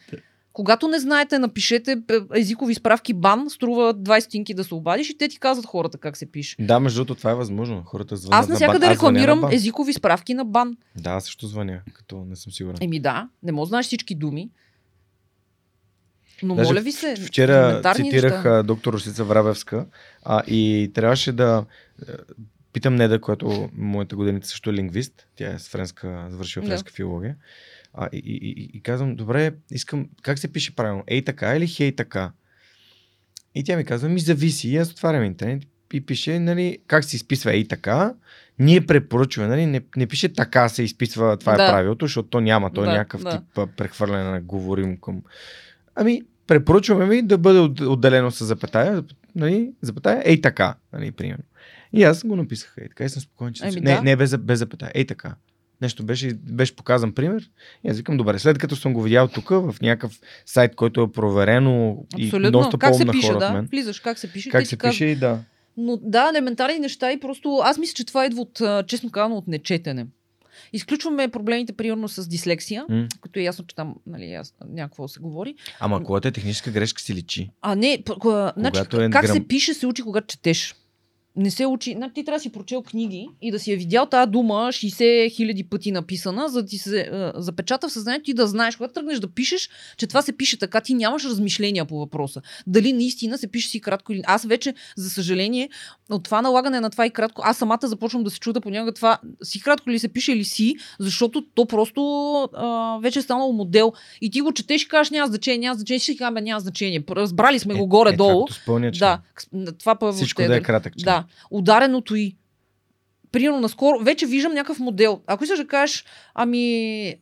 Когато не знаете, напишете е, езикови справки бан, струва 20 стотинки да се обадиш и те ти казват хората как се пише. Да, между другото, това е възможно. Хората звънят Аз на навсякъде на рекламирам бан. езикови справки на бан. Да, също звъня, като не съм сигурен. Еми да, не мога да знаеш всички думи. Но Даже моля ви се, Вчера цитирах неща. доктор Русица Врабевска а, и трябваше да... а, питам Неда, която моята годиница също е лингвист. Тя е с френска, завършила Да. френска филология. А, и, и, и, казвам, добре, искам, как се пише правилно? Ей така или хей така? И тя ми казва, ми зависи. И аз отварям интернет и пише, нали, как се изписва ей така. Ние препоръчваме, нали, не, не пише така се изписва, това Да. е правилото, защото то няма, то е Да, някакъв да. тип прехвърляне на говорим към... Ами, препоръчваме ви да бъде от- отделено с запетая, нали, запетая, ей така, нали, примерно. И аз го написах, ей така, и съм спокоен, че... Не, да. не без, за- без запетая, ей така. Нещо беше, беше показан пример. И аз викам, добре, след като съм го видял тук, в някакъв сайт, който е проверено и Абсолютно. доста Как се пише, хора от да? мен. Влизаш как се пише. Как се пише и да. Но да, елементарни неща и просто аз мисля, че това идва от, честно казано, от нечетене. Изключваме проблемите, примерно с дислексия, М. като е ясно, че там нали, ясно, някакво се говори. Ама когато е техническа грешка си личи. А не, п- к- значи, е как грам- се пише, се учи, когато четеш. Не се учи. Значи, ти трябва да си прочел книги и да си я видял тази дума 60 хиляди пъти написана, за да ти се а, запечата в съзнанието и да знаеш, когато тръгнеш да пишеш, че това се пише така, ти нямаш размишления по въпроса. Дали наистина се пише си кратко или... Аз вече, за съжаление, от това налагане на това и кратко, аз самата започвам да се чуда понякога това си кратко ли се пише или си, защото то просто а, вече е станало модел. И ти го четеш и кажеш няма значение, няма значение, ще кажем няма значение. Разбрали сме го горе-долу. Е. Да, това пък Всичко въобще да е кратък. Да, удареното и. Примерно наскоро, вече виждам някакъв модел. Ако искаш да кажеш, ами,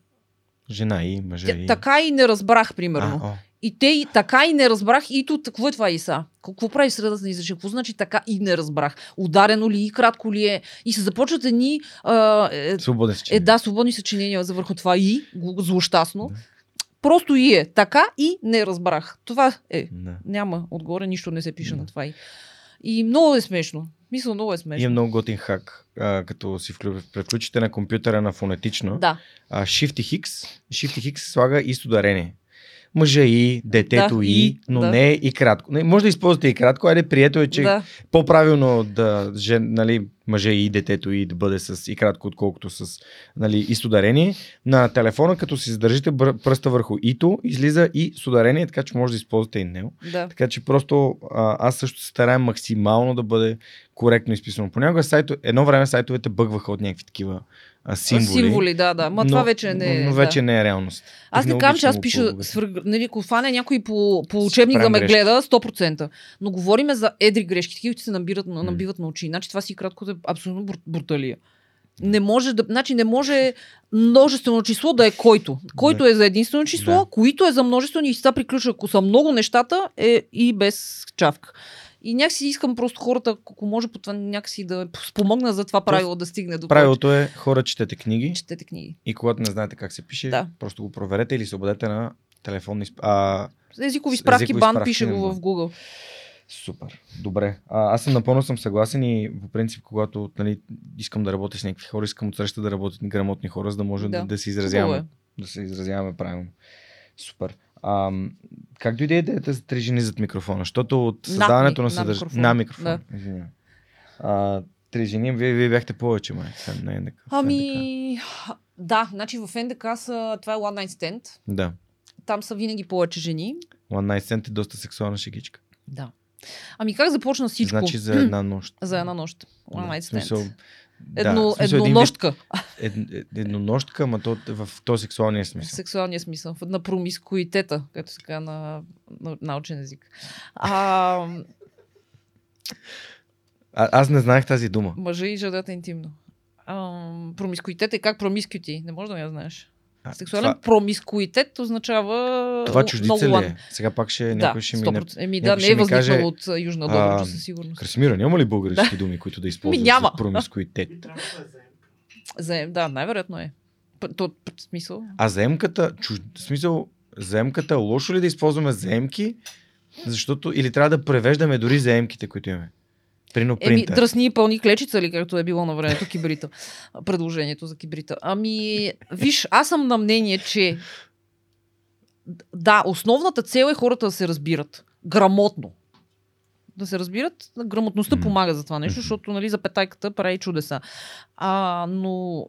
Жена и мъжа тя, и... така и не разбрах, примерно. А, о, И те и така и не разбрах. И тут, какво е това Иса? Какво прави в средата на изречение? Какво значи така и не разбрах? Ударено ли и кратко ли е? И се започват едни... А, е, свободен си е, да, свободни съчинения за върху това и, злощастно. Да. Просто и е. Така и не разбрах. Това е. Да. Няма. Отгоре нищо не се пише Да. на това и. И много е смешно. Мисля, много е смешно. И е много готин хак, а, като си вклю... преключите на компютъра на фонетично. Да. А, Shift и Hix, Shift и Hix слага и с ударение. Мъжа и, детето Да, и, но да. не и кратко. Не, може да използвате и кратко, айде прието е, че да. по-правилно да жен, нали, мъже и детето и да бъде с и кратко, отколкото с нали, и с ударение. На телефона, като си задържите пръста върху ито, излиза и с ударение, така че може да използвате и него. да. Така че просто а, аз също се стараем максимално да бъде коректно изписано. Понякога сайто, едно време сайтовете бъгваха от някакви такива символи. Символи, да, да. Ма това вече не е. Но, но вече не е реалност. Аз не казвам, че аз пиша, по-обогатя. свър... нали, ако фане някой по, по учебник да ме грешки. гледа, 100%. Но говориме за едри грешки, такива, се набират, на- набиват на очи. Значи това си кратко е абсолютно бур- бруталия. Не може да, значи не може множествено число да е който. Който е за единствено число, Да. които е за множествено и с това приключва. Ако са много нещата, е и без чавка. И някакси искам просто хората, ако може по това някакси да спомогна за това правило да стигне до Правилото е хора четете книги. Четете книги. и когато не знаете как се пише, Да. просто го проверете или се обадете на телефонни... А, Езикови справки, езикови бан справки, пише го в Google. Супер. Добре. А, аз съм напълно съм съгласен и по принцип, когато нали, искам да работя с някакви хора, искам отсреща да работят грамотни хора, за да може да, Да. да, се изразяваме. е. Да се изразяваме правилно. Супер. А, как дойде идеята за три жени зад микрофона? Защото от На създаването на на съдържание... На микрофона. Извинявай. А, три жени, вие, вие бяхте повече, май. Не, не, Ами, да, значи в НДК са, това е One Night Stand. Да. Там са винаги повече жени. One Night Stand е доста сексуална шегичка. Да. Ами как започна всичко? Значи за една нощ. За една нощ. One Да, Night в смисъл, Да, Едно, в смисъл един вид еднонощка. Ед, ед, еднонощка, ама то в този сексуалния В смисъл. сексуалния смисъл. На промискуитета, както се казва на, на научен език. А, А, аз не знаех тази дума. мъжа и жената интимно. А, промискуитет е как промискюти. Не може да я знаеш. А, Сексуален това, промискуитет означава това чуждица ли е? Сега пак ще Да, някой ще ми... Не... 100%. Еми да, не е възникнал каже, от Южна Добруджа със сигурност. Красимира, няма ли български думи, които да използваш няма. за промискуитет? Трябва да е най-вероятно е. То, смисъл. А заемката, чуж... смисъл, заемката, лошо ли да използваме заемки? Защото или трябва да превеждаме дори заемките, които имаме? Прино Еми, дръсни и пълни клечица ли, както е било на времето кибрита. Предложението за кибрита. Ами, виж, аз съм на мнение, че да, основната цел е хората да се разбират. Грамотно. Да се разбират, грамотността Мгм. помага за това нещо, защото нали, запетайката прави чудеса. А, но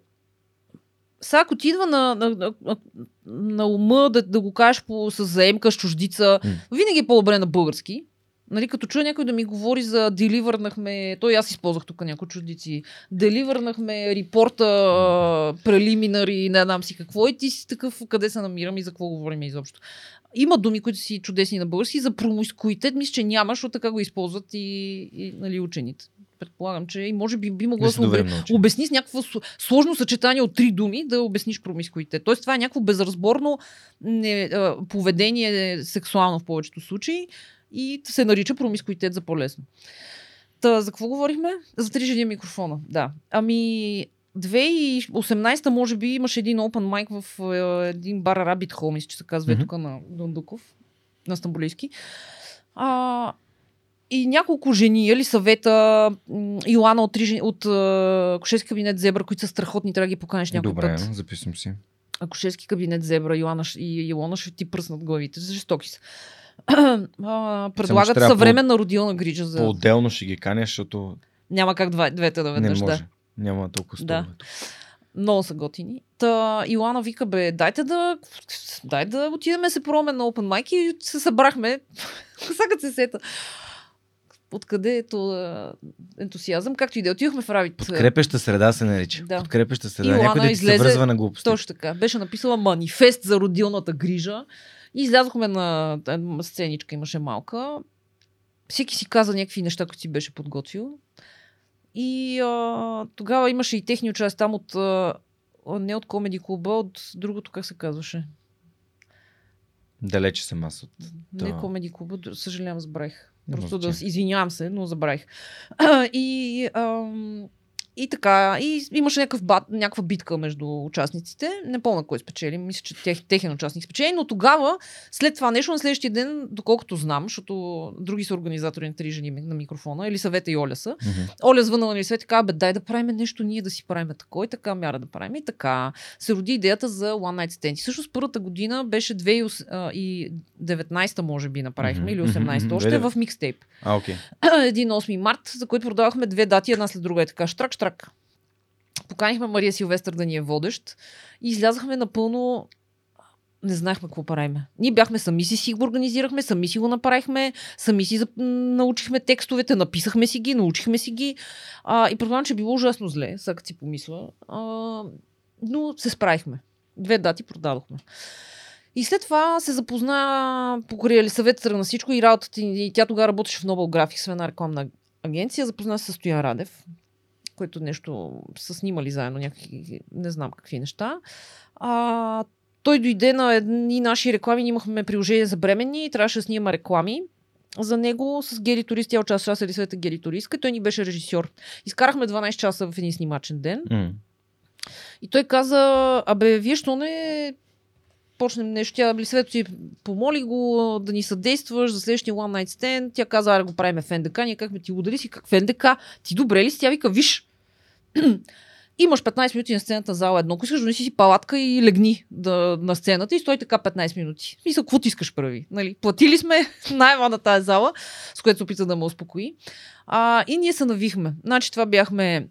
сега ако ти идва на, на, на, на ума да, да го кажеш по, с заемка, с чуждица, М. винаги е по-добре на български. Нали, като чуя някой да ми говори за деливърнахме, той аз използвах тук някои чудици, деливърнахме репорта, прелиминари, не знам си какво, и ти си такъв, къде се намирам и за какво говорим изобщо. Има думи, които си чудесни на български, за промискуитет мисля, че няма, защото така го използват и, и нали, учените. Предполагам, че и може би би могло да се обясни с някакво сложно съчетание от три думи да обясниш промискуитет. Тоест това е някакво безразборно не, поведение сексуално в повечето случаи и се нарича промискуитет за по-лесно. Та, за какво говорихме? За три жени микрофона, да. Ами, 2018 може би имаше един open mic в е, един бар Rabbit Hole, че се казва mm-hmm. тук на Дундуков, на Стамбулийски. А, и няколко жени, или съвета, Йоана от, три от а, Кошевски кабинет Зебра, които са страхотни, трябва да ги поканеш някой Добре, път. записвам си. Акушерски кабинет Зебра, Йоана и Илона ще ти пръснат главите. Жестоки са. А, предлагат съвременна родилна грижа за... По-отделно ще ги каня, защото Няма как два, двете да не веднъж. може. Да. Няма толкова Да. столове. Много са готини. Та Илана вика, бе, дайте да, дай да отидем да се пробваме на Open Mic и се събрахме. Сега се сета. Откъде е то а, ентусиазъм? Както и да е, отидохме в Равит. Подкрепеща среда се нарича. Да. Подкрепеща среда. Илана Някой да излезе- се връзва на глупости. Точно така. Беше написала манифест за родилната грижа. И излязохме на сценичка, имаше малка. Всеки си каза някакви неща, които си беше подготвил. И а, тогава имаше и техни участия там от... А, не от комеди клуба, от другото, как се казваше? Далече съм аз от... Не Да. комеди клуба, съжалявам, забравих. Просто да извинявам се, но забравих. и, ам, и така, и имаше някакъв бат, някаква битка между участниците. Не помня кой спечели, мисля, че тех, техен участник спечели, но тогава, след това нещо, на следващия ден, доколкото знам, защото други са организатори на три жени на микрофона, или съвета и Оля са, Мгм. Оля звънала на Елисавета и каза, бе, дай да правим нещо, ние да си правим такова и така, мяра да правим и така. Се роди идеята за One Night Stand. И Всъщност първата година беше 2019 може би направихме, Мгм, или мгм, 18 мгм, още две- в микстейп. А, окей. Един 8 март, за който продавахме две дати, една след друга е така, штрак, штрак. Поканихме Мария Силвестър да ни е водещ и излязахме напълно не знаехме какво правиме. Ние бяхме сами си си го организирахме, сами си го направихме, сами си научихме текстовете, написахме си ги, научихме си ги. А, и предполагам, че е било ужасно зле, сега си помисля. А, но се справихме. Две дати продадохме. И след това се запозна покрай Елисавета на всичко и работата и тя тогава работеше в Nobel Graphics, в една рекламна агенция. Запозна се с Стоян Радев, който нещо са снимали заедно някакви, не знам какви неща. А, той дойде на едни наши реклами, ние имахме приложение за бременни и трябваше да снимаме реклами за него с Гери Турист. Тя участва аз Елисавета Гери Туристка. Той ни беше режисьор. Изкарахме 12 часа в един снимачен ден. М. И той каза, абе, вие що не почнем нещо. Тя Елисавета си помоли го да ни съдействаш за следващия One Night Stand. Тя каза, аре го правим в НДК. Ние как ти удари си, как в НДК? Ти добре ли си? Тя вика, виж, имаш 15 минути на сцената зала едно. Ако искаш, донеси си палатка и легни да, на сцената и стой така 15 минути. Мисля, какво ти искаш прави? Нали? Платили сме найема на тази зала, с което се опита да ме успокои. А, и ние се навихме. Значи това бяхме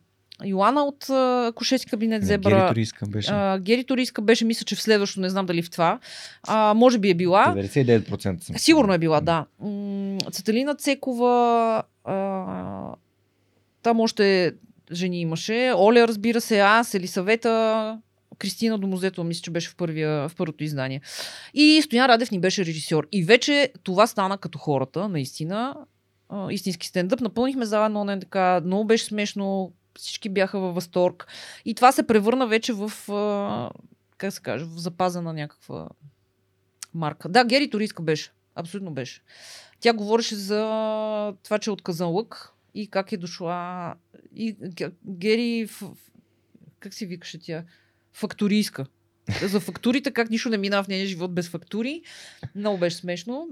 Йоана от а, Кошески кабинет Не, Зебра. Гери Туриска беше. А, Гери Ториска беше, мисля, че в следващото, не знам дали в това. А, може би е била. 99% съм. Сигурно е била, да. М, Цекова, а, там още жени имаше. Оля, разбира се, аз, Елисавета, Кристина Домозетова, мисля, че беше в, първия, в първото издание. И Стоян Радев ни беше режисьор. И вече това стана като хората, наистина. А, истински стендъп. Напълнихме зала на НДК, много беше смешно, всички бяха във възторг. И това се превърна вече в, как се каже, в запазена някаква марка. Да, Гери Ториска беше. Абсолютно беше. Тя говореше за това, че е от Казанлък и как е дошла. И Гери, как си викаше тя? Фактурийска. За фактурите, как нищо не минава в нейния живот без фактури. Много беше смешно.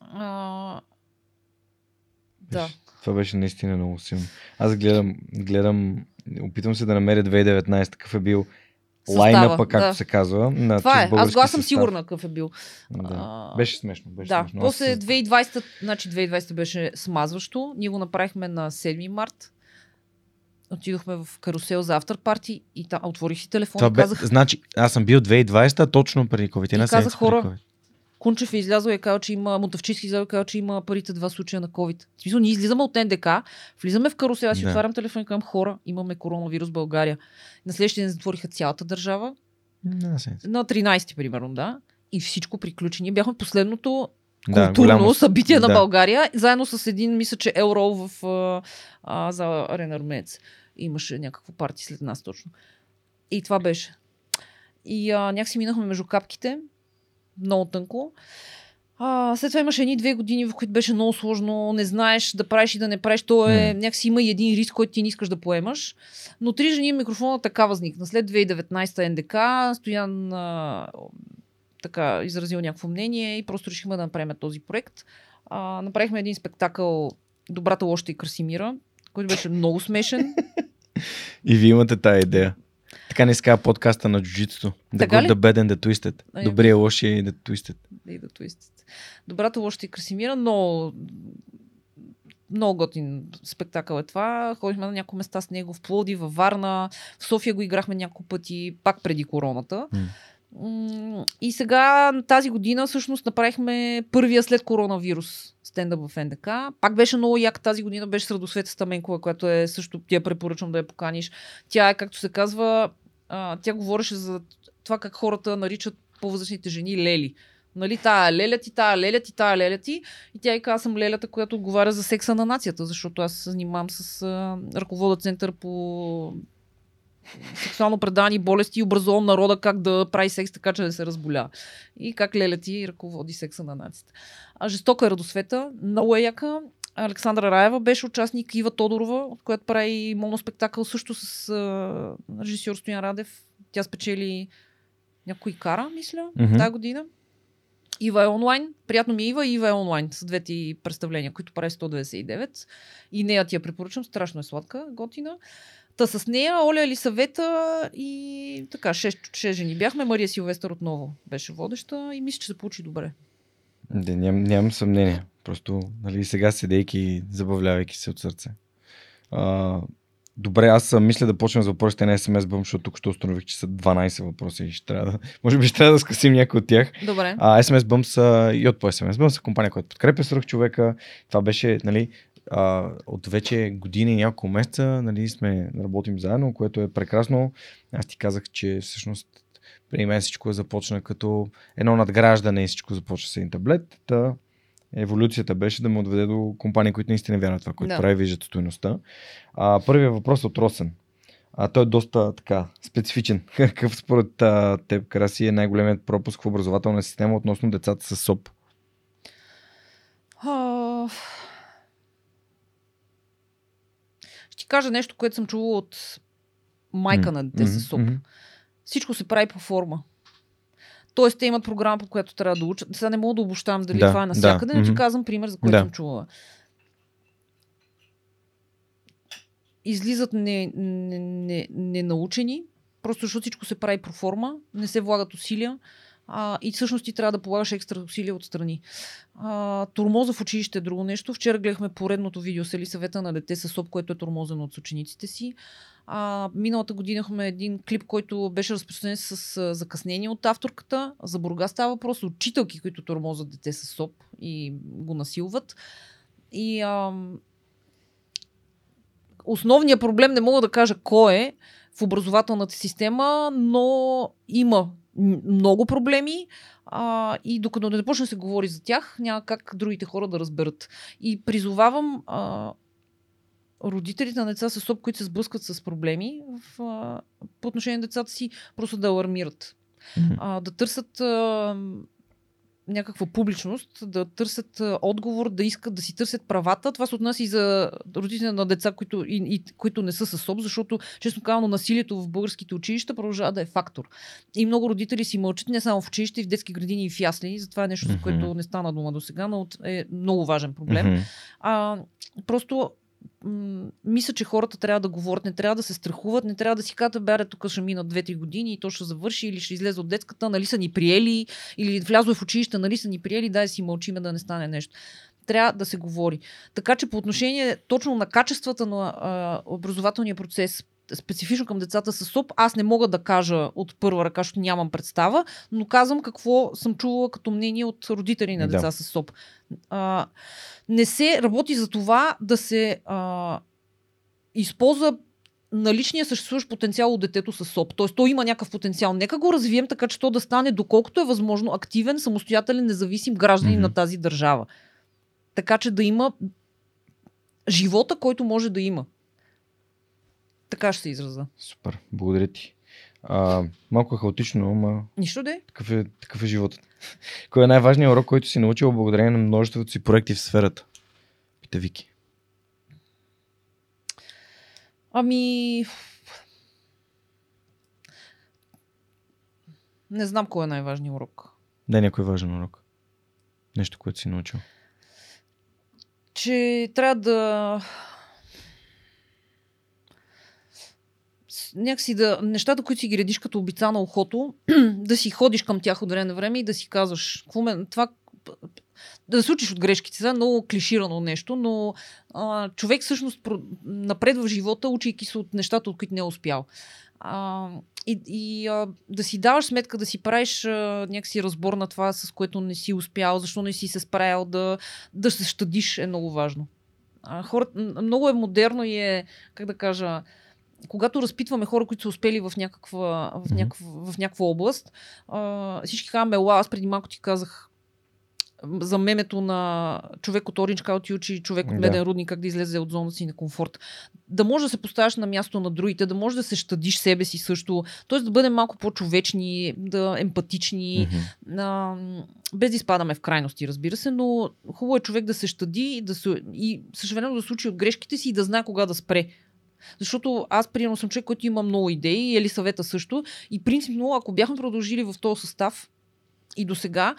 А, да. Това беше наистина много силно. Аз гледам, гледам, опитвам се да намеря 2019 какъв е бил лайнъпа, както да. се казва. На Това е. Аз аз съм състав. сигурна какъв е бил. Да. Беше смешно. Беше да, смешно. После се- 2020, значи 2020 беше смазващо. Ние го направихме на 7 март. Отидохме в карусел за автор парти и там отворих си телефона Това бе, казах, значи, аз съм бил 2020, точно преди COVID. И казах, хора. Кунчев е излязъл и е казал, че има, Мотавчийски излязъл и е казал, че има парите два случая на COVID. В смисъл, ние излизаме от НДК, влизаме в карусел, аз си Да. отварям телефон и казвам хора, имаме коронавирус в България. На следващия ден затвориха цялата държава, Да, на 13 примерно, да. И всичко приключи. Ние бяхме последното Да, културно голямо- събитие на да. България, заедно с един, мисля, че Елрол в а, а, за Арена Армеец. Имаше някакво парти след нас точно. И това беше. И а, някакси минахме между капките, много тънко. А, след това имаше едни две години, в които беше много сложно, не знаеш да правиш и да не правиш. То е, М. някакси има и един риск, който ти не искаш да поемаш. Но три жени микрофона така възникна. След 2019 НДК, Стоян а, така изразил някакво мнение и просто решихме да направим този проект. А, направихме един спектакъл Добрата, лошата и Красимира, който беше много смешен. И вие имате тая идея. Така не казва подкаста на джуджитото. The Така good, ли? the bad and the twisted. Добрия, лошия и the twisted. и да твистят. Добрата, лошата и Красимира, но много готин спектакъл е това. Ходихме на няколко места с него в Плоди, във Варна. В София го играхме няколко пъти, пак преди короната. М, И сега тази година всъщност направихме първия след коронавирус стендъп в НДК. Пак беше много як тази година, беше с Радосвета Стаменкова, която е също, ти я препоръчвам да я поканиш. Тя е, както се казва, а, тя говореше за това как хората наричат по-възрастните жени лели. Нали, тая леля ти, тая леля ти, тая леля ти. И тя и каза, аз съм лелята, която отговаря за секса на нацията, защото аз се занимавам с а, ръковода център по сексуално предани болести и образувам народа как да прави секс така, че да се разболя. И как леля ти ръководи секса на нацията. А жестока е радосвета, много е яка. Александра Раева беше участник, Ива Тодорова, която прави моноспектакъл също с а, режисьор Стоян Радев. Тя спечели някой кара, мисля, Мгм. тази година. Ива е онлайн. Приятно ми е Ива и Ива е онлайн с двете представления, които прави 199. И нея ти я препоръчвам. Страшно е сладка, готина. Та с нея, Оля Елисавета и така, 6, 6 жени бяхме. Мария Силвестър отново беше водеща и мисля, че се получи добре. Да, ням, нямам съмнение. Просто, нали, сега седейки забавлявайки се от сърце. А, добре, аз мисля да почнем с въпросите на SMS Bump, защото тук ще установих, че са 12 въпроса и ще трябва да, може би ще трябва да скъсим някой от тях. Добре. А, SMS Bump са и от по SMS Bump са компания, която подкрепя свръх човека. Това беше, нали, а, от вече години и няколко месеца, нали, сме работим заедно, което е прекрасно. Аз ти казах, че всъщност при мен всичко започна като едно надграждане и всичко започва с един таблет. Та еволюцията беше да ме отведе до компании, които наистина вярват това, което Да. прави, виждат стоеността. А, първият въпрос е от Росен. А, той е доста така специфичен. Какъв според а, теб, Краси, е най-големият пропуск в образователна система относно децата с СОП? Ще ти кажа нещо, което съм чувала от майка на дете с СОП. Мгм. Всичко се прави по форма. Тоест, те имат програма, по която трябва да учат. Сега не мога да обощавам дали Да, това е навсякъде, но ти казвам пример, за който Да. съм чувала. Излизат не, не, не, ненаучени, просто защото всичко се прави про форма, не се влагат усилия а, и всъщност ти трябва да полагаш екстра усилия отстрани. А, турмоза в училище е друго нещо. Вчера гледахме поредното видео с Елисавета на дете с СОП, което е турмозено от учениците си. А, миналата година имахме един клип, който беше разпространен с а, закъснение от авторката. За Бурга става въпрос. Учителки, които тормозят дете с СОП и го насилват. И ам, основният проблем, не мога да кажа кой е в образователната система, но има много проблеми а, и докато не почне да се говори за тях, няма как другите хора да разберат. И призовавам а, родителите на деца с СОП, които се сблъскват с проблеми в, а, по отношение на децата си, просто да алармират. Мгм. А, да търсят а, някаква публичност, да търсят отговор, да искат да си търсят правата. Това се отнася и за родителите на деца, които, и, и, които не са с СОП, защото, честно казано, насилието в българските училища продължава да е фактор. И много родители си мълчат не само в училище, и в детски градини и в ясли. Затова е нещо, за което не стана дума до сега, но е много важен проблем. А, просто мисля, че хората трябва да говорят, не трябва да се страхуват, не трябва да си казват, бе, тук ще минат 2-3 години и то ще завърши или ще излезе от детската, нали са ни приели, или влязло е в училище, нали са ни приели, дай си мълчиме да не стане нещо. Трябва да се говори. Така че по отношение точно на качествата на а, образователния процес специфично към децата с СОП, аз не мога да кажа от първа ръка, защото нямам представа, но казвам какво съм чувала като мнение от родители на Да. деца с СОП. А, не се работи за това да се а, използва наличния съществуващ потенциал от детето с СОП. Тоест, то има някакъв потенциал. Нека го развием така, че то да стане доколкото е възможно активен, самостоятелен, независим гражданин Мгм. на тази държава. Така че да има живота, който може да има. Така ще се израза. Супер, благодаря ти. А, малко е хаотично, ама Нищо де. такъв е, такъв е животът. Кой е най-важният урок, който си научил благодарение на множеството си проекти в сферата? Пита Вики. Ами... Не знам кой е най-важният урок. Дай някой важен урок. Нещо, което си научил. че трябва да някакси да, нещата, които си ги редиш като обица на ухото, да си ходиш към тях от време на време и да си казваш, ме, това да се учиш от грешките. Сега е много клиширано нещо, но а, човек всъщност напредва в живота, учейки се от нещата, от които не е успял. А, и и а, да си даваш сметка, да си правиш а, някакси разбор на това, с което не си успял, защо не си се справил, да, да се щадиш е много важно. А, хората, много е модерно и е, как да кажа, когато разпитваме хора, които са успели в някаква, в някаква, в някаква област, а, всички казваме, ела, аз преди малко ти казах за мемето на човек от Orange County учи човек от Да. Меден рудник как да излезе от зоната си на комфорт. Да може да се поставяш на място на другите, да може да се щадиш себе си също, т.е. да бъдем малко по-човечни, да емпатични, Мгм. а, без да изпадаме в крайности, разбира се, но хубаво е човек да се щади и, да се, и съжалено да се учи от грешките си и да знае кога да спре. Защото аз, примерно, съм човек, който има много идеи, и Ели съвета също. И принципно, ако бяхме продължили в този състав и до сега,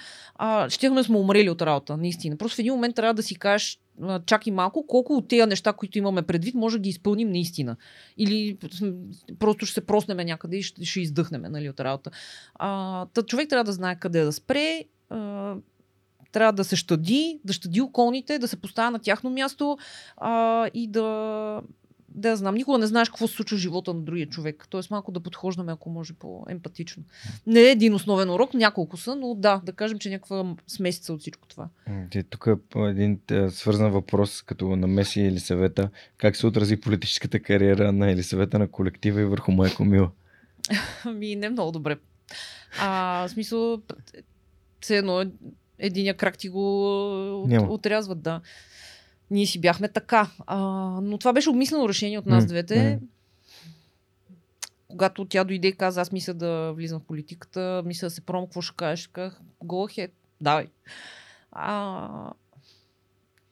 щехме сме умрели от работа, наистина. Просто в един момент трябва да си кажеш, чакай малко, колко от тези неща, които имаме предвид, може да ги изпълним наистина. Или просто ще се проснем някъде и ще, ще издъхнем нали, от работа. А, та човек трябва да знае къде да спре, а, трябва да се щади, да щади околните, да се поставя на тяхно място а, и да, да знам, никога не знаеш какво се случва в живота на другия човек. Тоест малко да подхождаме, ако може, по-емпатично. Не е един основен урок, няколко са, но да, да кажем, че някаква смесица от всичко това. Те, тук е един е, свързан въпрос, като на Меси или съвета. Как се отрази политическата кариера на Елисавета на колектива и върху Майко Мила? Ами, не много добре. А, в смисъл, все едно единия крак ти го от, отрязват, да. Ние си бяхме така. А, но това беше обмислено решение от нас М, двете. Когато тя дойде и каза, аз мисля да влизам в политиката, мисля да се пробвам, какво ще кажеш, казах, go ahead, давай. А,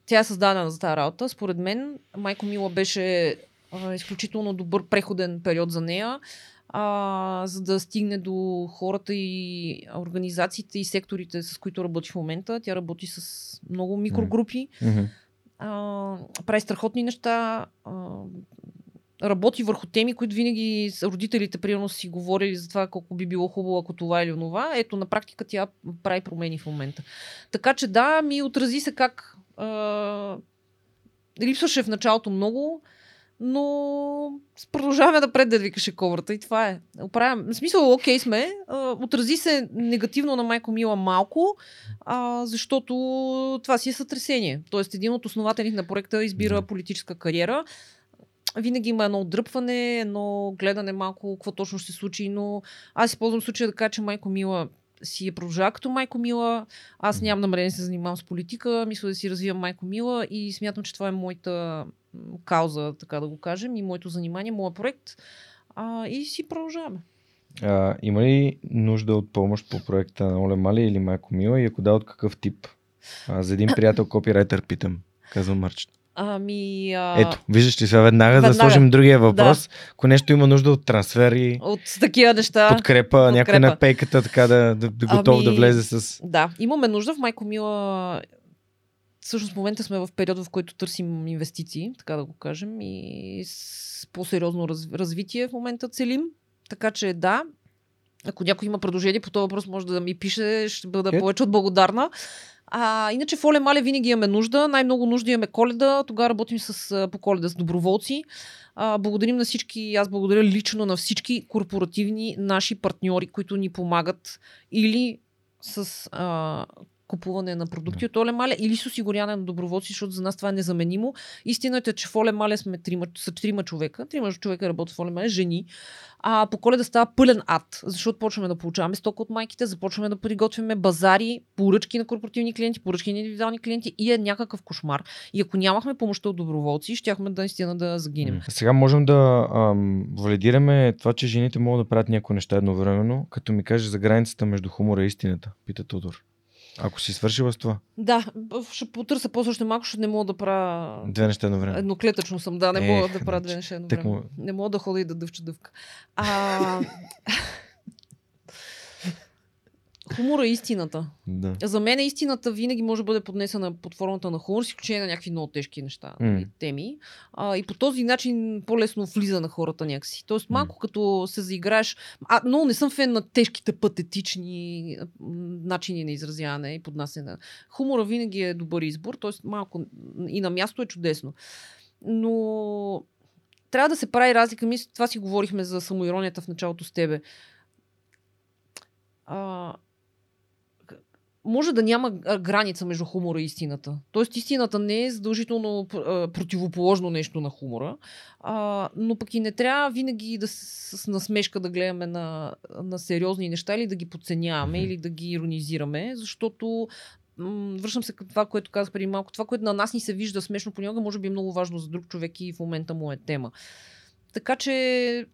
тя е създадена за тази работа. Според мен, Майко Мила беше а, изключително добър преходен период за нея, а, за да стигне до хората и организациите и секторите, с които работи в момента. Тя работи с много микрогрупи, Мгм. Прави страхотни неща, а, работи върху теми, които винаги родителите, примерно, си говорили за това колко би било хубаво, ако това или онова. Ето, на практика тя прави промени в момента. Така че да, ми отрази се как а, липсваше в началото много, но продължаваме да пред да викаше коврата и това е. Оправям. В смисъл, окей сме. Отрази се негативно на Майко Мила малко, а, защото това си е сътресение. Тоест, един от основателите на проекта избира политическа кариера. Винаги има едно отдръпване, едно гледане малко какво точно ще се случи, но аз използвам случая да кажа, че Майко Мила си е продължава като Майко Мила. Аз нямам намерение да се занимавам с политика, мисля да си развивам Майко Мила и смятам, че това е моята кауза, така да го кажем, и моето занимание, моят проект. А, и си продължаваме. А, има ли нужда от помощ по проекта на Оле Мали или Майко Мила и ако да, от какъв тип? А, за един приятел копирайтер питам, казва Мърчет. Ами, а, Ето, виждаш ли сега веднага, да Веднага. сложим другия въпрос. Ако нещо има нужда от трансфери, от такива неща. подкрепа, някой подкрепа. на пейката, така да, да, да готов Ами, да влезе с... Да, имаме нужда в Майко Мила. Всъщност в момента сме в период, в който търсим инвестиции, така да го кажем, и с по-сериозно раз, развитие в момента целим. Така че да, ако някой има предложение по този въпрос, може да ми пише, ще бъда Ето. повече от благодарна. А, иначе в Оле Мале винаги имаме нужда. Най-много нужда имаме коледа. Тогава работим с, по коледа с доброволци. А, благодарим на всички, аз благодаря лично на всички корпоративни наши партньори, които ни помагат или с а, купуване на продукти от Оле Мале или с осигуряване на доброволци, защото за нас това е незаменимо. Истината е, че в Оле Мале сме трима, са трима човека. Трима човека работят в Оле Мале, жени. А по коледа става пълен ад, защото почваме да получаваме стока от майките, започваме да приготвяме базари, поръчки на корпоративни клиенти, поръчки на индивидуални клиенти и е някакъв кошмар. И ако нямахме помощта от доброволци, щяхме да наистина да загинем. Сега можем да ам, валидираме това, че жените могат да правят някои неща едновременно, като ми кажеш за границата между хумора и истината, пита Тодор. Ако си свършила с това. Да, ще потърся после още малко, защото не мога да правя Две неща едновременно. Едноклетъчно съм, да, не Ех, мога да правя две значи, неща тък едновременно. му- Не мога да ходя и да дъвча дъвка. А... Хумора е истината. Да. За мен истината винаги може да бъде поднесена под формата на хумор, с изключение на някакви много тежки неща mm. теми. А, и по този начин по-лесно влиза на хората някакси. Тоест малко mm. като се заиграеш... А, но не съм фен на тежките патетични начини на изразяване и поднасяне. Хумора винаги е добър избор, т.е. малко и на място е чудесно. Но трябва да се прави разлика. Мисля, това си говорихме за самоиронията в началото с тебе. А, може да няма граница между хумора и истината. Тоест истината не е задължително противоположно нещо на хумора, а, но пък и не трябва винаги да с, с насмешка да гледаме на, на сериозни неща или да ги подценяваме или да ги иронизираме, защото връщам се към това, което казах преди малко. Това, което на нас ни се вижда смешно понякога, може би е много важно за друг човек и в момента му е тема. Така че,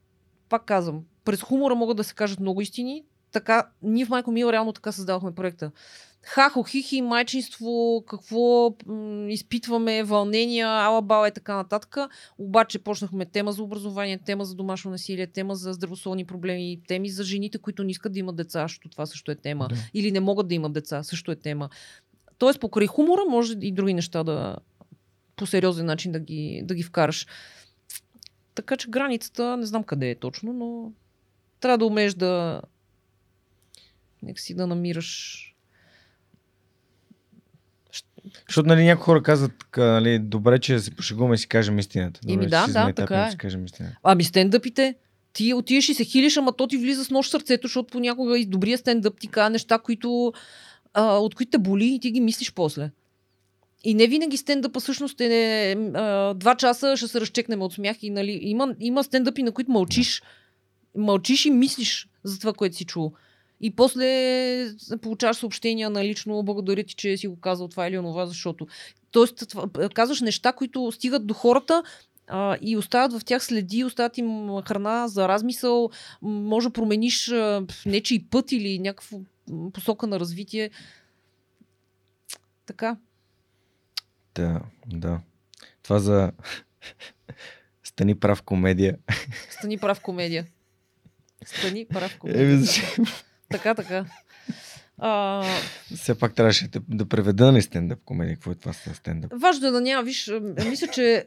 пак казвам, през хумора могат да се кажат много истини. Така, ние в Майко Мил реално така създавахме проекта. Хахо, хихи, майчинство, какво м- изпитваме, вълнения, алабала и така нататък. Обаче почнахме тема за образование, тема за домашно насилие, тема за здравословни проблеми, теми за жените, които не искат да имат деца, защото това също е тема. Да. Или не могат да имат деца, също е тема. Тоест, покрай хумора може и други неща да по сериозен начин да ги, да ги вкараш. Така че границата не знам къде е точно, но трябва да умееш да нека си да намираш Защото нали, някои хора казват, нали, добре, че се пошегуваме и си кажем истината. Добре, Еми да, да, така е. си кажем истината. Ами стендъпите, ти отиваш и се хилиш, ама то ти влиза с нож в сърцето, защото понякога и добрия стендъп ти казва неща, които, а, от които те боли и ти ги мислиш после. И не винаги стендъпа всъщност е а, два часа ще се разчекнем от смях и нали, има, има стендъпи, на които мълчиш. Мълчиш и мислиш за това, което си чул. И после получаваш съобщения на лично, благодаря ти, че си го казал това или онова, защото. Тоест, казваш неща, които стигат до хората а, и остават в тях следи, остават им храна за размисъл, може да промениш а, нечий път или някаква посока на развитие. Така. Да, да. Това за Стани прав комедия. Стани прав комедия. Стани прав комедия. Еми? Така, така. А, Все пак трябваше да, да преведа на стендъп комедия. Какво е това с стендъп? Важно е да няма, виж, мисля, че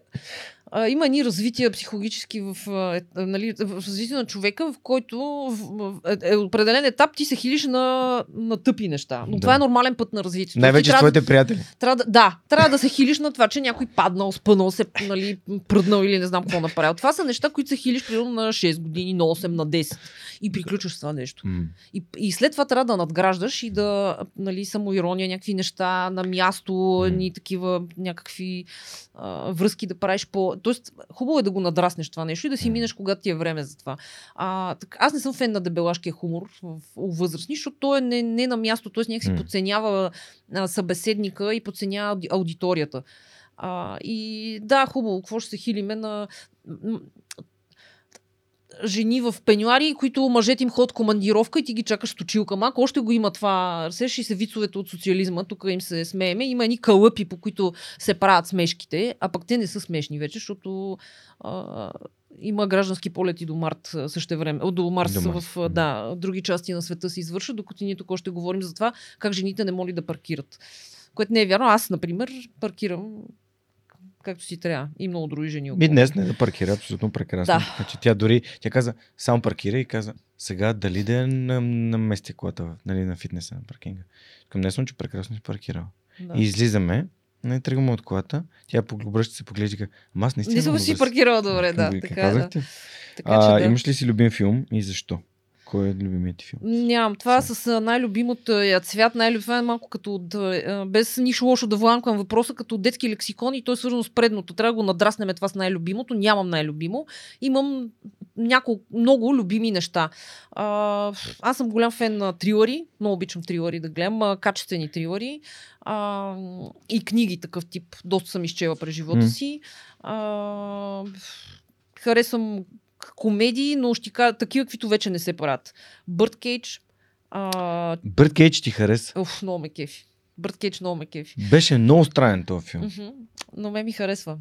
а, има едни развития психологически в, а, е, нали, в развитие на човека, в който в, в, е, е определен етап ти се хилиш на, на тъпи неща. Но Да. това е нормален път на развитието. Най-вече с твоите приятели. трябва да, да, трябва да се хилиш на това, че някой паднал, спънал се, нали, пръднал или не знам какво направил. Това са неща, които се хилиш примерно на 6 години, на 8, на 10 и приключваш с това нещо. И, и след това трябва да надграждаш и да, нали, самоирония, някакви неща на място, ни такива някакви а, връзки да правиш по... Тоест, хубаво е да го надраснеш това нещо и да си М. минеш, когато ти е време за това. А, так, аз не съм фен на дебелашкия хумор в, у възрастни, защото той е не, не на място, т.е. някакси подценява а, събеседника и подценява ауди- аудиторията. А, и да, хубаво, какво ще се хилиме на жени в пенюари, които мъжете им ходят командировка и ти ги чакаш с точилка. Малко още го има това. Сеш и се вицовете от социализма, тук им се смееме. Има едни кълъпи, по които се правят смешките, а пък те не са смешни вече, защото а, има граждански полети до март също време. До Марс, До Марс, в да, други части на света се извършват, докато ние тук още говорим за това как жените не могат да паркират. Което не е вярно. Аз, например, паркирам както си трябва. И много други жени. Ми около. днес не да паркира, абсолютно прекрасно. Да. Значи, тя дори, тя каза, само паркира и каза, сега дали да я на, намести колата нали, на фитнеса на паркинга. Към днес съм, че прекрасно си паркирала. Да. И излизаме, не тръгваме от колата, тя обръща се поглежда и аз наистина Не съм си паркирала добре, да. Така, е, да. така че да. Имаш ли си любим филм и защо? Кой е любимият ти филм? Нямам. Това Сега. с а, най-любимото я цвят, най това е малко като от, без нищо лошо да вламкам въпроса, като детски лексикон и той е свързано с предното. Трябва да го надраснем това с най-любимото. Нямам най-любимо. Имам няколко, много любими неща. А, аз съм голям фен на трилъри. Много обичам трилъри да гледам. Качествени трилъри. А, и книги такъв тип. Доста съм изчела през живота си. А, харесвам комедии, но ще кажа такива, каквито вече не се правят. Бърт Кейдж. А, Бърт Кейдж ти хареса? уф, много ме кефи. Бърт Кейдж много ме кефи. Беше много странен този филм. Мгм. Но ме ми харесва.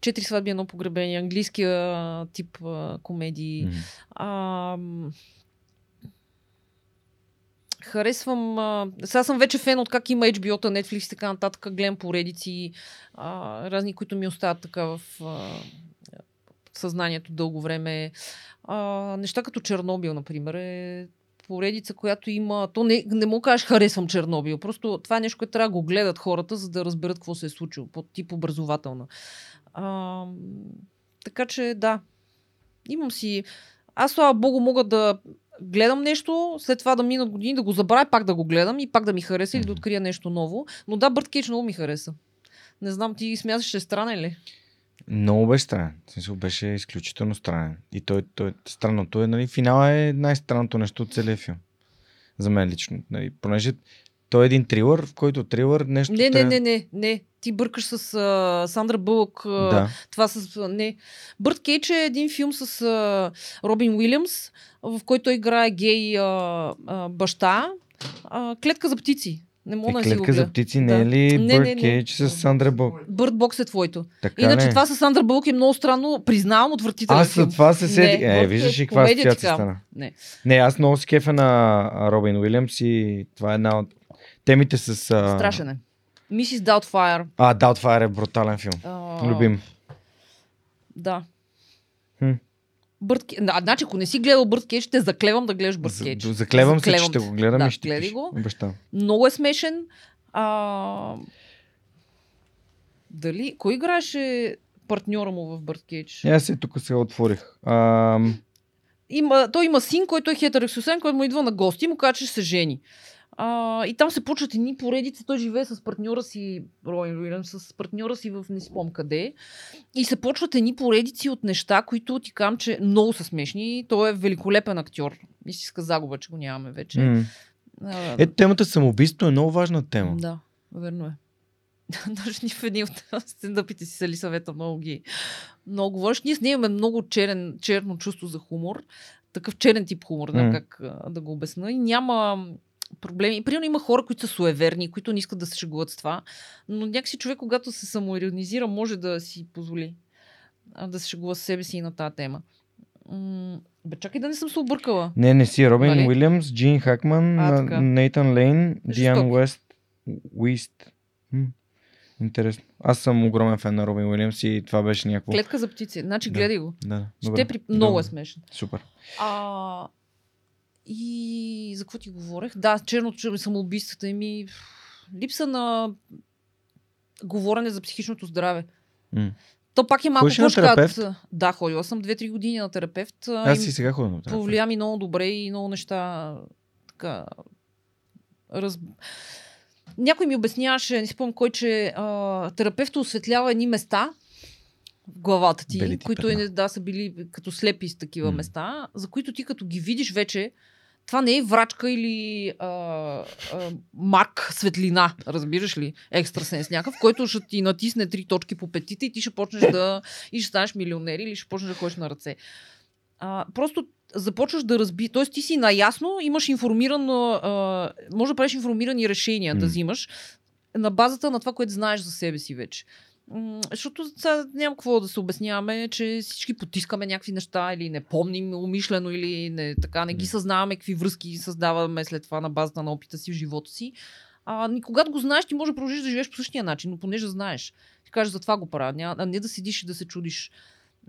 Четири сватби, едно погребение, английския тип а, комедии. Мгм. А, харесвам. А, сега съм вече фен от как има HBO-та, Netflix и така нататък. Гледам поредици, а, разни, които ми остават така в а, съзнанието дълго време. А, неща като Чернобил, например, е поредица, която има... То не, не му кажеш харесвам Чернобил. Просто това е нещо, което трябва да го гледат хората, за да разберат какво се е случило. По тип образователна. А, така че да. Имам си... Аз, слава богу, мога да гледам нещо, след това да минат години, да го забравя, пак да го гледам и пак да ми хареса или да открия нещо ново. Но да, Бърт Кейдж много ми хареса. Не знам, ти смяташ, че е странен ли? Много беше странен. В смисъл беше изключително странен. И той, той странното е, нали, финала е най-странното нещо от целия филм. За мен лично. Нали, понеже той е един трилър, в който трилър нещо. Не, не, не, не, не. Ти бъркаш с а, Сандра Бълък. А, Да. Това с... а, Не. Бърт Кейдж е един филм с а, Робин Уилямс, в който той играе гей а, а, баща. А, клетка за птици. Не мога Е, да си клетка за птици Да. не е ли Не, Бърт не, не. С Бълк? Бърт Бокс е твоето. Така Иначе не. това с Бълък е много странно. Признавам отвратителен Аз за това се седих. Не, Е, виждаш ли каква асоциация стана. Не. Не, аз много си кефа на Робин Уилямс и това е една от темите с... А... Страшен е. Мисис Даутфайр. А, Doubtfire е брутален филм. А, Любим. Да. Хм. Бърт Ке- Да, значи, ако не си гледал Бърт Кейдж, ще заклевам да гледаш Бърт За- Кейдж. Заклевам се, че Заклевам ще го гледам Да, и ще гледай го. Обещавам. Много е смешен. А... Дали... Кой играеше партньора му в Бърт Кейдж? И Аз се тук сега отворих. Ам, Има, той има син, който е хетеросексуален, който му идва на гости и му казва, че се жени. А, и там се почват едни поредици. Той живее с партньора си, Роин Уилям, с партньора си в не спомням къде. И се почват едни поредици от неща, които ти казвам, че много са смешни. Той е великолепен актьор. Истинска загуба, че го нямаме вече. м. А, Е, темата самоубийство е много важна тема. Да, верно е. Даже ни в едни от стендъпите си Сали съвета много ги много говориш. Ние с нея имаме много черен, черно чувство за хумор. Такъв черен тип хумор, знам М. как да го обясна. И няма проблеми. И примерно има хора, които са суеверни, които не искат да се шегуват с това. Но някакси човек, когато се самоиронизира, може да си позволи да се шегува с себе си и на тази тема. М- Бе, чакай да не съм се объркала. Не, не си. Робин Нали? Уилямс, Джин Хакман, А, така. Нейтан Лейн, Диан. Уест, Уист. М, Интересно. Аз съм огромен фен на Робин Уилямс и това беше някакво... Клетка за птици. Значи Да. гледай го. Да, Ще добре. при... Много Добре. е смешен. Супер. А, и за какво ти говорех? Да, черното че- самоубийствата ми. Липса на говорене за психичното здраве. М. То пак е малко Ходиш на терапевт? Да, ходила съм 2-3 години на терапевт. Аз и сега ходя на терапевт. Повлия ми много добре и много неща. Така. Раз... Някой ми обясняваше, не спомням кой, че а, терапевта осветлява едни места в главата ти, Белите които петна. е, да, са били като слепи с такива М. места, за които ти като ги видиш вече, това не е врачка или а, а, мак светлина, разбираш ли? Екстрасенс някакъв, който ще ти натисне три точки по петите и ти ще почнеш да... и ще станеш милионер или ще почнеш да ходиш на ръце. А, просто започваш да разби... Тоест ти си наясно, имаш информиран... А, може да правиш информирани решения да М. взимаш на базата на това, което знаеш за себе си вече. Защото сега няма какво да се обясняваме, че всички потискаме някакви неща или не помним умишлено или не, така не ги съзнаваме какви връзки създаваме след това на базата на опита си в живота си. А, и когато го знаеш, ти може да продължиш да живееш по същия начин, но понеже знаеш. Ти кажеш, за това го правя, а не да седиш и да се чудиш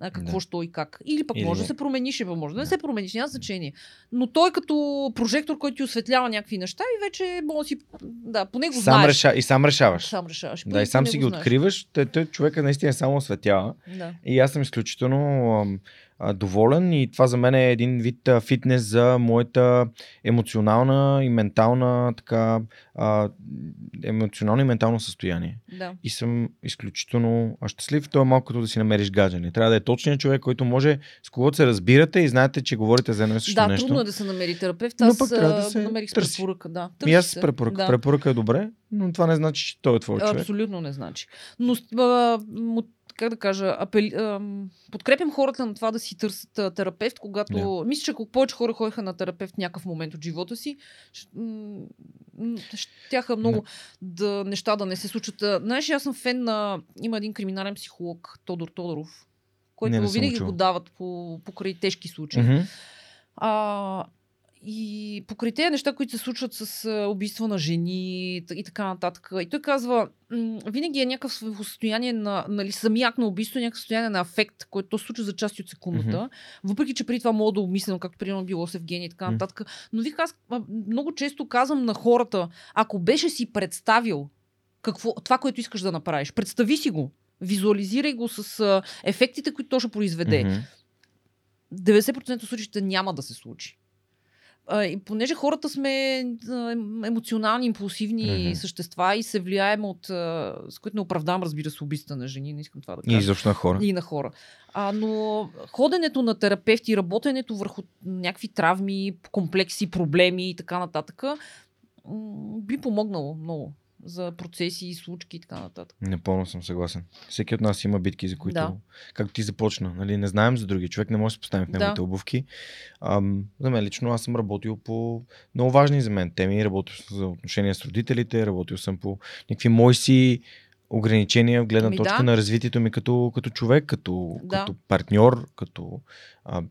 а, какво Да. що и как. Или пък Или може да се промениш, или може да не Да. се промениш, няма значение. Но той като прожектор, който ти осветлява някакви неща и вече може да си... Да, поне го Сам знаеш. реша... И сам решаваш. Сам решаваш. Да, и сам си ги откриваш. Той, той човека наистина само осветява. Да. И аз съм изключително а, доволен и това за мен е един вид а, фитнес за моята емоционална и ментална така а, емоционално и ментално състояние. да. И съм изключително щастлив. То е малко като да си намериш гаджани. Трябва да е точният човек, който може с когото се разбирате и знаете, че говорите за едно и също Да, нещо. трудно е да се намери терапевт. Аз пък трябва да се намерих търси. препоръка. Да. И аз Търси с се. препоръка. Да. Препоръка е добре, но това не значи, че той е твой човек. Абсолютно не значи. Но а, как да кажа, апели, подкрепям хората на това да си търсят а, терапевт, когато... Да. Мисля, че ако повече хора ходеха на терапевт в някакъв момент от живота си, щяха много да, неща да не се случат. А, Знаеш, аз съм фен на... Има един криминален психолог, Тодор Тодоров, който Не, не винаги го дават по, покрай тежки случаи. Мгм. А, и покрай тези неща, които се случват с убийства на жени и така нататък. И той казва, винаги е някакъв състояние на, нали, самия акт на убийство, някакво състояние на афект, което се случва за части от секундата. Мгм. Въпреки, че преди това мога да обмислям, както примерно било с Евгений и така нататък. Но вих аз много често казвам на хората, ако беше си представил какво, това, което искаш да направиш, представи си го. Визуализирай го с ефектите, които то ще произведе. Мгм. 90% от случаите няма да се случи. А, и понеже хората сме а, ем- емоционални, импулсивни Мгм. същества и се влияем от... а, с които не оправдавам, разбира се, убийства на жени, не искам това да И кажа. изобщо на хора. И на хора. А, но ходенето на терапевти, работенето върху някакви травми, комплекси, проблеми и така нататък, би помогнало много за процеси, случки и така нататък. Напълно съм съгласен. Всеки от нас има битки, за които, Да. както ти започна, нали, не знаем за други. Човек не може да се поставим в Да. неговите обувки. Ам, за мен лично аз съм работил по много важни за мен теми. Работил съм за отношения с родителите, работил съм по някакви мои си ограничения в гледна Ами точка да. на развитието ми като, като човек, като, Да. като партньор, като а,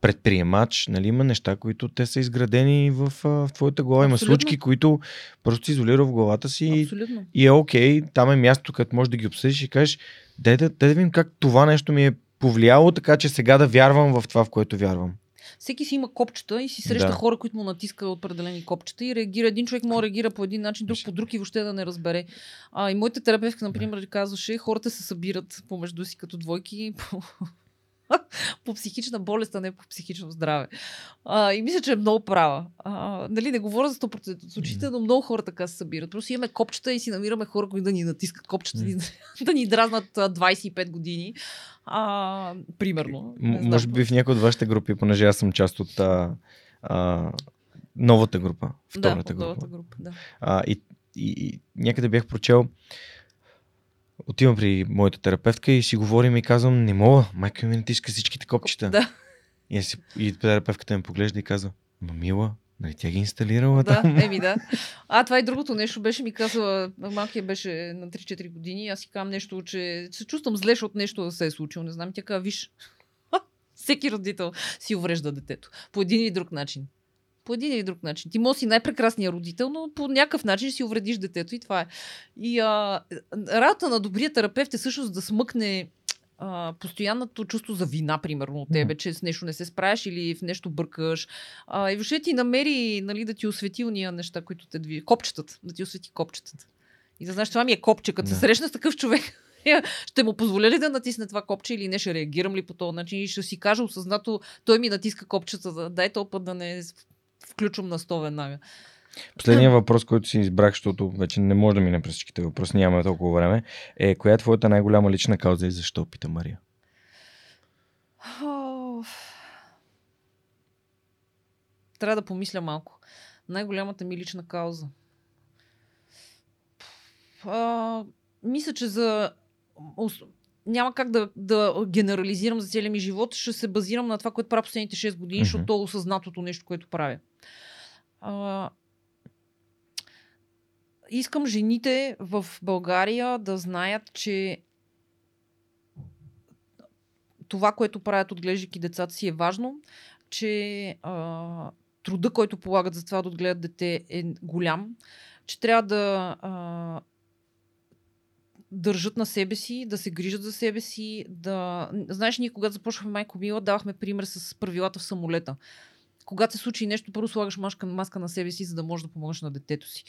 предприемач. Нали, има неща, които те са изградени в, в твоята глава. Има Абсолютно. случки, които просто си изолира в главата си и Абсолютно. и е окей, там е място, където можеш да ги обсъдиш и кажеш, дай да, дай да видим как това нещо ми е повлияло, така че сега да вярвам в това, в което вярвам. Всеки си има копчета и си среща Да. хора, които му натиска определени копчета и реагира. Един човек може да реагира по един начин, друг по друг и въобще да не разбере. А, и моята терапевтка, например, казваше, хората се събират помежду си като двойки по, по психична болест, а не по психично здраве. А, и мисля, че е много права. А, нали, не говоря за 100% от случаите, но много хора така се събират. Просто имаме копчета и си намираме хора, които да ни натискат копчета, М. да, ни дразнат а, 25 години. А, примерно. М- може би в някои от вашите групи, понеже аз съм част от а, а, новата група, втората да, група. новата група. Да. А, и, и, и някъде бях прочел, отивам при моята терапевтка и си говорим и казвам, не мога, майка ми натиска всичките копчета. Да. И, си, и терапевтката ме поглежда и казва, ма мила, нали тя ги инсталирала Да, там? еми да. А, това и другото нещо беше ми казала, малкият беше на 3-4 години, аз си казвам нещо, че се чувствам зле, защото нещо да се е случило. Не знам, тя казва, виж, всеки родител си уврежда детето. По един или друг начин. По един или друг начин. Ти може си най-прекрасният родител, но по някакъв начин си увредиш детето и това е. И а, работа на добрия терапевт е всъщност да смъкне а, постоянното чувство за вина, примерно, от тебе, че с нещо не се справяш или в нещо бъркаш. А, и въобще ти намери нали, да ти освети уния неща, които те движат. Копчетата, да ти освети копчетата. И да знаеш, това ми е копче. Като Да. се срещна с такъв човек, ще му позволя ли да натисне това копче или не, ще реагирам ли по този начин и ще си кажа осъзнато, той ми натиска копчета, да дай този път да не включвам на 100 веднага. Последният въпрос, който си избрах, защото вече не може да мине през всичките въпроси, нямаме толкова време, е коя е твоята най-голяма лична кауза и защо, пита Мария? О, Трябва да помисля малко. Най-голямата ми лична кауза. А, мисля, че за. Няма как да, да генерализирам за целия ми живот. Ще се базирам на това, което правя последните 6 години, Мгм. защото то е осъзнатото нещо, което правя. А, искам жените в България да знаят, че това, което правят отглеждайки децата си е важно, че а, труда, който полагат за това да отгледат дете е голям, че трябва да а, държат на себе си, да се грижат за себе си, да... Знаеш, ние когато започвахме Майко Мила, давахме пример с правилата в самолета. Когато се случи нещо, първо слагаш маска, маска на себе си, за да можеш да помогнеш на детето си.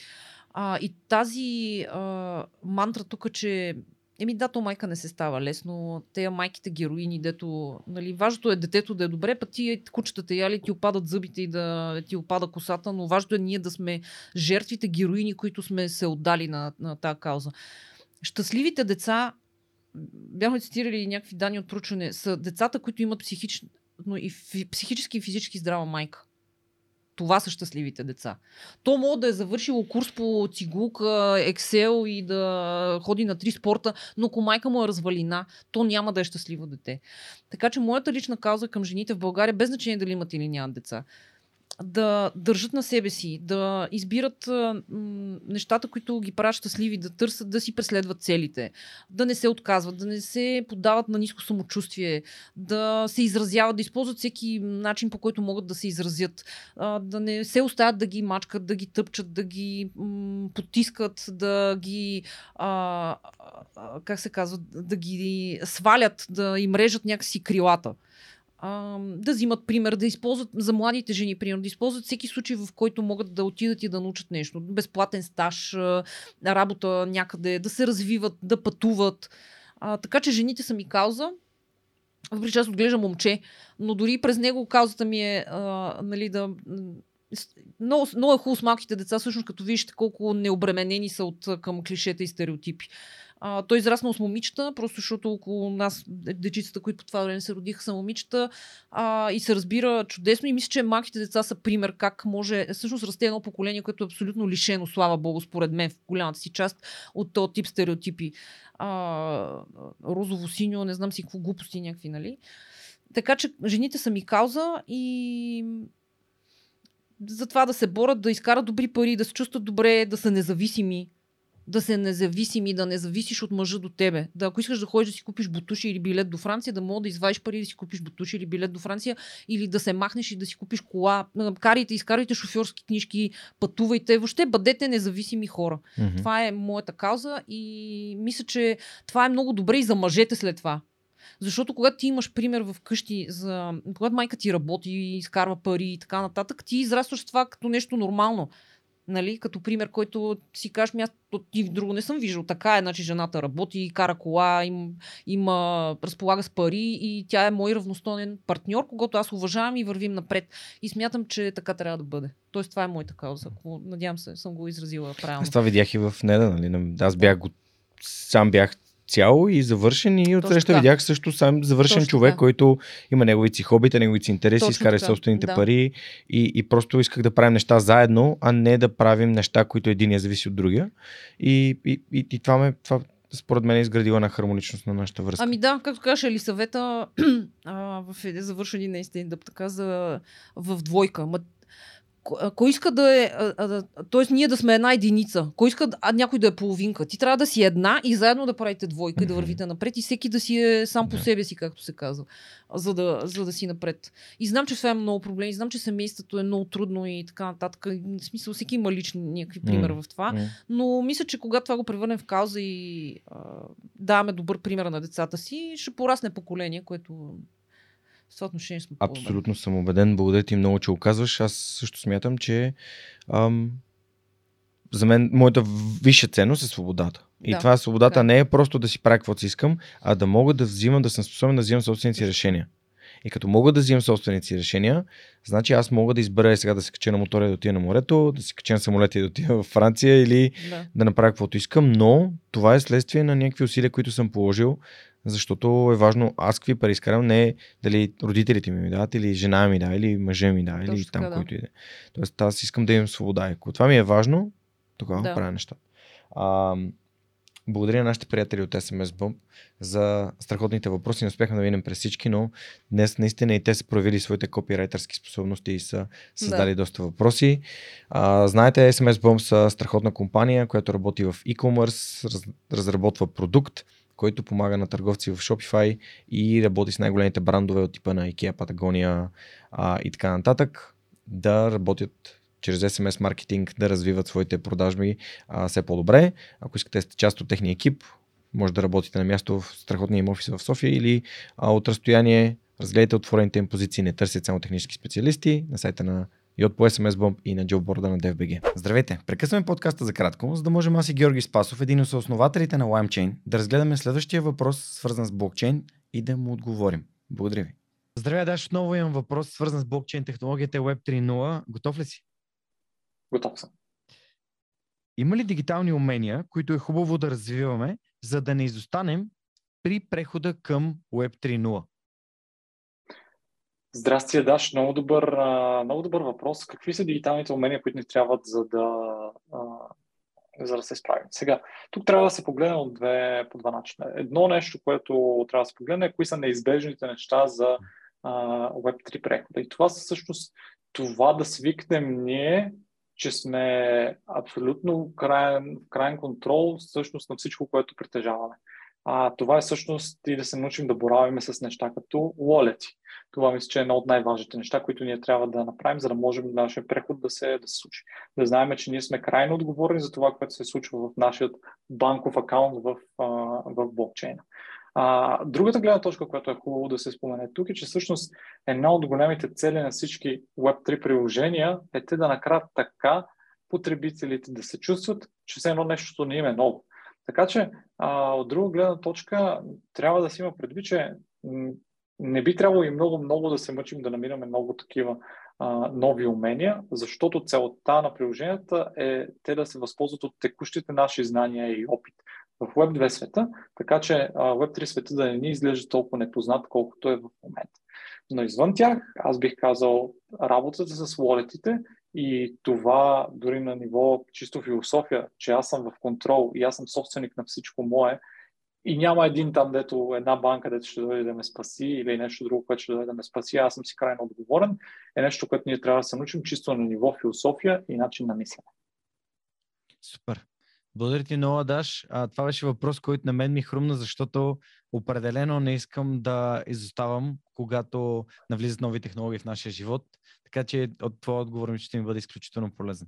А, и тази а, мантра тук, че Еми да, то майка не се става лесно. Те майките героини, дето... Нали, важното е детето да е добре, пък ти кучетата яли ти опадат зъбите и да ти опада косата, но важното е ние да сме жертвите героини, които сме се отдали на, на тази кауза. Щастливите деца, бяхме цитирали някакви данни от проучване, са децата, които имат психично и психически и физически здрава майка. Това са щастливите деца. То може да е завършило курс по цигулка, Excel и да ходи на три спорта, но ако майка му е развалина, то няма да е щастливо дете. Така че моята лична кауза към жените в България, без значение дали имат или нямат деца, да държат на себе си, да избират м- нещата, които ги правят щастливи, да търсят, да си преследват целите, да не се отказват, да не се подават на ниско самочувствие, да се изразяват, да използват всеки начин, по който могат да се изразят, а, да не се оставят да ги мачкат, да ги тъпчат, да ги м- потискат, да ги, а, а, как се казва, да ги свалят, да им режат някакси крилата да взимат пример, да използват за младите жени, пример, да използват всеки случай, в който могат да отидат и да научат нещо. Безплатен стаж, работа някъде, да се развиват, да пътуват. А, така че жените са ми кауза. Въпреки че аз отглеждам момче, но дори през него каузата ми е а, нали, да много, много е хубаво с малките деца, всъщност като виждате колко необременени са от към клишета и стереотипи. А, той израснал с момичета, просто защото около нас дечицата, които по това време се родиха, са момичета а, и се разбира чудесно. И мисля, че малките деца са пример как може. Всъщност расте едно поколение, което е абсолютно лишено, слава Богу, според мен, в голямата си част от този тип стереотипи. А, розово-синьо, не знам си какво глупости някакви, нали? Така че жените са ми кауза и за това да се борят, да изкарат добри пари, да се чувстват добре, да са независими да се независим и да не зависиш от мъжа до тебе. Да, ако искаш да ходиш да си купиш бутуши или билет до Франция, да мога да извадиш пари да си купиш бутуши или билет до Франция, или да се махнеш и да си купиш кола. Карайте, изкарайте шофьорски книжки, пътувайте. Въобще бъдете независими хора. Mm-hmm. Това е моята кауза и мисля, че това е много добре и за мъжете след това. Защото когато ти имаш пример в къщи, за... когато майка ти работи, изкарва пари и така нататък, ти израстваш това като нещо нормално нали, като пример, който си кажеш, ми аз ти друго не съм виждал. Така е, значи жената работи, кара кола, им, има, разполага с пари и тя е мой равностойен партньор, когато аз уважавам и вървим напред. И смятам, че така трябва да бъде. Тоест, това е моята кауза. Надявам се, съм го изразила правилно. Аз това видях и в Неда, нали? Аз бях го сам бях цяло и завършен и отсреща видях също сам завършен Точно човек, така. който има неговите си хобита, неговите си интереси, Точно изкара така. собствените да. пари и, и просто исках да правим неща заедно, а не да правим неща, които един е зависи от другия. И, и, и, и това ме, това, според мен е изградила на хармоничност на нашата връзка. Ами да, както кажеш, Ели съвета в един завършени наистина да така за в двойка. Ма кой иска да е. Т.е. ние да сме една единица. Кой иска а, някой да е половинка? Ти трябва да си една и заедно да правите двойка и да вървите напред и всеки да си е сам по себе си, както се казва, за да, за да си напред. И знам, че това е много проблеми, знам, че семейството е много трудно и така нататък. В смисъл, всеки има лични някакви примери в това. Но мисля, че когато това го превърнем в кауза и а, даваме добър пример на децата си, ще порасне поколение, което това отношение сме Абсолютно съм убеден. Благодаря ти много, че оказваш. Аз също смятам, че ам, за мен моята висша ценност е свободата. И да, това свободата да. не е просто да си правя каквото си искам, а да мога да взимам, да съм способен да взимам собствените си решения. И като мога да взимам собствените си решения, значи аз мога да избера сега да се кача на мотора и да отида на морето, да се кача на самолета и да отида в Франция или да, да направя каквото искам, но това е следствие на някакви усилия, които съм положил защото е важно аз какви пари изкарам, не дали родителите ми ми дават, или жена ми да, или мъжа ми да, или там, да. който иде. Тоест аз искам да имам свобода. Ако това ми е важно, тогава да. правя неща. А, благодаря на нашите приятели от SMS Bump за страхотните въпроси. Не успяхме да минем през всички, но днес наистина и те са проявили своите копирайтерски способности и са създали да. доста въпроси. А, знаете, SMS Bump са страхотна компания, която работи в e-commerce, раз, разработва продукт, който помага на търговци в Shopify и работи с най-големите брандове от типа на IKEA, Patagonia а, и така нататък да работят чрез SMS маркетинг да развиват своите продажби а, все по-добре. Ако искате сте част от техния екип, може да работите на място в страхотния им офис в София или а, от разстояние разгледайте отворените им позиции, не търсят само технически специалисти на сайта на и от по SMS Bomb и на джобборда на DFBG. Здравейте! Прекъсваме подкаста за кратко, за да можем аз и Георги Спасов, един от основателите на LimeChain, да разгледаме следващия въпрос, свързан с блокчейн и да му отговорим. Благодаря ви. Здравей, Даш, отново имам въпрос, свързан с блокчейн технологията Web 3.0. Готов ли си? Готов съм. Има ли дигитални умения, които е хубаво да развиваме, за да не изостанем при прехода към Web 3.0? Здрасти, Даш. Много добър, много добър въпрос. Какви са дигиталните умения, които ни трябват, за да, за да се справим? Сега, тук трябва да се погледне от две, по два начина. Едно нещо, което трябва да се погледне е кои са неизбежните неща за Web3 прехода. И това са всъщност това да свикнем ние, че сме абсолютно крайен, крайен контрол всъщност на всичко, което притежаваме. А, това е всъщност и да се научим да боравиме с неща като wallet. Това мисля, че е едно от най-важните неща, които ние трябва да направим, за да можем нашия преход да се, да се случи. Да знаем, че ние сме крайно отговорни за това, което се случва в нашия банков акаунт в, в блокчейна. А, другата гледна точка, която е хубаво да се спомене тук е, че всъщност една от големите цели на всички Web3 приложения е те да накарат така потребителите да се чувстват, че все едно нещото не им е ново. Така че, а, от друга гледна точка, трябва да си има предвид, че не би трябвало и много-много да се мъчим да намираме много такива а, нови умения, защото целта на приложенията е те да се възползват от текущите наши знания и опит в Web 2 света, така че Web 3 света да не ни изглежда толкова непознат, колкото е в момента. Но извън тях, аз бих казал, работата с walletите и това дори на ниво чисто философия, че аз съм в контрол и аз съм собственик на всичко мое, и няма един там, дето една банка, дето ще дойде да ме спаси или нещо друго, което ще дойде да ме спаси, аз съм си крайно отговорен, е нещо, което ние трябва да се научим чисто на ниво философия и начин на мислене. Супер. Благодаря ти много, Даш. А, това беше въпрос, който на мен ми хрумна, защото определено не искам да изоставам, когато навлизат нови технологии в нашия живот. Така че от твоя отговор ми ще ми бъде изключително полезен.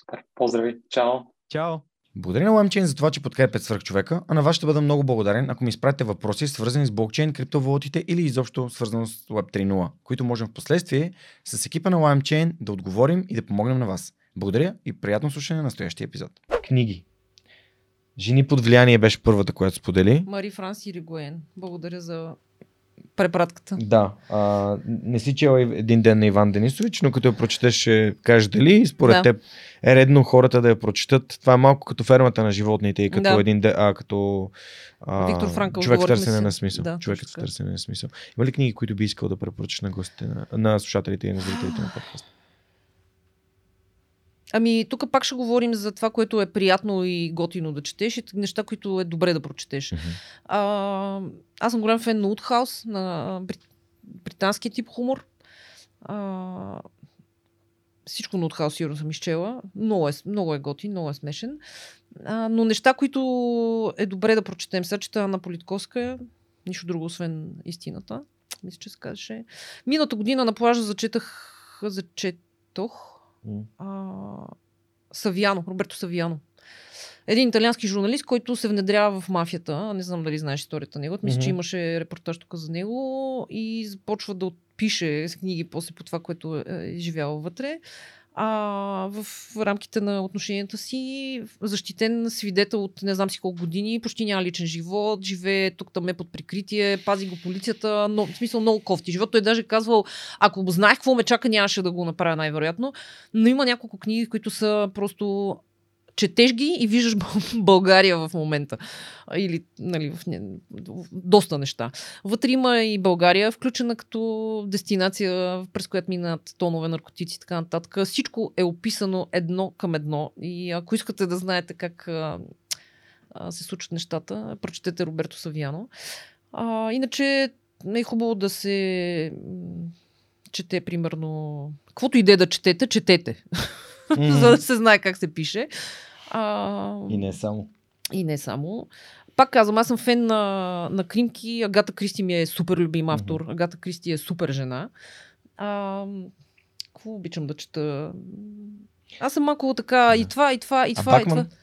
Супер. Поздрави. Чао. Чао. Благодаря на LimeChain за това, че подкрепят свърх човека, а на вас ще бъда много благодарен, ако ми изпратите въпроси, свързани с блокчейн, криптовалутите или изобщо свързано с Web 3.0, които можем в последствие с екипа на LimeChain да отговорим и да помогнем на вас. Благодаря и приятно слушане на настоящия епизод. Книги. Жени под влияние беше първата, която сподели. Мари Франс и Ригуен. Благодаря за препратката. Да. А, не си чела един ден на Иван Денисович, но като я прочетеш, ще кажеш дали според да. теб е редно хората да я прочетат. Това е малко като фермата на животните и като Да. един де, а, като а, Виктор Франкъл, човек търсене си. на смисъл. Да, човек търсене на смисъл. Има ли книги, които би искал да препоръчаш на гостите, на, на слушателите и на зрителите на подкаста? Ами, тук пак ще говорим за това, което е приятно и готино да четеш и неща, които е добре да прочетеш. Мгм. А, аз съм голям фен на Утхаус, на брит, британския тип хумор. А, всичко на Утхаус сигурно съм изчела. Много е, много е готин, много е смешен. А, но неща, които е добре да прочетем. Сега чета на Политковска, нищо друго, освен истината. Мисля, че се казваше. Миналата година на плажа зачетах, зачетох. А, Савиано, Роберто Савиано. Един италиански журналист, който се внедрява в мафията. Не знам дали знаеш историята на него. Мисля, че Мгм. имаше репортаж тук за него и започва да пише с книги после по това, което е изживял вътре. А, в рамките на отношенията си защитен свидетел от не знам си колко години, почти няма личен живот, живее тук там е под прикритие, пази го полицията, но, в смисъл много кофти. Живот той даже е казвал, ако знаех какво ме чака, нямаше да го направя най-вероятно. Но има няколко книги, които са просто четеш ги и виждаш Бъл- България в момента. Или, нали, в, не- доста неща. Вътре има и България, включена като дестинация, през която минат тонове наркотици и така нататък. Всичко е описано едно към едно. И ако искате да знаете как а, а, се случват нещата, прочетете Роберто Савиано. А, иначе е хубаво да се чете, примерно, каквото и да е да четете, четете, за да се знае как се пише. А, И не само. и не само. Пак казвам, аз съм фен на, на Кримки. Агата Кристи ми е супер любим автор. Агата Кристи е супер жена. А, Какво обичам да чета? Аз съм малко така и това, и това, и А това, и Бакман? това.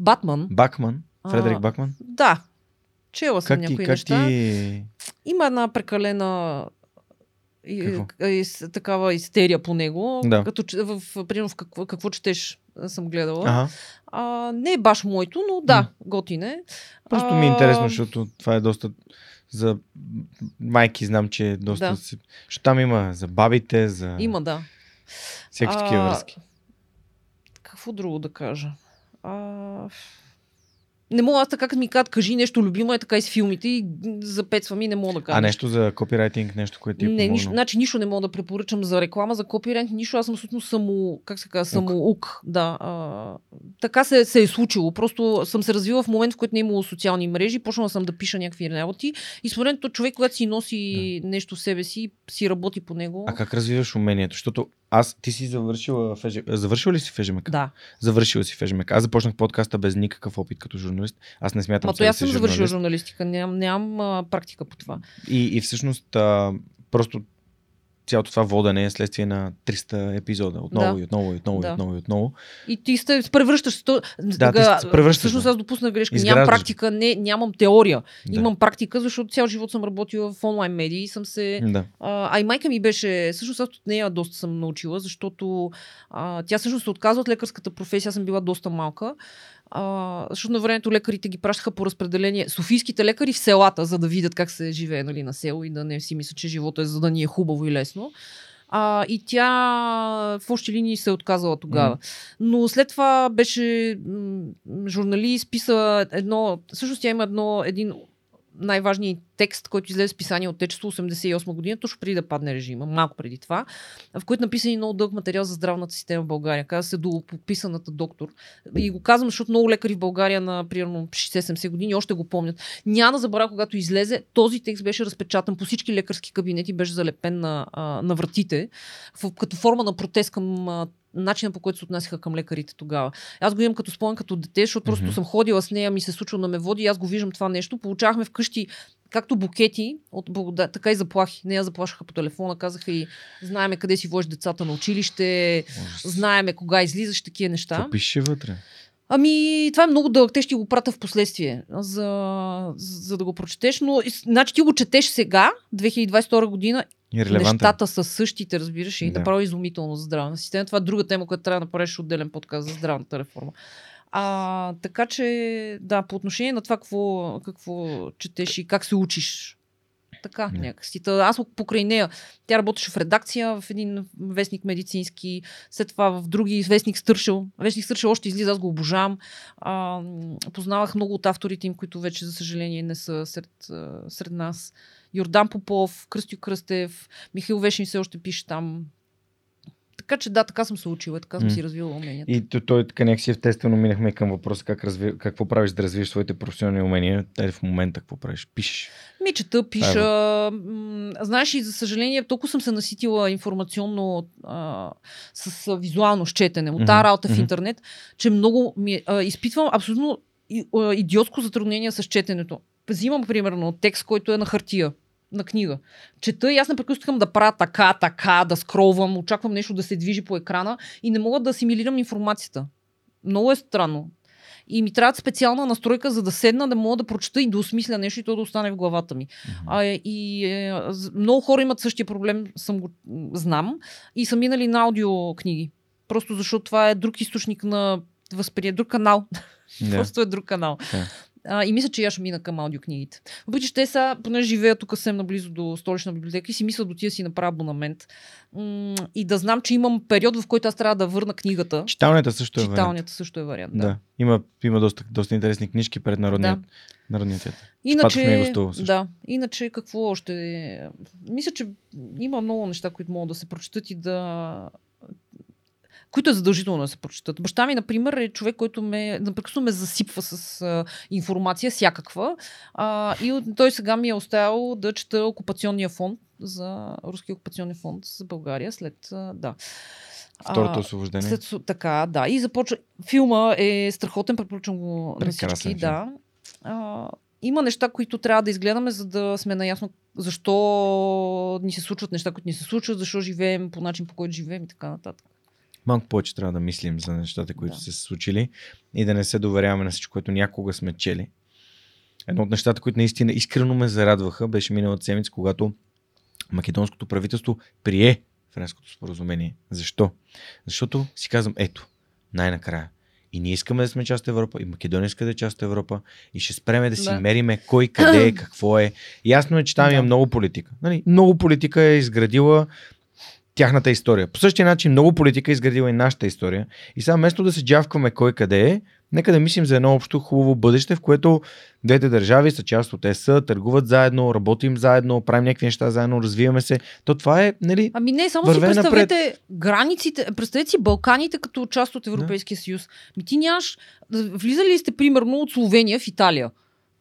Батман. Бакман? Фредерик А, Бакман? Да. Чела съм Как някои как неща. ти... Има една прекалена и, и, с- такава истерия по него. Да. Като в, примерно в какво, какво четеш а, съм гледала. Ага. А, не е баш моето, но да, готин е. Просто ми е интересно, защото това е доста за майки знам, че е доста... Да. Си... Там има за бабите, за Има, да. всеки такива връзки. Какво друго да кажа? А... Не мога аз така, като ми кажат, кажи нещо любимо, е така и с филмите и запецвам и не мога да кажа. А нещо за копирайтинг, нещо, което ти е не, нищо, значи нищо не мога да препоръчам за реклама, за копирент, нищо. Аз съм абсолютно само, как се казва, самоук. Да, а, така се, се е случило. Просто съм се развила в момент, в който не е имало социални мрежи, почнала съм да пиша някакви работи и според мен човек, когато си носи нещо в себе си, си работи по него. А как развиваш умението? Защото аз, ти си завършила, ФЖ... завършила ли си ФЖМК? Да. Завършила си ФЖМК. Аз започнах подкаста без никакъв опит като журналист. Аз не смятам, че аз съм завършила журналист. журналистика, нямам, нямам а, практика по това. И, и всъщност а, просто цялото това водене е следствие на 300 епизода. Отново Да. и отново и отново Да. и отново и отново. И ти се превръщаш. То, Да, ти се превръщаш, Всъщност аз допусна грешка. Изграждаш Нямам практика, не, нямам теория. Да. Имам практика, защото цял живот съм работила в онлайн медии и съм се... Да. А, а и майка ми беше, всъщност аз от нея доста съм научила, защото а, тя всъщност се отказва от лекарската професия, аз съм била доста малка. А, защото на времето лекарите ги пращаха по разпределение. Софийските лекари в селата, за да видят как се живее нали, на село и да не си мислят, че живота е за да ни е хубаво и лесно. А, и тя в общи линии се е отказала тогава. Но след това беше м, журналист, писа едно. Всъщност тя има едно, един най-важният текст, който излезе с писание от Отечество 88 година, точно преди да падне режима, малко преди това, в който написан и много дълъг материал за здравната система в България. Каза се до подписаната доктор. И го казвам, защото много лекари в България на примерно 60-70 години още го помнят. Няма да забравя, когато излезе, този текст беше разпечатан по всички лекарски кабинети, беше залепен на, на вратите, в, като форма на протест към начина по който се отнасяха към лекарите тогава. Аз го имам като спомен като дете, защото просто Мгм. съм ходила с нея, ми се случва да ме води аз го виждам това нещо. Получавахме вкъщи както букети от благодат, така и заплахи. Не я заплашаха по телефона, казаха и знаеме къде си водиш децата на училище, знаеме кога излизаш, такива неща. Какво пише вътре? Ами, това е много дълъг. Те ще го пратя в последствие, за, за да го прочетеш. Но, значи ти го четеш сега, 2022 година, И релевантен. нещата са същите, разбираш, и Да. направо изумително за здравна система. Това е друга тема, която трябва да направиш отделен подкаст за здравната реформа. А, така че, да, по отношение на това какво, какво четеш и как се учиш. Така, Да. някакси. Та, аз покрай нея, тя работеше в редакция в един вестник медицински, след това в други вестник Стършел. Вестник Стършел още излиза, аз го обожавам. А, познавах много от авторите им, които вече, за съжаление, не са сред, сред нас. Йордан Попов, Кръстю Кръстев, Михаил Вешин все още пише там. Така че да, така съм се учила, така съм си развила уменията. И то- той така някакси естествено минахме към въпроса как разви... какво правиш да развиеш своите професионални умения. Тай в момента какво правиш? Пишеш. Ми чета, пиша. М, знаеш и за съжаление, толкова съм се наситила информационно а, с визуално щетене от тази работа в мгм. интернет, че много ми, а, изпитвам абсолютно идиотско затруднение с четенето. Взимам примерно текст, който е на хартия на книга. Чета и аз непрекъснато искам да правя така, така, да скролвам, очаквам нещо да се движи по екрана и не мога да асимилирам информацията. Много е странно. И ми трябва специална настройка, за да седна, да мога да прочета и да осмисля нещо и то да остане в главата ми. А, е, и е, много хора имат същия проблем, съм го знам, и са минали на аудиокниги. Просто защото това е друг източник на възприятие, друг канал. Да. Просто е друг канал. Да. А, и мисля, че я ще мина към аудиокнигите. Въпреки, че те са, понеже живея тук съвсем наблизо до столична библиотека и си мисля до тия си направя абонамент. М- и да знам, че имам период, в който аз трябва да върна книгата. Читалнята също е вариант. Читалнята също е вариант. Да. Да. Има, има доста, доста интересни книжки пред народния, Да. народния театър. Шпатов ми е Иначе, също. да, иначе какво още? Мисля, че има много неща, които могат да се прочитат и да които е задължително да се прочитат. Баща ми, например, е човек, който ме, напрекъснато ме засипва с а, информация, всякаква. А, и той сега ми е оставил да чета окупационния фонд за Руския окупационен фонд за България след, а, да. Второто освобождение. след, така, да. И започва. Филма е страхотен, препоръчвам го на Прекрасен всички. филм. Да. А, има неща, които трябва да изгледаме, за да сме наясно защо ни се случват неща, които ни се случват, защо живеем по начин, по който живеем и така нататък. Малко повече трябва да мислим за нещата, които Да. са се случили и да не се доверяваме на всичко, което някога сме чели. Едно от нещата, които наистина искрено ме зарадваха, беше миналата седмица, когато македонското правителство прие френското споразумение. Защо? Защото си казвам, ето, най-накрая. И ние искаме да сме част от Европа, и Македония иска да е част от Европа, и ще спреме да си Да. мериме кой къде е, какво е. Ясно е, че там Да. има много политика. Нали? Много политика е изградила тяхната история. По същия начин много политика е изградила и нашата история. И сега вместо да се джавкваме кой къде е, нека да мислим за едно общо хубаво бъдеще, в което двете държави са част от ЕС, търгуват заедно, работим заедно, правим някакви неща заедно, развиваме се. То това е, нали, Ами не, само си представете границите, представете си Балканите като част от Европейския съюз. Ми ти нямаш, влизали ли сте примерно от Словения в Италия?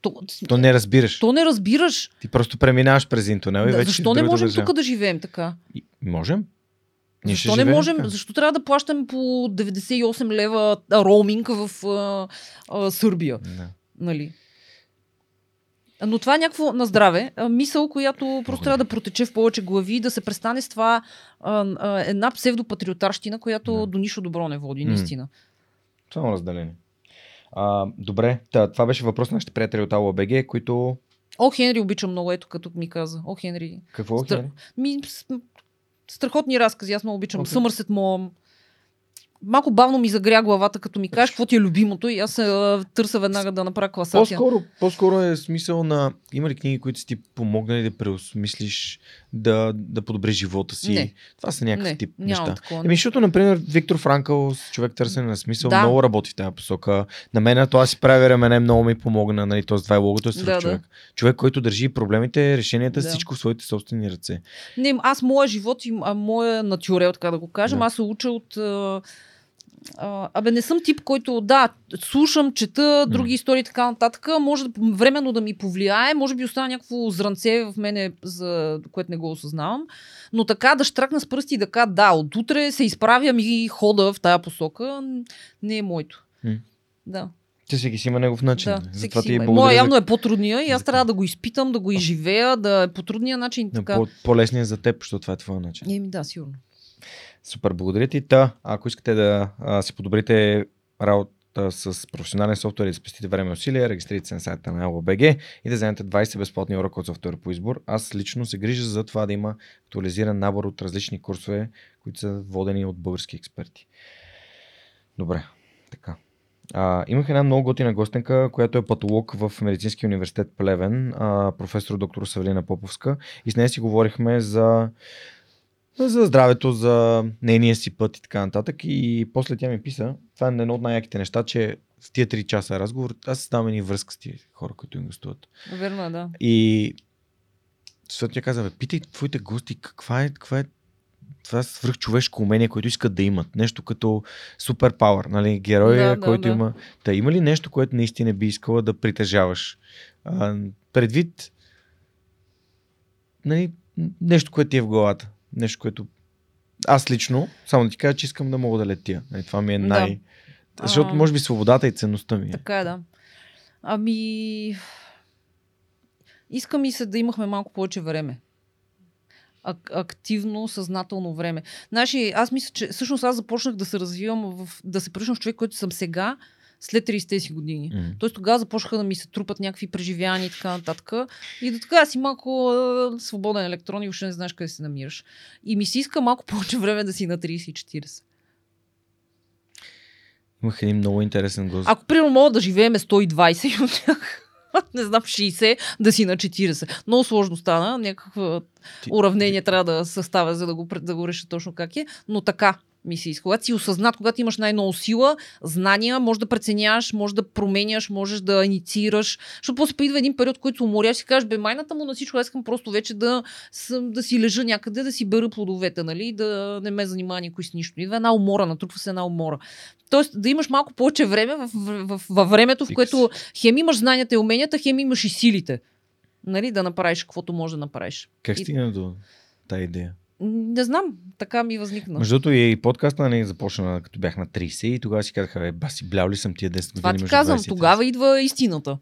То, то не разбираш. то не разбираш. Ти просто преминаваш през интернет и Да, вече защо не можем тук да живеем така? И- Можем. Ние Защо не можем? така. Защо трябва да плащаме по 98 лева роуминг в а, а, Сърбия? Да. Нали? Но това е някакво на здраве. Мисъл, която просто Благодаря. трябва да протече в повече глави и да се престане с това а, а, една псевдопатриотарщина, която Да. до нищо добро не води, наистина. Само разделение. А, добре, Та, това беше въпрос на нашите приятели от АЛБГ, които... О, Хенри обичам много, ето като ми каза. О, Хенри. Какво, Стра- Хенри? Ми, страхотни разкази, аз много обичам. Okay. Съмърсет Мом. Малко бавно ми загря главата, като ми кажеш какво ти е любимото и аз се търся веднага да направя класация. По-скоро, по-скоро е смисъл на... Има ли книги, които са ти помогнали да преосмислиш, да, да подобриш живота си? Не. Това са някакъв Не, тип неща. такова. Еми, защото, например, Виктор Франкъл, човек търсене на смисъл, Да. много работи в тази посока. На мен това си прави рамене, много ми помогна, нали, този това е логото, Да, да. човек. Човек, който държи проблемите, решенията, Да. всичко в своите собствени ръце. Не, аз моя живот и моя натюрел, така да го кажем, Да. аз се уча от... А, абе, не съм тип, който, да, слушам, чета други истории и така нататък, може да, временно да ми повлияе, може би остана някакво зранце в мене, за което не го осъзнавам, но така да штракна с пръсти и да кажа, да, от утре се изправям и хода в тая посока, не е моето. М. Да. Ти всеки си има негов начин. Да, Затова ти благодаря Моя явно е по-трудния и аз трябва да го изпитам, да го изживея, да е по трудния начин. на Така. по- по-лесния за теб, защото това е твоя начин. Еми да, сигурно. Супер, благодаря ти. Та, ако искате да а, си подобрите работа с професионален софтуер и да спестите време и усилия, регистрирайте се на сайта на LBG и да вземете 20 безплатни урока от софтуер по избор. Аз лично се грижа за това да има актуализиран набор от различни курсове, които са водени от български експерти. Добре, така. А, имах една много готина гостенка, която е патолог в Медицинския университет Плевен, а, професор доктор Савелина Поповска. И с нея си говорихме за за здравето, за нейния си път и така нататък. И после тя ми писа, това е едно от най-яките неща, че в тия 3 часа разговор, аз създавам едни връзка с тия хора, които им гостуват. Верно е, да. И защото тя каза, бе, питай твоите гости, каква е, каква е това свръхчовешко умение, което искат да имат. Нещо като супер пауър, нали? Героя, Да, да, който да. има. Та има ли нещо, което наистина би искала да притежаваш? А, предвид нали, нещо, което ти е в главата. Нещо, което аз лично, само да ти кажа, че искам да мога да летя. Нали, това ми е Да. най... Защото А. може би свободата и ценността ми е. Така е, да. Ами... Иска ми се да имахме малко повече време. Ак- активно, съзнателно време. Знаеш, ли, аз мисля, че всъщност аз започнах да се развивам, в, да се превръщам в човек, който съм сега, след 30 си години. М. Тоест тогава започнаха да ми се трупат някакви преживявания и така нататък. И до така си малко е, свободен електрон и въобще не знаеш къде се намираш. И ми се иска малко повече време да си на 30 и 40. Имах един много интересен гост. Ако примерно мога да живееме 120 и от тях, не знам, 60, да си на 40. Много сложно стана. Някакво Ти- уравнение трябва да съставя, за да го, да го реша точно как е. Но така ми се иска. Когато си осъзнат, когато имаш най-много сила, знания, може да преценяваш, може да променяш, можеш да инициираш. Защото после идва един период, който уморяш и кажеш, бе, майната му на всичко, аз искам просто вече да, съм, да си лежа някъде, да си бера плодовете, нали, да не ме занимава никой с нищо. Идва една умора, натрупва се една умора. Тоест да имаш малко повече време в, в, в, във времето, в което хем имаш знанията и уменията, хем имаш и силите. Нали, да направиш каквото може да направиш. Как И- стигна до тази идея? Не знам, така ми възникна. Между другото и подкаста нали, започна като бях на 30 и тогава си казаха, бе, баси, блял ли съм тия 10 години Това ти казвам, 20 и 30? тогава идва истината.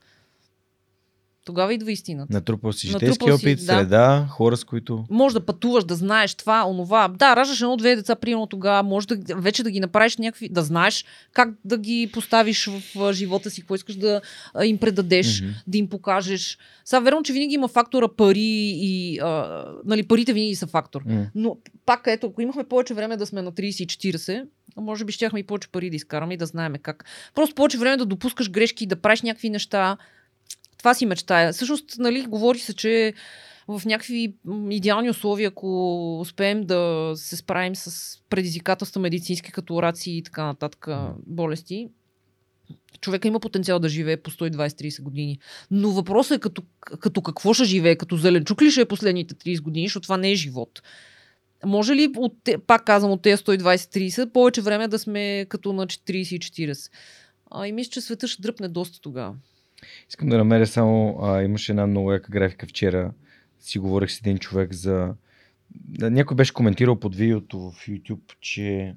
Тогава идва истината. Натрупал си житейски си, опит, да. среда, хора с които... Може да пътуваш, да знаеш това, онова. Да, раждаш едно-две деца, примерно тогава, може да, вече да ги направиш някакви, да знаеш как да ги поставиш в живота си, какво искаш да им предадеш, Мгм. да им покажеш. Сега, верно, че винаги има фактора пари и, а, нали, парите винаги са фактор. М. Но пак, ето, ако имахме повече време да сме на 30 и 40, може би щяхме и повече пари да изкараме и да знаем как. Просто повече време да допускаш грешки, да правиш някакви неща. Това си мечтая. Всъщност, нали, говори се, че в някакви идеални условия, ако успеем да се справим с предизвикателства медицински, като орации и така нататък болести, човека има потенциал да живее по 120-30 години. Но въпросът е като, като какво ще живее, като зеленчук ли ще е последните 30 години, защото това не е живот. Може ли, от, пак казвам, от тези 120-30, повече време да сме като на 40 и 40? А, и мисля, че света ще дръпне доста тогава. Искам да намеря само, а, имаше една много яка графика вчера, си говорих с един човек за... Някой беше коментирал под видеото в YouTube, че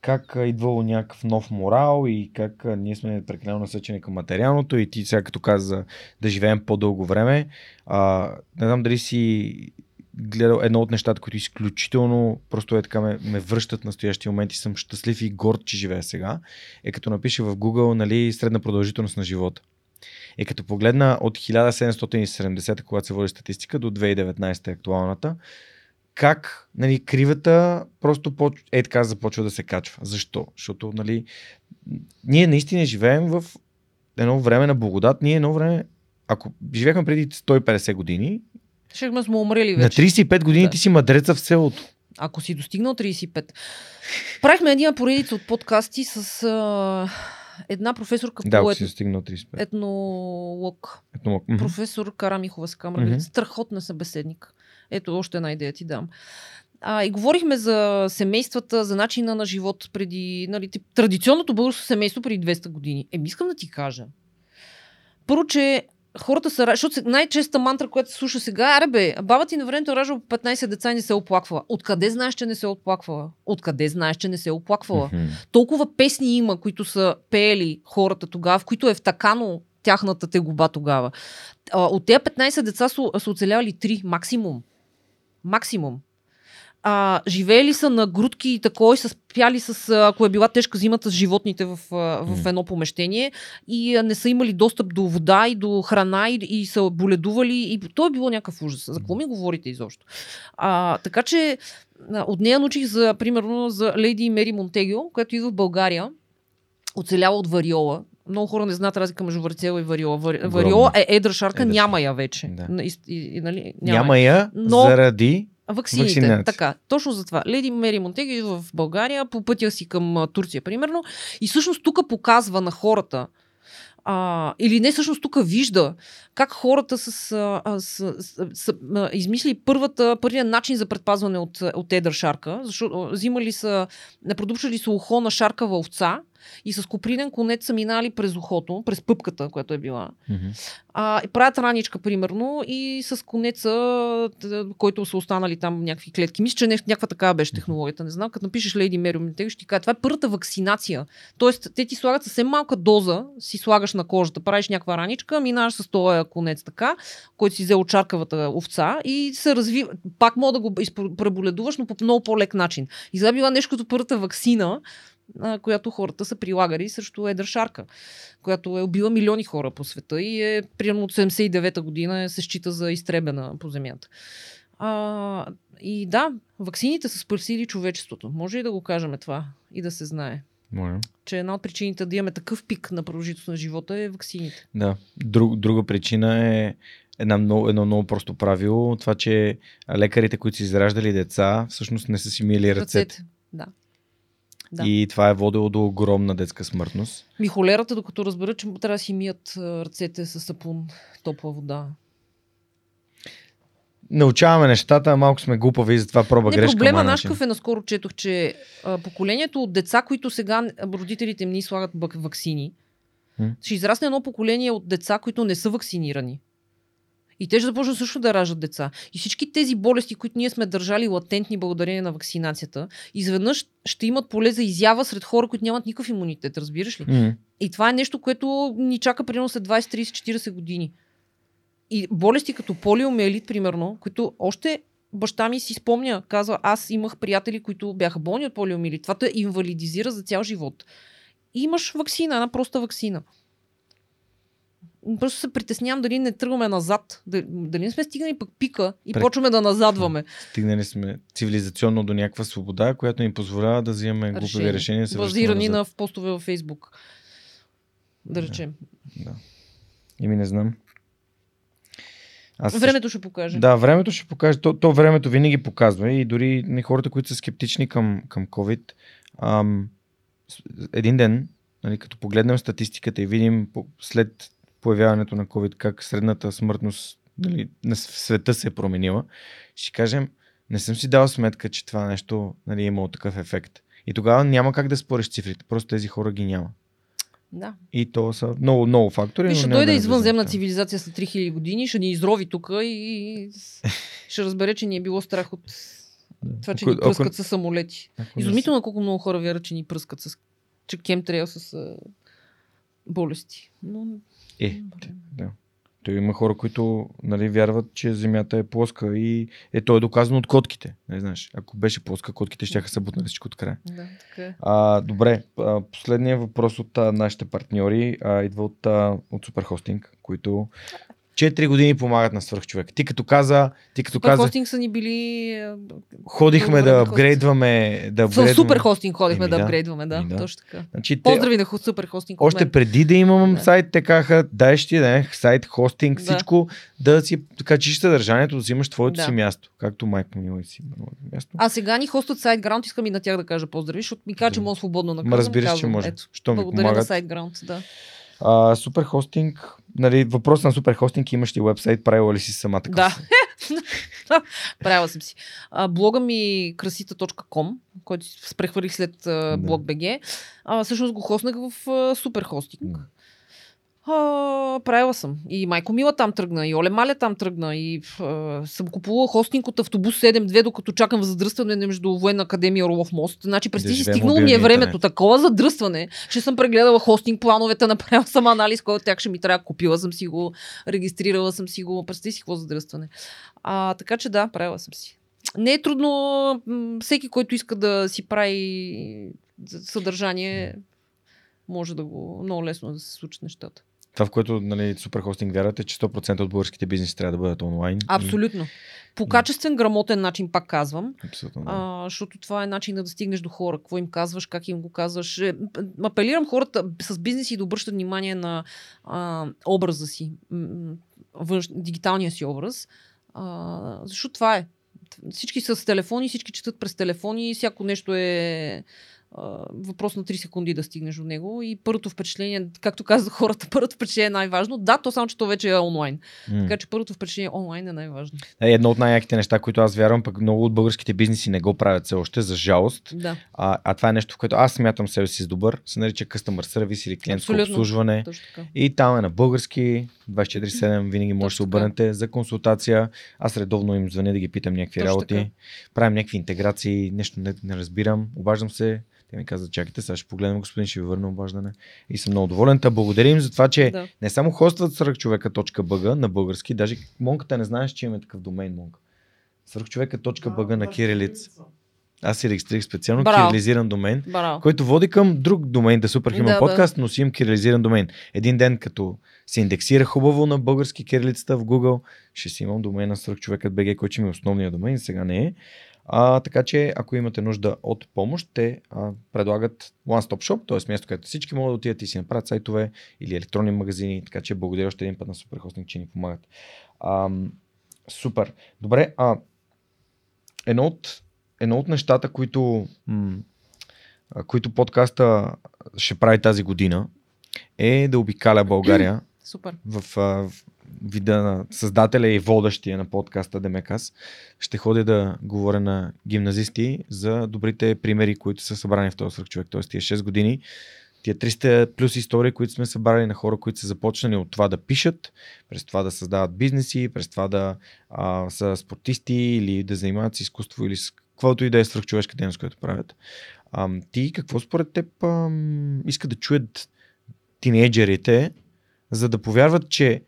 как идвало някакъв нов морал и как ние сме прекалено насъчени към материалното и ти сега като каза да живеем по-дълго време. А, не знам дали си гледал едно от нещата, които изключително просто е така ме, ме връщат настоящия момент и съм щастлив и горд, че живея сега, е като напише в Google нали, средна продължителност на живота. Е като погледна от 1770, когато се води статистика, до 2019 е актуалната, как нали, кривата просто поч... е така започва да се качва. Защо? Защото нали, ние наистина живеем в едно време на благодат. Ние едно време, ако живеехме преди 150 години, Ще сме умрели на вече. 35 години Да. ти си мадреца в селото. Ако си достигнал 35. Правихме една поредица от подкасти с а, една професорка Да, по ет... си достигнал 35. етнолог. Етнолог. Мгм. Професор Карамихова се камера. Мгм. Страхотна събеседник. Ето, още една идея ти дам. А, и говорихме за семействата, за начина на живот преди, нали, тип, традиционното българско семейство преди 200 години. Еми, искам да ти кажа. Първо, че хората са... Защото най-честа мантра, която се слуша сега, аре бе, баба ти на времето е раждала по 15 деца и не се е оплаквала. Откъде знаеш, че не се е оплаквала? Откъде знаеш, че не се оплаквала? Толкова песни има, които са пеели хората тогава, в които е втакано тяхната тегоба тогава. От тези 15 деца са, са оцелявали 3 максимум. Максимум. А, живеели са на грудки и такова и са спяли с, ако е била тежка зимата, с животните в, в едно помещение и не са имали достъп до вода и до храна и, и са боледували. И то е било някакъв ужас. За какво ми говорите изобщо? А, така че от нея научих за, примерно, за Лейди Мери Монтегио, която идва в България, оцелява от вариола. Много хора не знаят разлика между варицела и вариола. Вари... Вариола е едра шарка, Едра няма я вече. Да. И, и, и, нали, Няма я Но- заради... Ваксините. Вакцинация. Така, точно за това. Леди Мери Монтеги идва в България по пътя си към Турция, примерно. И всъщност тук показва на хората, а, или не, всъщност тук вижда как хората с, а, с, с, с, а, измисли първата, първият начин за предпазване от, от едър шарка, защото взимали са, не продупчали са ухо на шаркава овца и с копринен конец са минали през ухото, през пъпката, която е била. Мгм. А, правят раничка, примерно, и с конеца, който са останали там някакви клетки. Мисля, че не, някаква такава беше технологията. Не знам, като напишеш Лейди Мери Монтеги, ще ти кажа, това е първата вакцинация. Тоест, те ти слагат съвсем малка доза, си слагаш на кожата, правиш някаква раничка, минаваш с този конец така, който си взел чаркавата овца и се развива. Пак мога да го преболедуваш, но по много по-лек начин. И това била нещо като първата вакцина, а, която хората са прилагали срещу едър шарка която е убила милиони хора по света и е примерно от 79-та година се счита за изтребена по земята. А, и да, ваксините са спасили човечеството. Може и да го кажем това и да се знае. Моля. Че една от причините да имаме такъв пик на продължителност на живота е ваксините. Да. Друг, друга причина е една много, едно много просто правило. Това, че лекарите, които са израждали деца, всъщност не са си мили ръцете. Да. Да. И това е водило до огромна детска смъртност. Ми холерата, докато разберат, че трябва да си мият ръцете с сапун, топла вода. Научаваме нещата, малко сме глупави, затова проба Не, грешка. проблема наш какъв е, наскоро четох, че а, поколението от деца, които сега родителите им ни слагат бък- ваксини, М. ще израсне едно поколение от деца, които не са вакцинирани. И те ще започнат също да раждат деца. И всички тези болести, които ние сме държали латентни благодарение на вакцинацията, изведнъж ще имат поле за изява сред хора, които нямат никакъв имунитет, разбираш ли? М. И това е нещо, което ни чака примерно след 20, 30, 40 години. И болести като полиомиелит, примерно, които още баща ми си спомня, казва, аз имах приятели, които бяха болни от полиомиелит. Това те инвалидизира за цял живот. И имаш вакцина, една проста вакцина. Просто се притеснявам дали не тръгваме назад. Дали не сме стигнали пък пика и Прек- почваме да назадваме. Стигнали сме цивилизационно до някаква свобода, която ни позволява да взимаме глупави Решения. решения. Базирани на постове във Фейсбук. Да речем. Да. Ими не знам. Аз Времето ще покаже. Да, времето ще покаже. То, то времето винаги показва и дори не хората, които са скептични към, към COVID, ам, един ден, нали, като погледнем статистиката и видим след появяването на COVID как средната смъртност нали, на света се е променила, ще кажем, не съм си дал сметка, че това нещо нали, е имало такъв ефект. И тогава няма как да спориш цифрите, просто тези хора ги няма. да. И то са много, много фактори. И ще дойде да извънземна цивилизация след 3000 години, ще ни изрови тук и ще разбере, че ни е било страх от това, че Ако- ни пръскат ако- с самолети. Ако не Изумително колко много хора вярват, че ни пръскат с че кемтрейл с а, болести. Но, Е, да. Той има хора, които нали, вярват, че Земята е плоска и е, то е доказано от котките. Не знаеш, ако беше плоска, котките ще са бутнали всичко от края. да, така е. А, добре, последният въпрос от а, нашите партньори а, идва от, а, от Суперхостинг, които 4 години помагат на свърхчовек. Ти като каза, ти като Супер каза, хостинг са ни били... ходихме да на апгрейдваме, да апгрейдваме. супер хостинг ходихме да да. апгрейдваме, да, да. точно така. Значи, те, Поздрави на супер хостинг Още преди да имам Да. сайт, те казаха, дай ще ти да сайт, хостинг, Да. всичко, да си качиш съдържанието, да си имаш твоето Да. си място. Както майка ми си място. А сега ни хостът SiteGround, искам и на тях да кажа поздрави, защото ми каза, че мога свободно казвам. разбира се, че може. Ето, Що ми благодаря на помагат. SiteGround, да. А, супер хостинг, нали, въпрос на супер хостинг, имаш ли вебсайт, правила ли си сама така? Да. Правила съм си. А, блога ми красита.com, който прехвърлих след а, блог BG, а, всъщност го хоснах в а, супер хостинг. А, правила съм. И Майко Мила там тръгна, и Оле Маля там тръгна, и а, съм купувала хостинг от автобус 7-2, докато чакам задръстване между Военна академия Орлов мост. Значи, през Да ти си стигнало ми е времето. интернет. Такова задръстване, че съм прегледала хостинг плановете, направила съм анализ, който тях ще ми трябва. Купила съм си го, регистрирала съм си го. Представи си какво задръстване. А, така че да, правила съм си. Не е трудно. Всеки, който иска да си прави съдържание, може да го много лесно да се случат нещата. Това, в което нали, хостинг вярват е, че 100% от българските бизнеси трябва да бъдат онлайн. Абсолютно. По качествен, грамотен начин, пак казвам, абсолютно, да. а, защото това е начин да стигнеш до хора. Какво им казваш, как им го казваш. Е, Апелирам хората с бизнеси да обръщат внимание на а, образа си, външ, дигиталния си образ, а, защото това е. Всички са с телефони, всички четат през телефони, всяко нещо е въпрос на 3 секунди да стигнеш до него и първото впечатление, както казах хората, първото впечатление е най-важно. Да, то само, че то вече е онлайн. М. Така че първото впечатление онлайн е най-важно. Е, едно от най-яките неща, които аз вярвам, пък много от българските бизнеси не го правят все още, за жалост. Да, А, а това е нещо, в което аз смятам себе си с добър, се нарича Customer Service или клиентско Абсолютно. обслужване. И там е на български, 24-7, винаги може да се обърнете за консултация. Аз редовно им звъня да ги питам някакви Точно работи. така. Правим някакви интеграции, нещо не, не разбирам. Обаждам се. Те ми казват, чакайте, сега ще погледнем, господин, ще ви върна обаждане. И съм много доволен. Та благодарим за това, че Да. не само хостват свърхчовека.bg на български, даже монката не знаеш, че имаме такъв домейн монка. Свърхчовека.bg на кирилица. Аз си регистрирах специално Браво. кирилизиран домен, Браво. който води към друг домен, да Супер Human Да, да. подкаст, но си имам кирилизиран домен. Един ден, като се индексира хубаво на български кирилицата в Google, ще си имам домен на свърхчовекът BG, който ми е основният домен, сега не е. А, така че, ако имате нужда от помощ, те а, предлагат One Stop Shop, т.е. място, където всички могат да отидат и си направят сайтове или електронни магазини, така че благодаря още един път на Суперхостинг, че ни помагат. Ам, супер. Добре, а, едно от, едно от нещата, които, м- а, които подкаста ще прави тази година, е да обикаля България Супер. в, а, в вида на създателя и водещия на подкаста Демекас. Ще ходя да говоря на гимназисти за добрите примери, които са събрани в този свърх човек. Тоест тия 6 години тия 300 плюс истории, които сме събрали на хора, които са започнали от това да пишат, през това да създават бизнеси, през това да а, са спортисти или да занимават с изкуство или с каквото и да е свръхчовешка дейност, която правят. А, ти какво според теб а, иска да чуят тинейджерите, за да повярват, че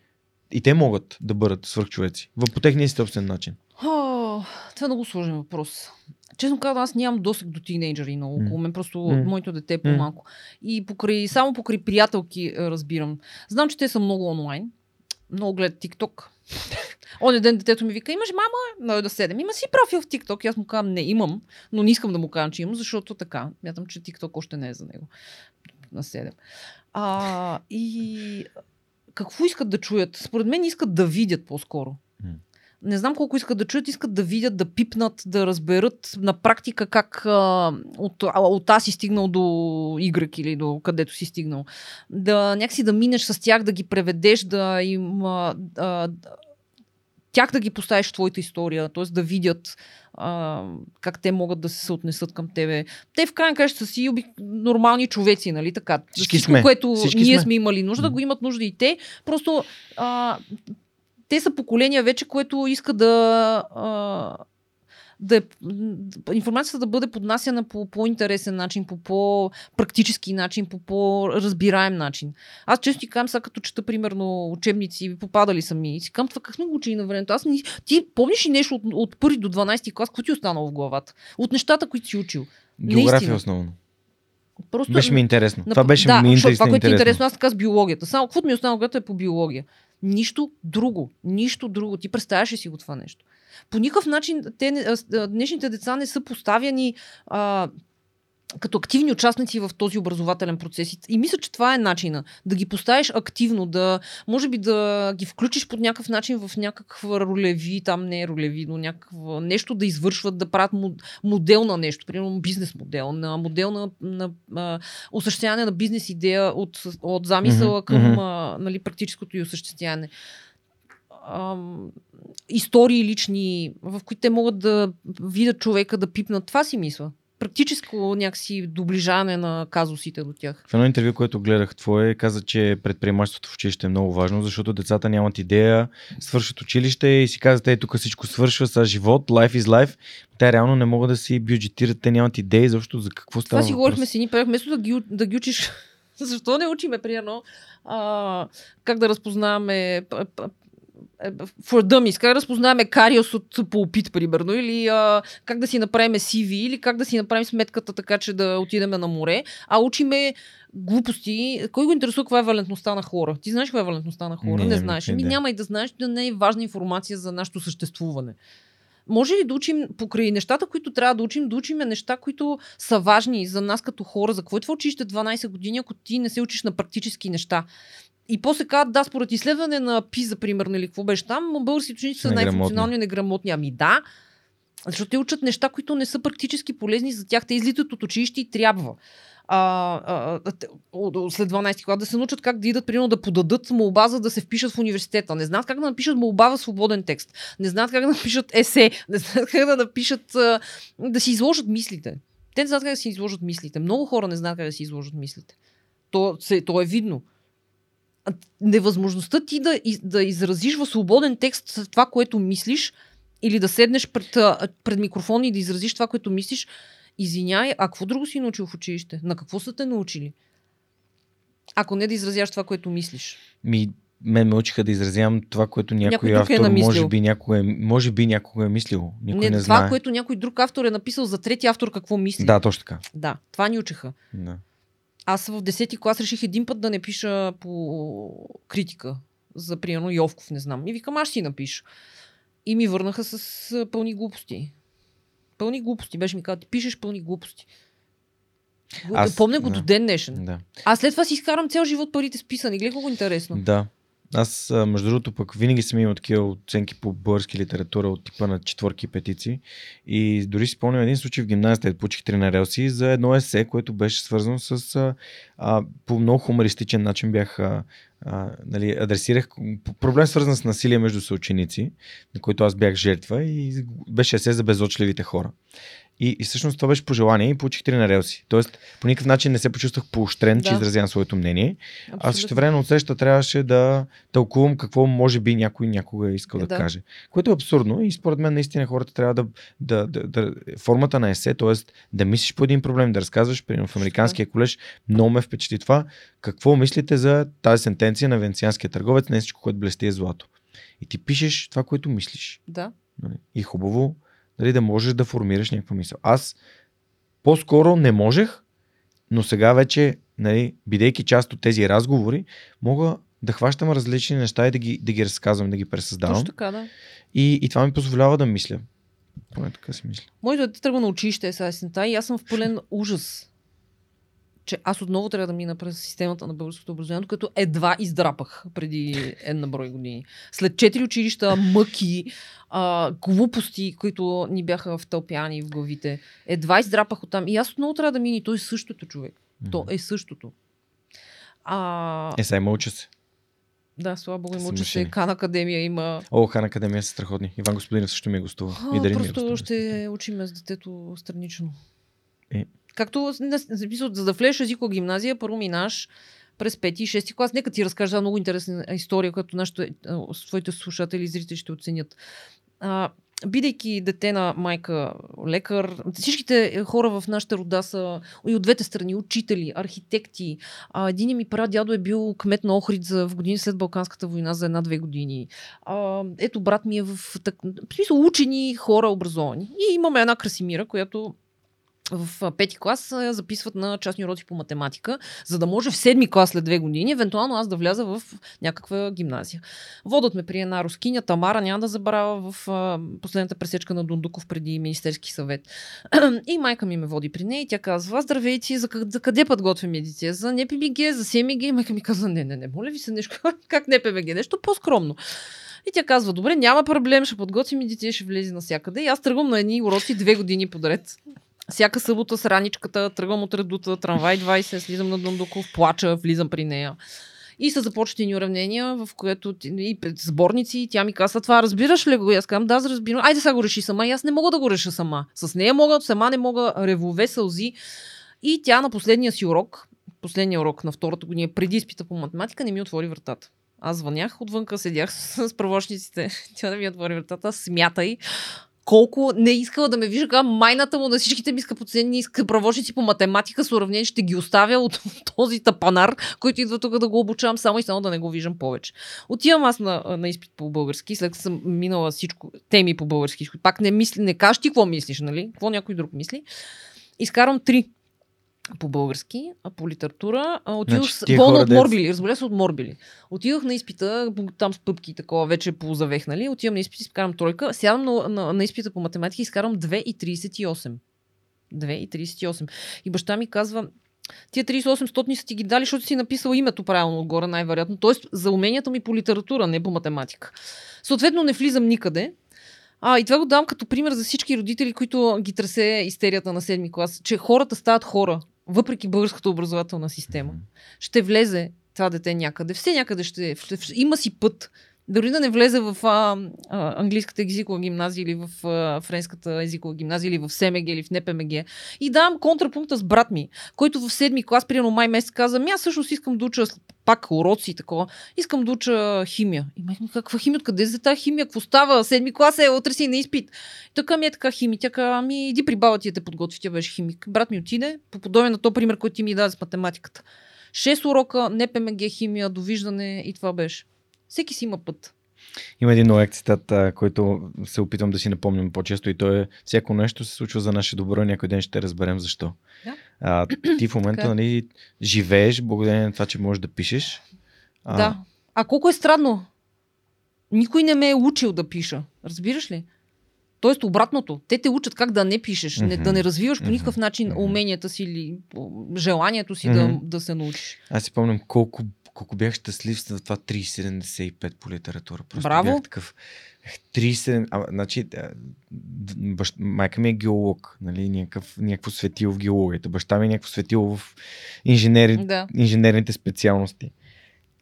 и те могат да бъдат свръхчовеци по техния си собствен начин? О, това е много сложен въпрос. Честно казвам, аз нямам досег до тинейджери много около мен, просто М. моето дете е по-малко. И покрай, само покрай приятелки е, разбирам. Знам, че те са много онлайн. Много гледат TikTok. Оня ден детето ми вика, имаш мама, Ной да седем. Има си профил в TikTok. И аз му казвам, не, имам, но не искам да му кажа, че имам, защото така. Мятам, че TikTok още не е за него. На 7. А, и какво искат да чуят? Според мен искат да видят по-скоро. Не знам колко искат да чуят, искат да видят, да пипнат, да разберат на практика как а, от, а, от А си стигнал до Y или до където си стигнал. Да някакси да минеш с тях, да ги преведеш, да им а, а, тях да ги поставиш в твоята история, т.е. да видят а, как те могат да се съотнесат към тебе. Те в крайна краща са си нормални човеци, нали така? Всички Всичко, сме. което Всички ние сме. сме имали нужда, го имат нужда и те. Просто а, те са поколения вече, което иска да. А, да е, информацията да бъде поднасяна по по-интересен начин, по по-практически начин, по по-разбираем начин. Аз често ти казвам, сега като чета, примерно, учебници, попадали са ми. И си казвам, това как сме го учили на времето? Аз не... Ти помниш ли нещо от, от първи до 12 клас, какво ти е останало в главата? От нещата, които си учил. География Наистина. основно. Просто Беше ми интересно. на- Това беше да, ми интересно. Това, което е интересно, аз така с биологията. Само каквото ми е останало, което е по биология. Нищо друго. Нищо друго. Ти представяш ли си го това нещо? По никакъв начин те, днешните деца не са поставяни а, като активни участници в този образователен процес. И- мисля, че това е начина. Да ги поставиш активно, да може би да ги включиш по някакъв начин в някаква ролеви, там не е ролеви, но някакво нещо да извършват, да правят мо- модел на нещо, примерно бизнес модел, на модел на, на а, осъществяване на бизнес идея от, от замисъла към а, нали, практическото и осъществяване. Ам, истории лични, в които те могат да видят човека, да пипнат. Това си мисля. Практическо някакси доближаване на казусите до тях. В едно интервю, което гледах твое, каза, че предприемачеството в училище е много важно, защото децата нямат идея, свършат училище и си казват, ей, тук всичко свършва с живот, life is life. Те реално не могат да си бюджетират, те нямат идеи, защото за какво става Това си говорихме си ни, правих, вместо да ги, да ги учиш. Защо не учиме, примерно, а, как да разпознаваме for dummies, как да разпознаваме кариос от пулпит, примерно, или а, как да си направим CV, или как да си направим сметката така, че да отидем на море, а учиме глупости. Кой го интересува каква е валентността на хора? Ти знаеш каква е валентността на хора? Не, Не, знаеш. идея. няма и да знаеш, да не е важна информация за нашето съществуване. Може ли да учим покрай нещата, които трябва да учим, да учим неща, които са важни за нас като хора? За какво е това училище 12 години, ако ти не се учиш на практически неща? И после казват, да, според изследване на ПИЗа, примерно, или какво беше там, българските ученици са най-функционални неграмотни. Ами да, защото те учат неща, които не са практически полезни за тях. Те излитат от училище и трябва. А, а, след 12 клас да се научат как да идат, примерно да подадат молба, за да се впишат в университета. Не знаят как да напишат молба в свободен текст. Не знаят как да напишат есе. Не знаят как да напишат, да си изложат мислите. Те не знаят как да си изложат мислите. Много хора не знаят как да си изложат мислите. То, се, то е видно. Невъзможността ти да, да изразиш в свободен текст това, което мислиш, или да седнеш пред, пред микрофон и да изразиш това, което мислиш, извиняй, а какво друго си научил в училище? На какво са те научили? Ако не да изразяваш това, което мислиш. Ми, мен ме учиха да изразявам това, което някой, Някой е автор намислил. може би някой, е- може би някой е мислил. Никой не, не, това, знае. което някой друг автор е написал за трети автор, какво мисли. Да, точно така. да това ни учеха. Да. Аз в 10-ти клас реших един път да не пиша по критика. За, примерно, Йовков, не знам. И викам, аз ще си напиша. И ми върнаха с пълни глупости. Пълни глупости. Беше ми казал, ти пишеш пълни глупости. Аз- Помня го да. до ден днешен. да. Аз след това си изкарам цял живот парите списани. Гледай колко интересно. Да. Аз, между другото, пък винаги съм имал такива оценки по български литература от типа на четвърки и петици. И дори си спомням един случай в гимназията, където получих три на релси за едно есе, което беше свързано с... А, по много хумористичен начин бях... А, а, нали, адресирах проблем свързан с насилие между съученици, на който аз бях жертва и беше есе за безочливите хора. И, и всъщност това беше пожелание и получих три на релси. Тоест, по никакъв начин не се почувствах поощрен, че Да. изразявам своето мнение. А Абсолютно. също време от среща трябваше да тълкувам какво може би някой някога е искал да, Да. каже. Което е абсурдно и според мен наистина хората трябва да, да, да, да формата на есе, т.е. да мислиш по един проблем, да разказваш, примерно в американския колеж, много ме впечатли това. Какво мислите за тази сентенция на венецианския търговец, не всичко, което блести е злато. И ти пишеш това, което мислиш. Да. Нали? И хубаво нали, да можеш да формираш някаква мисъл. Аз по-скоро не можех, но сега вече, нали, бидейки част от тези разговори, мога да хващам различни неща и да ги, да ги разказвам, да ги пресъздавам. Точно така, да. И, и това ми позволява да мисля. Поне така си мисля. Моето дете тръгва на училище сега есента и аз съм в пълен ужас. Че аз отново трябва да мина през системата на българското образование, като едва издрапах преди една брой години. След четири училища, мъки, а, глупости, които ни бяха втълпяни в главите, едва издрапах оттам. И аз отново трябва да мина и той е същото човек. То е същото. А, Е, сега мълча се. да, слава богу, има, че се Кан Академия има. О, Хан Академия са страхотни. Иван Господинов също ми е гостува. И Дарин ми е просто гостува. ще учим с детето странично. Е. Както, за да влезеш езикова гимназия, първо минаш през пети и шести клас. Нека ти разкажа много интересна история, която нашите, а, своите слушатели и зрители ще оценят. А, бидейки дете на майка лекар, всичките хора в нашата рода са и от двете страни, учители, архитекти. А, един ми прадядо е бил кмет на Охрид за, в години след Балканската война за една-две години. А, ето брат ми е в, так, в смисъл учени хора, образовани. И имаме една Красимира, която в пети клас записват на частни уроци по математика, за да може в седми клас след две години, евентуално аз да вляза в някаква гимназия. Водят ме при една рускиня, Тамара, няма да забравя в последната пресечка на Дундуков преди Министерски съвет. и майка ми ме води при нея и тя казва, здравейте, за, къ- за къде подготвяме дете? За НПБГ, за СМГ? И майка ми казва, не, не, не, моля ви се нещо, как НПБГ? Нещо по-скромно. И тя казва, добре, няма проблем, ще подготвим и дете ще влезе навсякъде. И аз тръгвам на едни уроци две години подред. Всяка събота с раничката, тръгвам от редута, трамвай 20, слизам на Дундуков, плача, влизам при нея. И са започнати уравнения, в което и пред сборници, тя ми казва, това разбираш ли го? И аз казвам, да, аз разбирам. Айде сега го реши сама. И аз не мога да го реша сама. С нея мога, сама не мога, ревове, сълзи. И тя на последния си урок, последния урок на втората година, преди изпита по математика, не ми отвори вратата. Аз звънях отвънка, седях с, с. Тя да ми отвори вратата, смятай колко не искала да ме вижда, как майната му на всичките ми скъпоценни правочници по математика с уравнение ще ги оставя от този тапанар, който идва тук да го обучавам само и само да не го виждам повече. Отивам аз на, на изпит по български, след като съм минала всичко, теми по български. Пак не мисли, не кажеш ти какво мислиш, нали? Какво някой друг мисли. Изкарвам три по български, а по литература. А, отидох Значи, с хора, от морбили, разбира се от морбили. Отидох на изпита, там с пъпки и такова, вече позавехнали. Отивам на изпит, изкарам тройка. Сядам на, на, на изпита по математика и изкарам 2,38. 2,38. И баща ми казва, тия 38 стотни са ти ги дали, защото си написал името правилно отгоре, най-вероятно. Тоест за уменията ми по литература, не по математика. Съответно не влизам никъде. А, и това го давам като пример за всички родители, които ги тресе истерията на седми клас, че хората стават хора, въпреки българската образователна система. Ще влезе това дете някъде. Все някъде ще, има си път. Дори да не влезе в а, а, английската езикова гимназия или в а, френската езикова гимназия или в СМГ или в НПМГ. И давам контрапункта с брат ми, който в седми клас, примерно май месец, каза, ми аз всъщност искам да уча пак уроци и такова. Искам да уча химия. И ми, каква химия? Откъде за тази химия? Какво става? Седми клас е, утре си на изпит. Така ми е така химия. Тя каза, ами иди при баба ти да те подготви, тя беше химик. Брат ми отиде, по подобие на то пример, който ти ми даде с математиката. Шест урока, не ПМГ химия, довиждане и това беше. Всеки си има път. Има един много цитат, който се опитвам да си напомням по-често и то е всяко нещо се случва за наше добро и някой ден ще разберем защо. Да. А, ти в момента Така е. нали, живееш благодарение на това, че можеш да пишеш. А, Да. А колко е странно. Никой не ме е учил да пиша. Разбираш ли? Тоест обратното. Те те учат как да не пишеш, не, Мгм. да не развиваш по никакъв начин Мгм. уменията си или желанието си да, Мгм. да се научиш. Аз си помням колко, колко бях щастлив за това 3,75 по литература. Просто Браво. бях такъв. ех, 3,7... А, значи, д- бащ, майка ми е геолог, нали, някакъв, някакво светило в геологията. Баща ми е някакво светило в инженери, Да. инженерните специалности.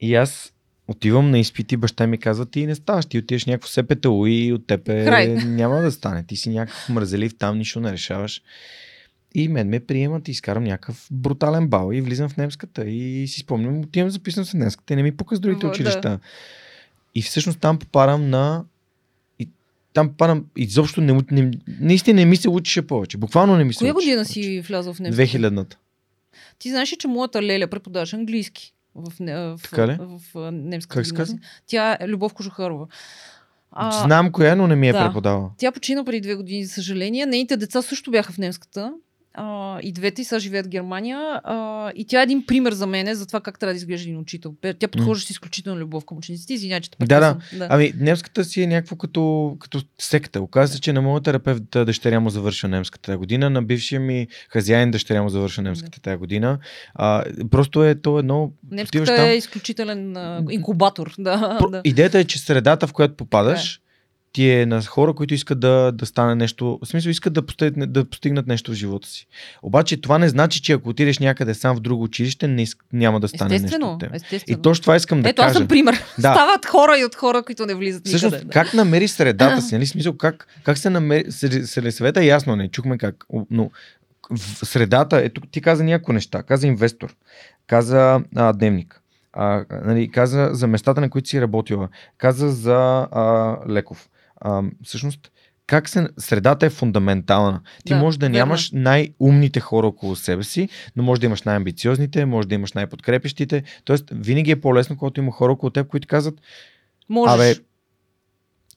И аз отивам на изпити, баща ми казва, ти не ставаш, ти отиваш някакво СПТУ и от тебе Край. няма да стане. Ти си някакъв мързелив там, нищо не решаваш. И мен ме приемат и изкарам някакъв брутален бал и влизам в немската и си спомням, отивам записан в немската и не ми пука с другите да. училища. И всъщност там попадам на и там попадам, изобщо не, не, наистина не ми се учеше повече. Буквално не ми се Коя учеше година повече. си влязъл в немски? 2000-та. Ти знаеш че моята Леля преподаваше английски в, в, Така ли? в, в, немската Как се гимназия. Тя е Любов Кожухарова. А, Знам коя, но не ми е да. преподавала. Тя почина преди две години, за съжаление. Нейните деца също бяха в немската. А, и двете и сега живеят в Германия. А, и тя е един пример за мене за това как трябва да изглежда един учител. Тя подхожда с изключителна любов към учениците. Извинявай, че те Да, да. да. Ами, немската си е някакво като, като секта. Оказва се, че на моят терапевт дъщеря му завършва немската година, на бившия ми хазяин дъщеря му завършва немската тази година. А, просто е то едно... Немската там- е изключителен а, инкубатор. Да, Про... да. Идеята е, че средата, в която попадаш, ти е на хора, които искат да, да стане нещо, в смисъл искат да постигнат, да постигнат нещо в живота си. Обаче това не значи, че ако отидеш някъде сам в друго училище, не иск, няма да стане нещо Естествено, от теб. естествено. И точно това искам да Ето, аз кажа. съм пример. Да. Стават хора и от хора, които не влизат Всъщност, никъде. Да. как намери средата си? Нали? Смисъл, как, как се намери... сред- Сред съвета е ясно, не чухме как. Но в средата, ето ти каза някои неща. Каза инвестор, каза а, дневник, а, нали, каза за местата, на които си работила, каза за а, Леков. А, всъщност, как се... Средата е фундаментална. Ти Да, можеш да верно нямаш най-умните хора около себе си, но може да имаш най-амбициозните, може да имаш най-подкрепещите. Тоест, винаги е по-лесно, когато има хора около теб, които казват, Можеш. Абе,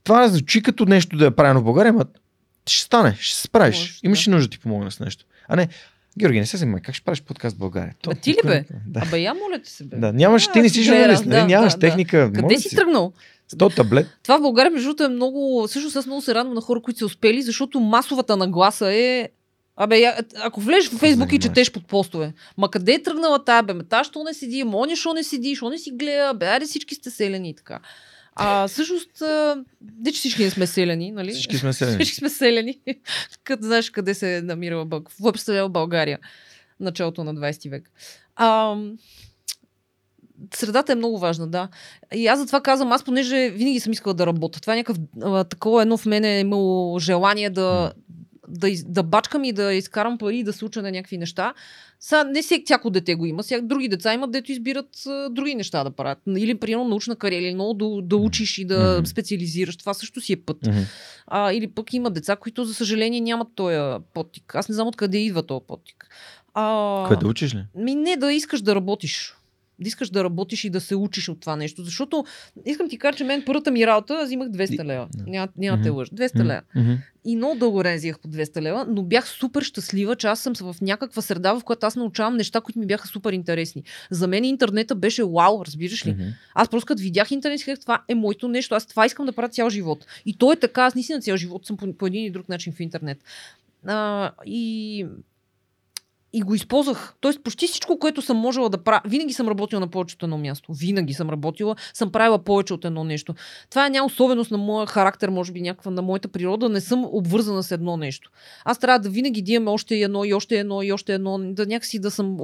това звучи като нещо да е правено в България, ама ще стане, ще се справиш. Може, Имаш да. нужда да ти помогна с нещо. А не, Георги, не се занимай, как ще правиш подкаст в България? Бе, ти ли, бе? Да. Абе, я моля ти се, бе. да, нямаш, А, ти не си журналист, нали? да, нямаш да, техника. Къде Може си си тръгнал? С то таблет. Това в България, между другото, е много... Всъщност аз много се радвам на хора, които са успели, защото масовата нагласа е... Абе, я, ако влезеш в Фейсбук и четеш под постове, ма къде е тръгнала тая, бе, ме та, що не седи, моня, що не седи, що не си гледа, бе, айде всички сте селени и така. А всъщност, не че всички не сме селени, нали? Всички сме селени. Всички сме селени. Като знаеш къде се е намирала Бълг... Е представлява България началото на 20 век. А, средата е много важна, да. И аз затова казвам, аз понеже винаги съм искала да работя. Това е някакъв такова едно в мене е имало желание да, да, из, да бачкам и да изкарам пари и да се уча на някакви неща. Сега не всяко дете го има. Сега други деца имат, дето избират а, други неща да правят. Или, примерно, научна кариера, или много да, да учиш и да Мгм. специализираш. Това също си е път. Мгм. А, или пък има деца, които, за съжаление, нямат този подтик. Аз не знам откъде идва този подтик. А, Кое да учиш ли? ми не да искаш да работиш. Да искаш да работиш и да се учиш от това нещо. Защото искам ти кажа, че мен първата ми работа, аз имах 200 лева. Няма, няма те Мгм. лъжа. 200 лева. Мгм. И много дълго взех по 200 лева, но бях супер щастлива, че аз съм в някаква среда, в която аз научавам неща, които ми бяха супер интересни. За мен интернета беше вау, разбираш ли? Мгм. Аз просто като видях интернет, казах, това е моето нещо. Аз това искам да правя цял живот. И то е така. Аз наистина цял живот съм по, по един или друг начин в интернет. А, и, и го използвах. Тоест, почти всичко, което съм можела да правя. Винаги съм работила на повече от едно място. Винаги съм работила. Съм правила повече от едно нещо. Това е някаква особеност на моя характер, може би някаква на моята природа. Не съм обвързана с едно нещо. Аз трябва да винаги да имам още едно и още едно и още едно. Да някакси да съм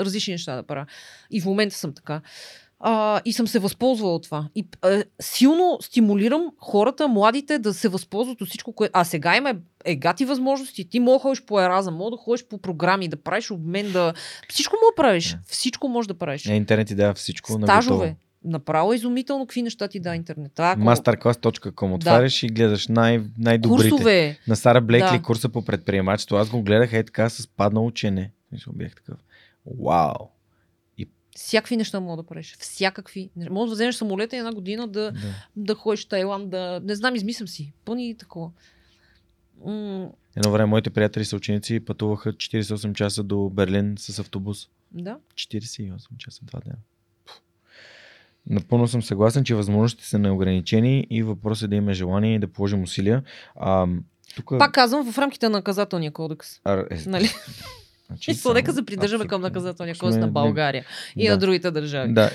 различни неща да правя. И в момента съм така. А, и съм се възползвала от това. И а, силно стимулирам хората, младите, да се възползват от всичко, което. А сега има егати възможности. Ти мога да ходиш по ераза, мога да ходиш по програми, да правиш обмен, да. Всичко мога да правиш. Да. Всичко можеш да правиш. Е, интернет ти дава всичко Стажове. Направо е изумително какви неща ти да интернет. Ако- Masterclass.com отваряш и гледаш най- най-добрите. Курсове. На Сара Блекли Да. курса по предприемачество. Аз го гледах е така с паднало учене. Мисля, бях такъв. Вау! Всякакви неща мога да правиш. Всякакви. Може да вземеш самолета и една година да, Да. да ходиш в Тайланд, да. Не знам, измислям си. Пъни и такова. М- Едно време моите приятели са ученици пътуваха 48 часа до Берлин с автобус. да. 48 часа, два дена. Напълно съм съгласен, че възможностите са неограничени и въпросът е да имаме желание и да положим усилия. А, тук... Пак казвам, в рамките на наказателния кодекс. А, е, Нали? значи И то нека се придържаме към наказателния кодекс на България и да. на другите държави. Да.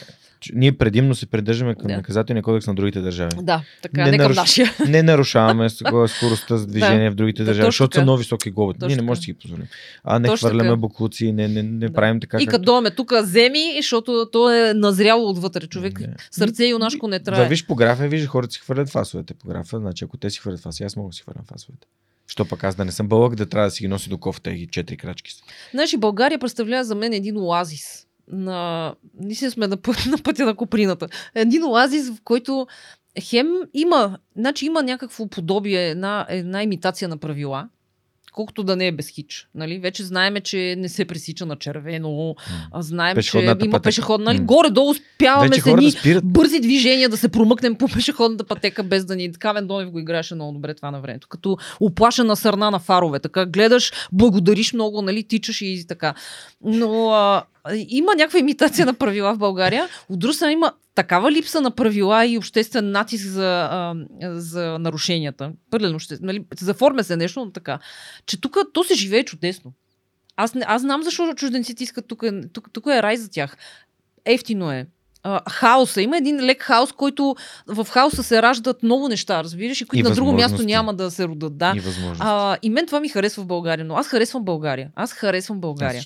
Ние предимно се придържаме към Да. наказателния кодекс на другите държави. Да, така, Не не, към наруш- нашия. Не нарушаваме скоростта за движение в другите Да, държави, точно защото са много високи глобите. Ние не можем да си ги позволим. А не Точно хвърляме така. буклуци, не, не, не Да. правим така. И като дойме тук, вземи, защото то е назряло отвътре. Човек Не. сърце юнашко не трябва. Вървиш по графа и виждаш хората си хвърлят фасовете по графа. Значи ако те си хвърлят фаси, аз мога да си хвърлям фасовете. Що пък аз да не съм бълък, да трябва да си ги носи до кофта и четири крачки са. Знаеш, и България представлява за мен един оазис. На... Ние сме на, път, на пътя на Коприната. Един оазис, в който хем има, значи има някакво подобие, една, една имитация на правила, колкото да не е без хич. Нали? Вече знаеме, че не се пресича на червено, а знаем, че има пътека. пешеходна. Нали? Горе-долу успяваме Вече с хората едни спират. бързи движения да се промъкнем по пешеходната пътека без да ни... Кавен Донев го играеше много добре това на времето. Като оплашена сърна на фарове. Така гледаш, благодариш много, нали, тичаш и така. Но а, има някаква имитация на правила в България. От друга страна има такава липса на правила и обществен натиск за, а, за нарушенията. Пълен ще, нали, заформя се нещо, но така. Че тук то се живее чудесно. Аз, не, аз знам защо чужденците искат тук. Тук, тук е рай за тях. Ефтино е. А, хаоса. Има един лек хаос, който в хаоса се раждат много неща, разбираш, и които И на друго място няма да се родат. Да. И. А, и мен това ми харесва в България, но аз харесвам България. Аз харесвам България.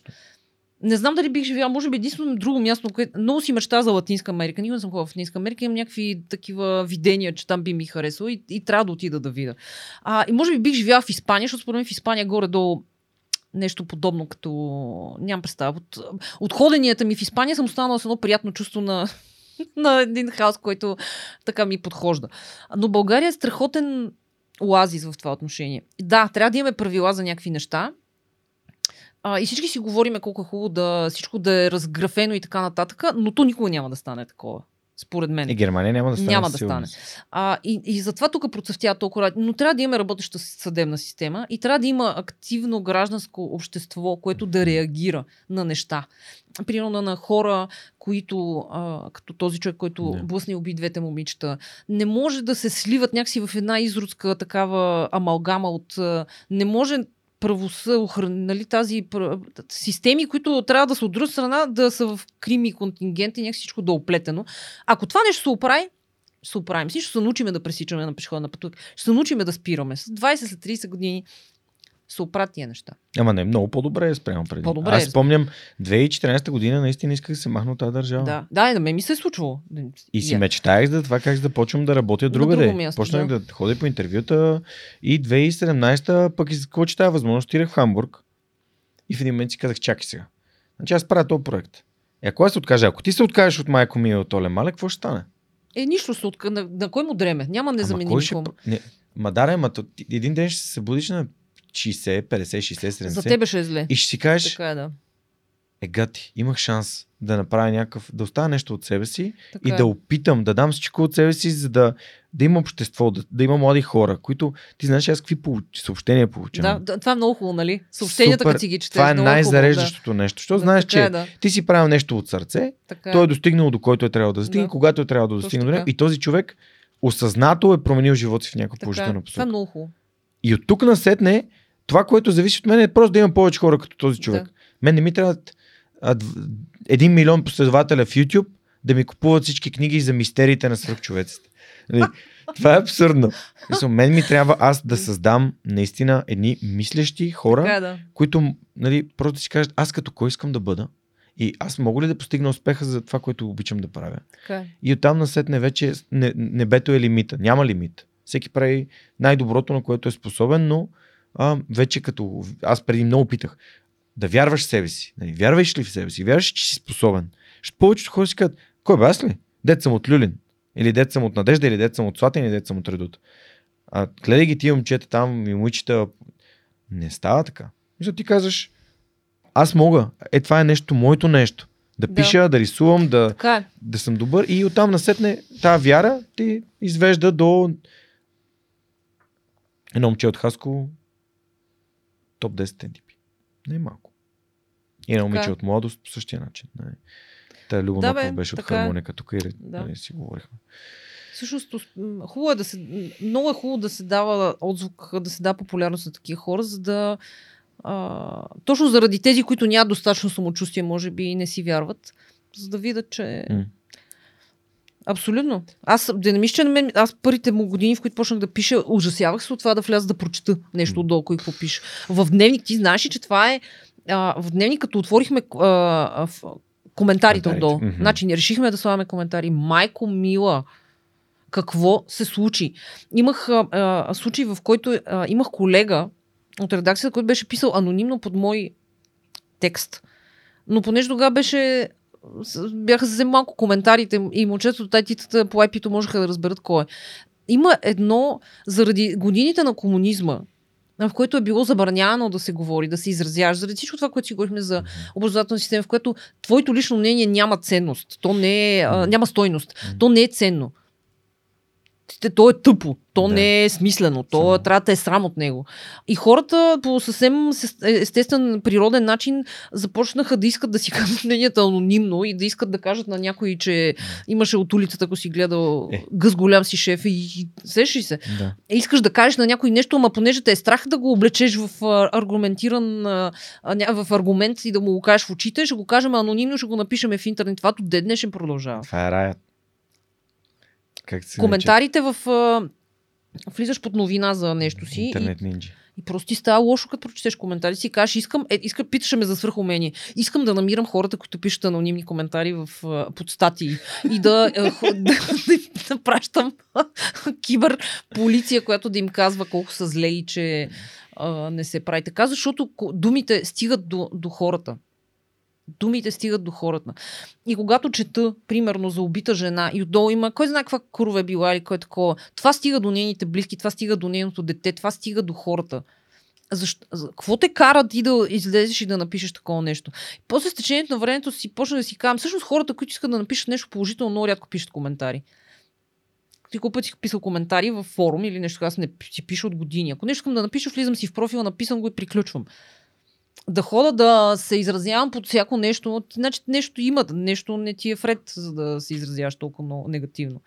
Не знам дали бих живяла, може би единствено друго място, което много си мечта за Латинска Америка. Никога не съм ходила в Латинска Америка, имам някакви такива видения, че там би ми харесало и, и трябва да отида да видя. А, и може би бих живяла в Испания, защото според мен в Испания горе-долу нещо подобно, като нямам представа. От, от ходенията ми в Испания съм останала с едно приятно чувство на, на един хаос, който така ми подхожда. Но България е страхотен оазис в това отношение. Да, трябва да имаме правила за някакви неща, а, и всички си говориме колко е хубаво да всичко да е разграфено и така нататък, но то никога няма да стане такова. Според мен. И Германия няма да стане. Няма да сигурност. А, и, и затова тук процъфтява толкова. Но трябва да имаме работеща съдебна система и трябва да има активно гражданско общество, което да реагира на неща. Примерно на хора, които, а, като този човек, който Да. блъсне и уби двете момичета, не може да се сливат някакси в една изродска такава амалгама от... Не може правосъдие, нали, тази системи, които трябва да са от друга страна, да са в крими контингент и някак всичко да е оплетено. Ако това нещо се оправи, се оправим. Всичко ще се научиме да пресичаме на пешеходна пътека. Ще се научиме да спираме. С 20 след 30 години се оправят тия неща. Ама не, много по-добре е спрямо преди. По-добре Аз е. спомням 2014 година наистина исках да се махна от тази държава. Да, да, и на мен ми се е случвало. И си Я. мечтаях за това как да започвам да работя На другаде. друго място, Почнах да. да. ходя по интервюта и 2017 пък изкочи тази възможност, отидах в Хамбург и в един момент си казах, чакай сега. Значи аз правя този проект. И ако аз се откажа, ако ти се откажеш от майко ми и от Оле Мале, какво ще стане? Е, нищо се отка... на, на кой му дреме? Няма Ама незаменим кой ще... Не, ма даре, ма един ден ще се събудиш на 60, 50, 60, 70 За тебе ще е зле. и ще си кажеш, Така е, да. е гати, имах шанс да направя някакъв, да оставя нещо от себе си Така и е. да опитам да дам всичко от себе си, за да, да има общество, да, да има млади хора, които ти знаеш аз какви получ... съобщения Да, получавам. да, това е много хубаво, нали? Съобщенията, като си ги четеш. Това е хубаво, най-зареждащото нещо. Що да. знаеш, така че Е, да. ти си правил нещо от сърце, Така той е. е достигнал до който е трябвало да достигне, Да. когато е трябвало да достигне до него и този човек осъзнато е променил живота си в някаква е. положителна Това е посока. много хубаво. И от тук насетне, това, което зависи от мен е просто да имам повече хора като този човек. Да. Мен не ми трябват а, дв- един милион последователя в YouTube да ми купуват всички книги за мистериите на свръхчовеците. Нали? Това е абсурдно. Мисля, мен ми трябва аз да създам наистина едни мислещи хора, Така е, да. които нали, просто си кажат аз като кой искам да бъда и аз мога ли да постигна успеха за това, което обичам да правя. Така е. И оттам насетне вече не, небето е лимита. Няма лимит. Всеки прави най-доброто, на което е способен, но а, вече като... Аз преди много питах. Да вярваш в себе си. Нали, вярваш ли в себе си? Вярваш, че си способен. Ще повечето хора си казват, кой бе аз ли? Дет съм от Люлин. Или дет съм от Надежда, или дет съм от Слатин, или дет съм от Редут. А гледай ги тия момчета там и момичета. Не става така. Мисля, ти казваш, аз мога. Е, това е нещо, моето нещо. Да Да. пиша, да рисувам, да, Така е. да съм добър и оттам насетне тази вяра ти извежда до едно момче от Хаско топ 10 NDP. Не е малко. И едно момиче от младост по същия начин. Не. Та Любо Да, бе, беше от така е. хармоника тук и Да. нали, си говорихме. Всъщност, хубаво е да се. Много е хубаво да се дава отзвук, да се дава популярност на такива хора, за да. А, точно заради тези, които нямат достатъчно самочувствие, може би и не си вярват, за да видят, че. М. Абсолютно. Аз да не мисля, че на мен, аз първите му години, в които почнах да пиша, ужасявах се от това да вляза да прочета нещо отдолу, кой какво пише. В дневник ти знаеш че това е а, в дневник, като отворихме а, а, в, коментарите отдолу. мгм. Значи не решихме да слагаме коментари. Майко мила, какво се случи? Имах а, а, случай, в който а, имах колега от редакцията, който беше писал анонимно под мой текст. Но понеже тогава беше бяха съвсем малко коментарите и момчето от тайтитата по IP-то можеха да разберат кой е. Има едно, заради годините на комунизма, в което е било забранявано да се говори, да се изразяваш, заради всичко това, което си говорихме за образователна система, в което твоето лично мнение няма ценност, то не е, а, няма стойност, то не е ценно. То е тъпо, то Да. не е смислено, то Само. трябва да е срам от него. И хората по съвсем естествен, природен начин започнаха да искат да си кажат мненията анонимно и да искат да кажат на някой, че имаше от улицата, ако си гледал Е. гъс голям си шеф и, и ли се. Да. Искаш да кажеш на някой нещо, ама понеже те е страх да го облечеш в аргументиран в аргумент и да му го кажеш в очите, ще го кажем анонимно, ще го напишем в интернет. Това до ден днешен продължава. Това е раят. Как се Коментарите в... Влизаш под новина за нещо си и, Интернет нинджи. и просто ти става лошо, като прочетеш коментари си и кажеш, искам, е, иска, питаше ме за свръхумение. Искам да намирам хората, които пишат анонимни коментари в, под статии и да, хо- да, да, да пращам кибер полиция, която да им казва колко са зле и че а, не се прави така, защото думите стигат до, до хората. Думите стигат до хората. И когато чета, примерно, за убита жена и отдолу има, кой знае каква курва е била или кой е такова, това стига до нейните близки, това стига до нейното дете, това стига до хората. Защо, за, какво те кара ти да излезеш и да напишеш такова нещо? И после с течението на времето си почна да си казвам, всъщност хората, които искат да напишат нещо положително, много рядко пишат коментари. Ти колко пъти писал коментари във форум или нещо, аз не си пиша от години. Ако нещо искам да напиша, влизам си в профила, написам го и приключвам. Да хода да се изразявам под всяко нещо, значи нещо има, нещо не ти е вред, за да се изразяваш толкова много негативно.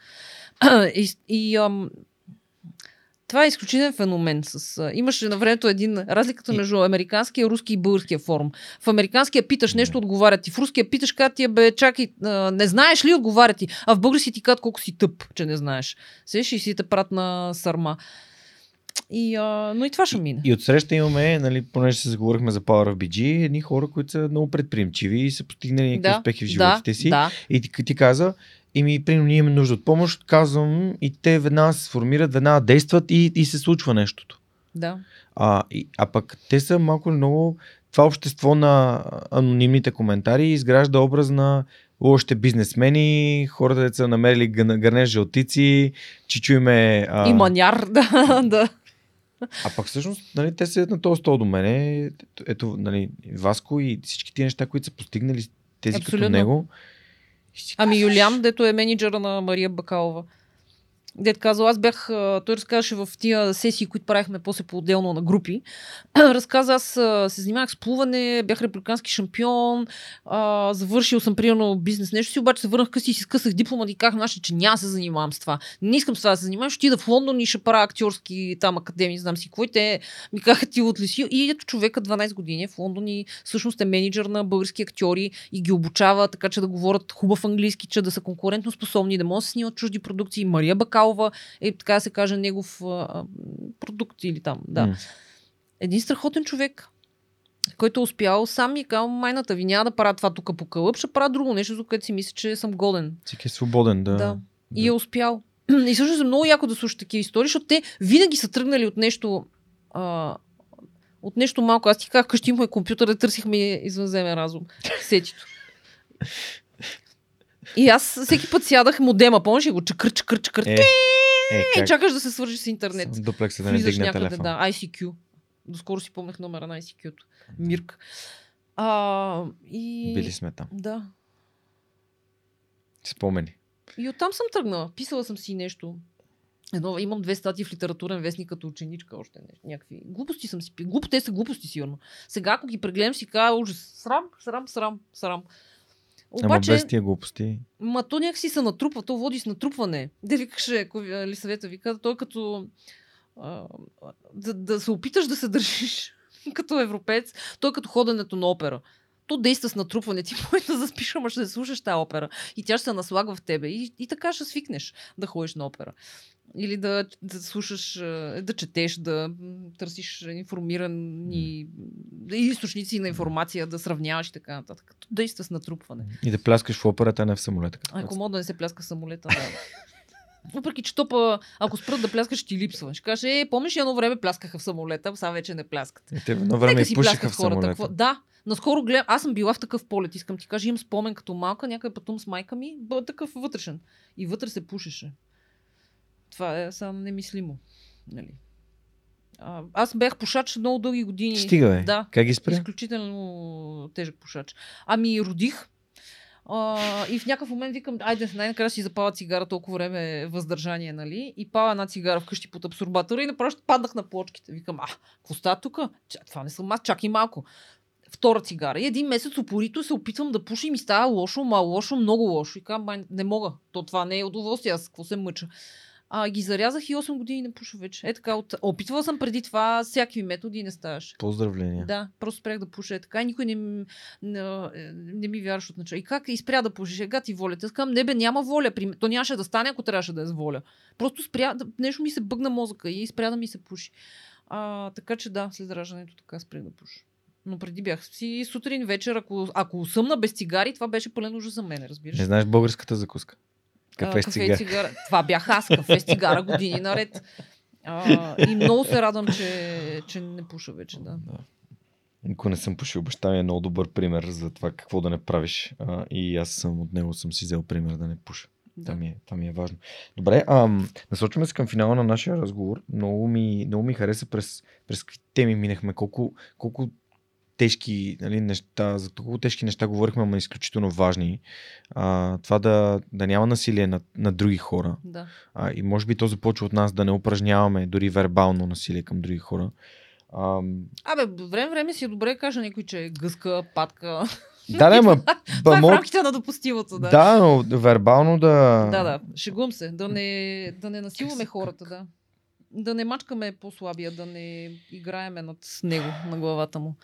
и, и ам, това е изключителен феномен. С, имаше на времето един разликата между американския, руски и българския форум. В американския питаш нещо, отговарят ти. В руския питаш как ти е, бе, чакай, а, не знаеш ли, отговарят ти. А в български ти казват колко си тъп, че не знаеш. Сеш и си те прат на сарма. И, а, но и това ще мине. И отсреща имаме, нали, понеже се заговорихме за Power of BG, едни хора, които са много предприемчиви и са постигнали някакви Да, успехи в да, животите си. да. И ти, ти каза, и ми, примерно, ние имаме нужда от помощ, казвам, и те веднага се сформират, веднага действат и, и се случва нещото. Да. А, и, а пък те са малко много това общество на анонимните коментари изгражда образ на лошите бизнесмени, хората, деца намерили гърнеж жълтици, че чуеме... А, И маняр, да, да. А пък всъщност нали, те седят на този стол до мене. Ето, нали, Васко и всички тия неща, които са постигнали тези като Абсолютно. него. И си Ами Юлиан, дето е менеджера на Мария Бакалова. Дед казал, аз бях, той разказваше в тия сесии, които правихме после по-отделно на групи. Разказа, аз се занимавах с плуване, бях републикански шампион, а, завършил съм примерно бизнес нещо си, обаче се върнах къси и си скъсах дипломата и казах, наши, че няма се занимавам с това. Не искам с това да се занимавам, ще отида в Лондон и ще правя актьорски там академии, знам си. И те ми казаха ти от ли си. И ето човека 12 години е в Лондон и всъщност е менеджер на български актьори и ги обучава така, че да говорят хубав английски, че да са конкурентно способни, да могат да снимат чужди продукции. Мария Бакалова е, така да се каже, негов а, продукт или там. Да. М. Един страхотен човек, който е успял сам и казал, майната ви няма да правя това тук по кълъп, ще правя друго нещо, за което си мисля, че съм годен. Всеки е свободен да. Да. И е успял. И всъщност е много яко да слушаш такива истории, защото те винаги са тръгнали от нещо а, от нещо малко. Аз ти казах, къщи имахме компютър, да търсихме извънземен разум. Сетито. И аз всеки път сядах модема, помниш ли го? Чакър, чакър, чакър. Е, Е, и чакаш да се свържи с интернет. С Дуплекса да не дигне някъде, телефон. да. ICQ. Доскоро си помнях номера на ICQ-то. Мирк. А, и... Били сме там. Да. Спомени. И оттам съм тръгнала. Писала съм си нещо. Едно, имам две статии в литературен вестник като ученичка още нещо. Някакви глупости съм си. Глупо, те са глупости сигурно. Сега, ако ги прегледам, си кажа ужас. Срам, срам, срам, срам. Ама Обаче, без тия глупости. ма то някакси се натрупва, то води с натрупване. Де викаше, ако ви- ли съвета ви каза, той като а, да, да се опиташ да се държиш като европеец, той като ходенето на опера. то действа с натрупване. Ти може да заспиш, ама ще слушаш тази опера. И тя ще се наслага в тебе. И, и така ще свикнеш да ходиш на опера. Или да, да слушаш, да четеш, да търсиш информирани източници на информация, да сравняваш и така нататък. Действа с натрупване. И да пляскаш в операта, а не в самолета. Ако мога да не се пляска в самолета, да. Въпреки, че топа, ако спрат да пляскаш, ще ти липсва. Ще кажеш, е, помниш едно време пляскаха в самолета, сега вече не пляскат. И те едно време си пляскат в хората. Какво... Да, наскоро гледам, аз съм била в такъв полет, искам ти кажа, имам спомен като малка, някъде пътувам с майка ми, бъл такъв вътрешен. И вътре се пушеше. Това е само немислимо. Нали? А, аз бях пушач много дълги години. Стига, бе. Да. Как ги спря? Изключително тежък пушач. Ами родих. А, и в някакъв момент викам, айде най-накрая си запаля цигара, толкова време въздържание, нали? И пала една цигара вкъщи под абсорбатора и направо ще паднах на плочките. Викам, а, какво става тук? Това не съм аз, чакай малко. Втора цигара. И един месец упорито се опитвам да пуша и ми става лошо, ма лошо, много лошо. И казвам, «Май, не мога. То това не е удоволствие, аз какво се мъча. А, ги зарязах и 8 години не пуша вече. Е така, от... опитвала съм преди това всякакви методи и не ставаше. Поздравления. Да, просто спрях да пуша. Е така и никой не, не, не ми вярваше от начало. И как и спря да пушиш? Ега ти волята. Аз казвам, не бе, няма воля. При... То нямаше да стане, ако трябваше да е с воля. Просто спря, да... нещо ми се бъгна мозъка и спря да ми се пуши. А, така че да, след раждането така спрях да пуша. Но преди бях си сутрин, вечер, ако, ако съмна без цигари, това беше пълен ужас за мен, разбираш. Не знаеш българската закуска. Кафе цигара. и цигара. Това бях аз, кафе с цигара години наред. А, и много се радвам, че, че не пуша вече, да. Да. Ако не съм пушил, баща ми е много добър пример за това какво да не правиш. А, и аз съм от него съм си взел пример да не пуша. да. Това ми, е, това ми е важно. Добре, ам, насочваме се към финала на нашия разговор. Много ми, много ми хареса през, през какви теми минахме, колко, колко тежки нали, неща, за колко тежки неща говорихме, ама изключително важни. А, това да, да няма насилие над, над други хора. да. А, и може би то започва от нас да не упражняваме дори вербално насилие към други хора. Ам, Абе, време време си е добре да кажа някой, че е гъска, патка. да, не, ма, Това е в рамките на допустимото, да. да, но вербално да... Да, да, шегувам се. Да не, да не насилваме хората, да. Да не мачкаме по-слабия, да не играеме над него, на главата му.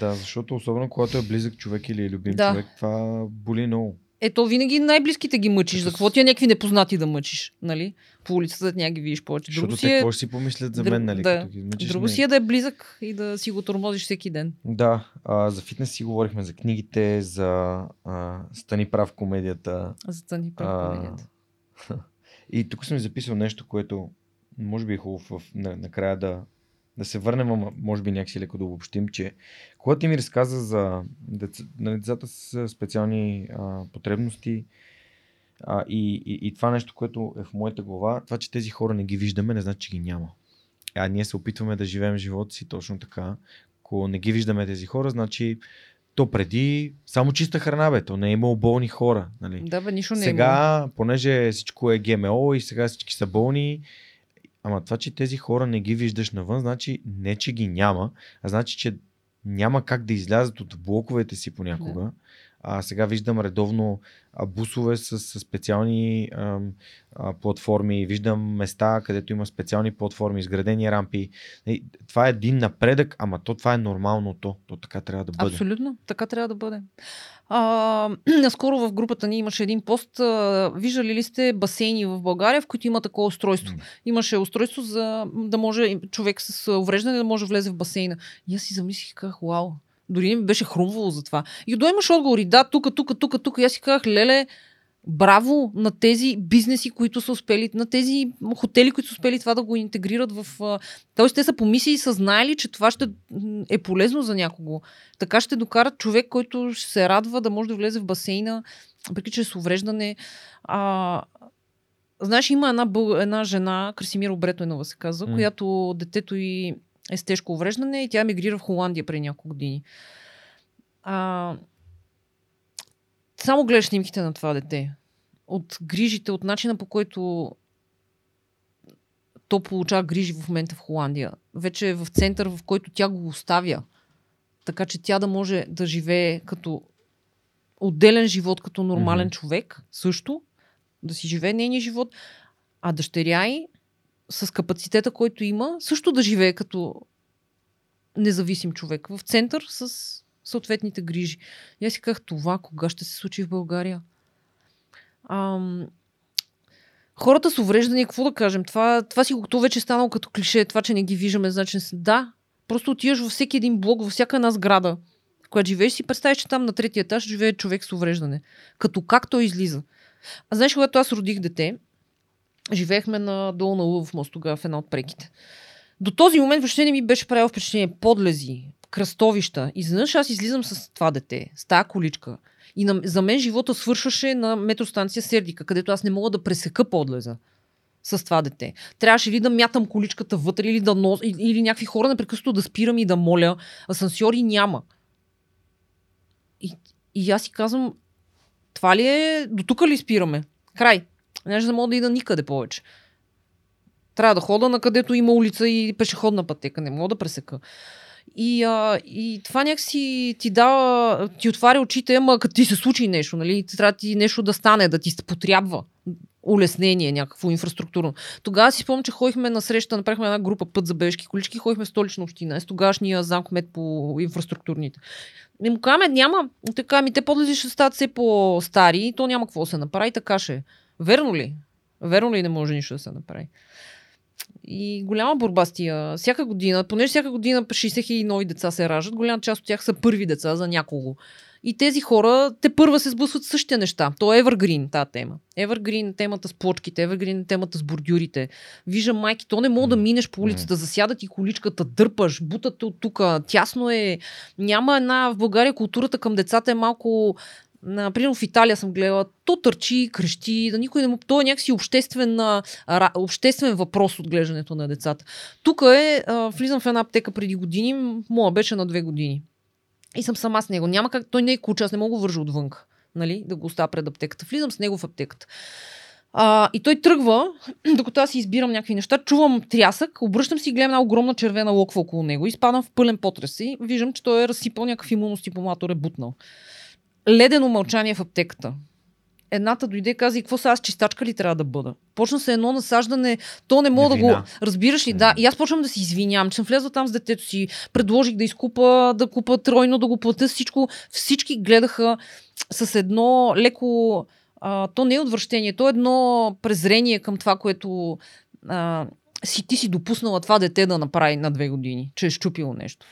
Да, защото особено когато е близък човек или е любим Да. човек, това боли много. Ето винаги най-близките ги мъчиш. За какво ти е някакви непознати да мъчиш, нали? По улицата няма ги видиш повече. Защото Друго те си е, какво ще си помислят за мен, нали? да. Като ги мъчиш, друго си е да е близък и да си го тормозиш всеки ден. Да, а, за фитнес си говорихме, за книгите, за а, Стани прав комедията. За да ни А, комедията. и тук съм записал нещо, което може би е хубаво в, на, накрая да, да се върнем, ама може би някакси леко да обобщим, че когато ти ми разказа за деца, на децата с специални а, потребности а, и, и, и това нещо, което е в моята глава, това, че тези хора не ги виждаме, не значи, че ги няма. А ние се опитваме да живеем живота си точно така. Ако не ги виждаме тези хора, значи то преди само чиста храна, бе. То не е имало болни хора. Нали? Да, бе, нищо не е. Сега, понеже всичко е ГМО и сега всички са болни, ама това, че тези хора не ги виждаш навън, значи не, че ги няма, а значи, че няма как да излязат от блоковете си понякога. А сега виждам редовно а, бусове с, с специални ам, а, платформи, виждам места, където има специални платформи, изградени рампи. И, това е един напредък, ама то това е нормалното. То така трябва да бъде. Абсолютно, така трябва да бъде. А, наскоро в групата ни имаше един пост. А, виждали ли сте басейни в България, в които има такова устройство? Имаше устройство за да може човек с увреждане да може да влезе в басейна. И аз си замислих казах, вау, дори не ми беше хрумвало за това. И до имаш отговори, да, тук, тук, тук, тук. И аз си казах, леле, браво на тези бизнеси, които са успели, на тези хотели, които са успели това да го интегрират в... Тоест, те са помислили и са знаели, че това ще е полезно за някого. Така ще докарат човек, който ще се радва да може да влезе в басейна, въпреки че е с увреждане. А, знаеш, има една, бъл... една жена, Красимира Обретойнова се казва, М. която детето й е с тежко увреждане и тя мигрира в Холандия преди няколко години. А, само гледаш снимките на това дете. От грижите, от начина по който то получава грижи в момента в Холандия. Вече е в център, в който тя го оставя. Така че тя да може да живее като отделен живот, като нормален Мгм. човек, също, да си живее нейния живот, а дъщеря й с капацитета, който има, също да живее като независим човек в център с съответните грижи. И аз си казах, това кога ще се случи в България? Ам, хората с увреждания, какво да кажем? Това, това си го вече е станало като клише. Това, че не ги виждаме, значи да. Просто отиваш във всеки един блок, във всяка една сграда, която живееш, си представиш, че там на третия етаж живее човек с увреждане. Като как той излиза. А знаеш, когато аз родих дете, живеехме на долу на Лъвов мост тогава в една от преките. До този момент въобще не ми беше правило впечатление. Подлези, кръстовища. Изведнъж аз излизам с това дете, с тази количка. И на, за мен живота свършваше на метростанция Сердика, където аз не мога да пресека подлеза с това дете. Трябваше ли да мятам количката вътре, или, да нос, или, или някакви хора непрекъснато да спирам и да моля. Асансьори няма. И, и аз си казвам, това ли е, до тук ли спираме? Край. Няма да мога да ида никъде повече. Трябва да хода на където има улица и пешеходна пътека. Не мога да пресека. И, а, и това някакси ти дава, ти отваря очите, ама като ти се случи нещо, нали, трябва ти нещо да стане, да ти се потрябва улеснение, някакво инфраструктурно. Тогава си спомням, че ходихме на среща, направихме една група път за бежки колички, ходихме в столична община, с тогашния замкмет по инфраструктурните. И му казваме, няма, така, ми те подлези ще стават все по-стари, то няма какво да се направи, така ще. Е. Верно ли? Верно ли не може нищо да се направи? И голяма борба с тия. Всяка година, понеже всяка година 60 хиляди нови деца се раждат, голяма част от тях са първи деца за някого. И тези хора, те първа се сблъсват същите неща. То е Evergreen, тази тема. Evergreen темата с плочките, Evergreen темата с бордюрите. Виждам майки, то не мога да минеш по улицата, засядат и количката, дърпаш, бутате от тук. Тясно е. Няма една в България културата към децата е малко Например, в Италия съм гледала, то търчи, крещи, да никой не му... То е някакси обществен, обществен въпрос от глеждането на децата. Тук е, влизам в една аптека преди години, моя беше на две години. И съм сама с него. Няма как, той не е куча, аз не мога да вържа отвън, нали, да го оставя пред аптеката. Влизам с него в аптеката. А, и той тръгва, докато аз си избирам някакви неща, чувам трясък, обръщам си и гледам една огромна червена локва около него, изпадам в пълен потрес и виждам, че той е разсипал някакъв имуностимулатор, е бутнал ледено мълчание в аптеката. Едната дойде и каза, и какво са аз чистачка ли трябва да бъда? Почна се едно насаждане, то не мога да го... Разбираш ли? Да. И аз почвам да си извинявам, че съм влезла там с детето си, предложих да изкупа, да купа тройно, да го платя всичко. Всички гледаха с едно леко... А, то не е отвращение, то е едно презрение към това, което а, си ти си допуснала това дете да направи на две години, че е щупило нещо.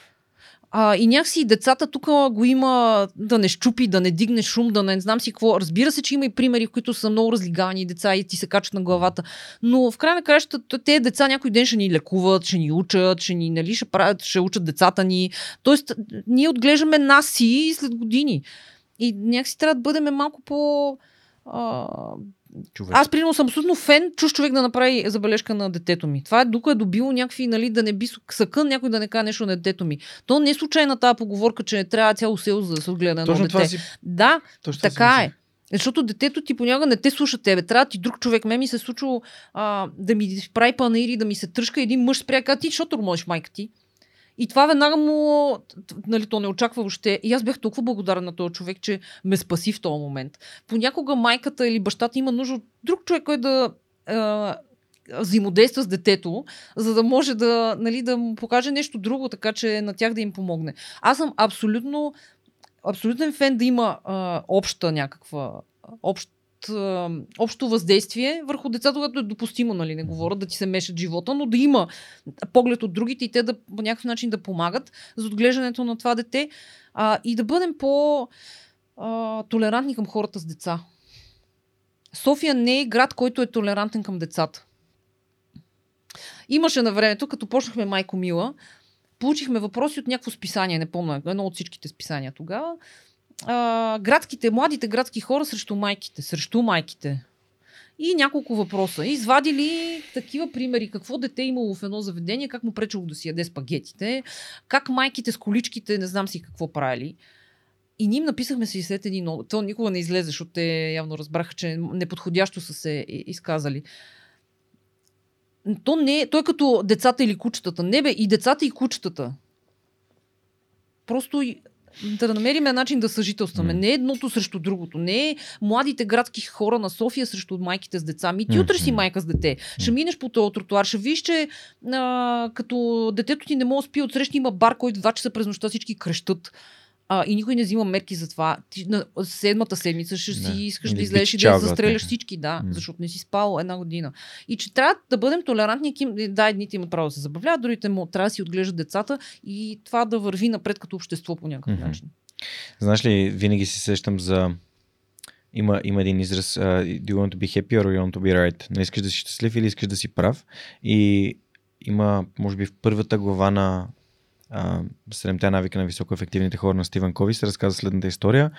А, и някакси децата тук го има да не щупи, да не дигне шум, да не знам си какво. Разбира се, че има и примери, в които са много разлигани деца и ти се качат на главата. Но в край на краищата те деца някой ден ще ни лекуват, ще ни учат, ще ни нали, ще, правят, ще учат децата ни. Тоест, ние отглеждаме нас си след години. И някакси трябва да бъдем малко по... А, човек. Аз, примерно, съм абсолютно фен, чуж човек да направи забележка на детето ми. Това е докато е добило някакви, нали, да не би съкън някой да не каже нещо на детето ми. То не е случайна тази поговорка, че не трябва цяло село за да се отгледа на дете. Си... Да, Точно така е. Защото детето ти понякога не те слуша тебе. Трябва ти друг човек. Ме ми се е случило а, да ми прави панаири, да ми се тръжка един мъж спря, ти, защото можеш майка ти. И това веднага му, нали, то не очаква въобще. И аз бях толкова благодарен на този човек, че ме спаси в този момент. Понякога майката или бащата има нужда от друг човек, който да взаимодейства с детето, за да може да, нали, да му покаже нещо друго, така че на тях да им помогне. Аз съм абсолютно абсолютен фен да има а, обща някаква общ общо въздействие върху децата, което е допустимо, нали, не говоря да ти се мешат живота, но да има поглед от другите и те да по някакъв начин да помагат за отглеждането на това дете а, и да бъдем по а, толерантни към хората с деца. София не е град, който е толерантен към децата. Имаше на времето, като почнахме Майко Мила, получихме въпроси от някакво списание, не помня, едно от всичките списания тогава а, градските, младите градски хора срещу майките, срещу майките. И няколко въпроса. Извадили такива примери. Какво дете имало в едно заведение, как му пречело да си яде спагетите, как майките с количките, не знам си какво правили. И ние им написахме си след един. То никога не излезе, защото те явно разбраха, че неподходящо са се изказали. То не е, той е като децата или кучетата. Не бе, и децата и кучетата. Просто да намерим начин да съжителстваме. Mm. Не едното срещу другото. Не младите градски хора на София срещу майките с деца. Ми ти утре си майка с дете. Ще минеш по този тротуар, ще виж, че а, като детето ти не може да спи отсреща, има бар, който два часа през нощта всички крещат. А, и никой не взима мерки за това. Ти на седмата седмица ще си искаш Или да излезеш и да застреляш всички, да, М. защото не си спал една година. И че трябва да бъдем толерантни, да, едните имат право да се забавляват, другите му трябва да си отглеждат децата и това да върви напред като общество по някакъв Мгм. начин. Знаеш ли, винаги се сещам за... Има, има един израз, uh, do you want to be happy or you want to be right? Не искаш да си щастлив или искаш да си прав? И има, може би в първата глава на Седемте навика на високоефективните хора на Стивен Кови се разказва следната история.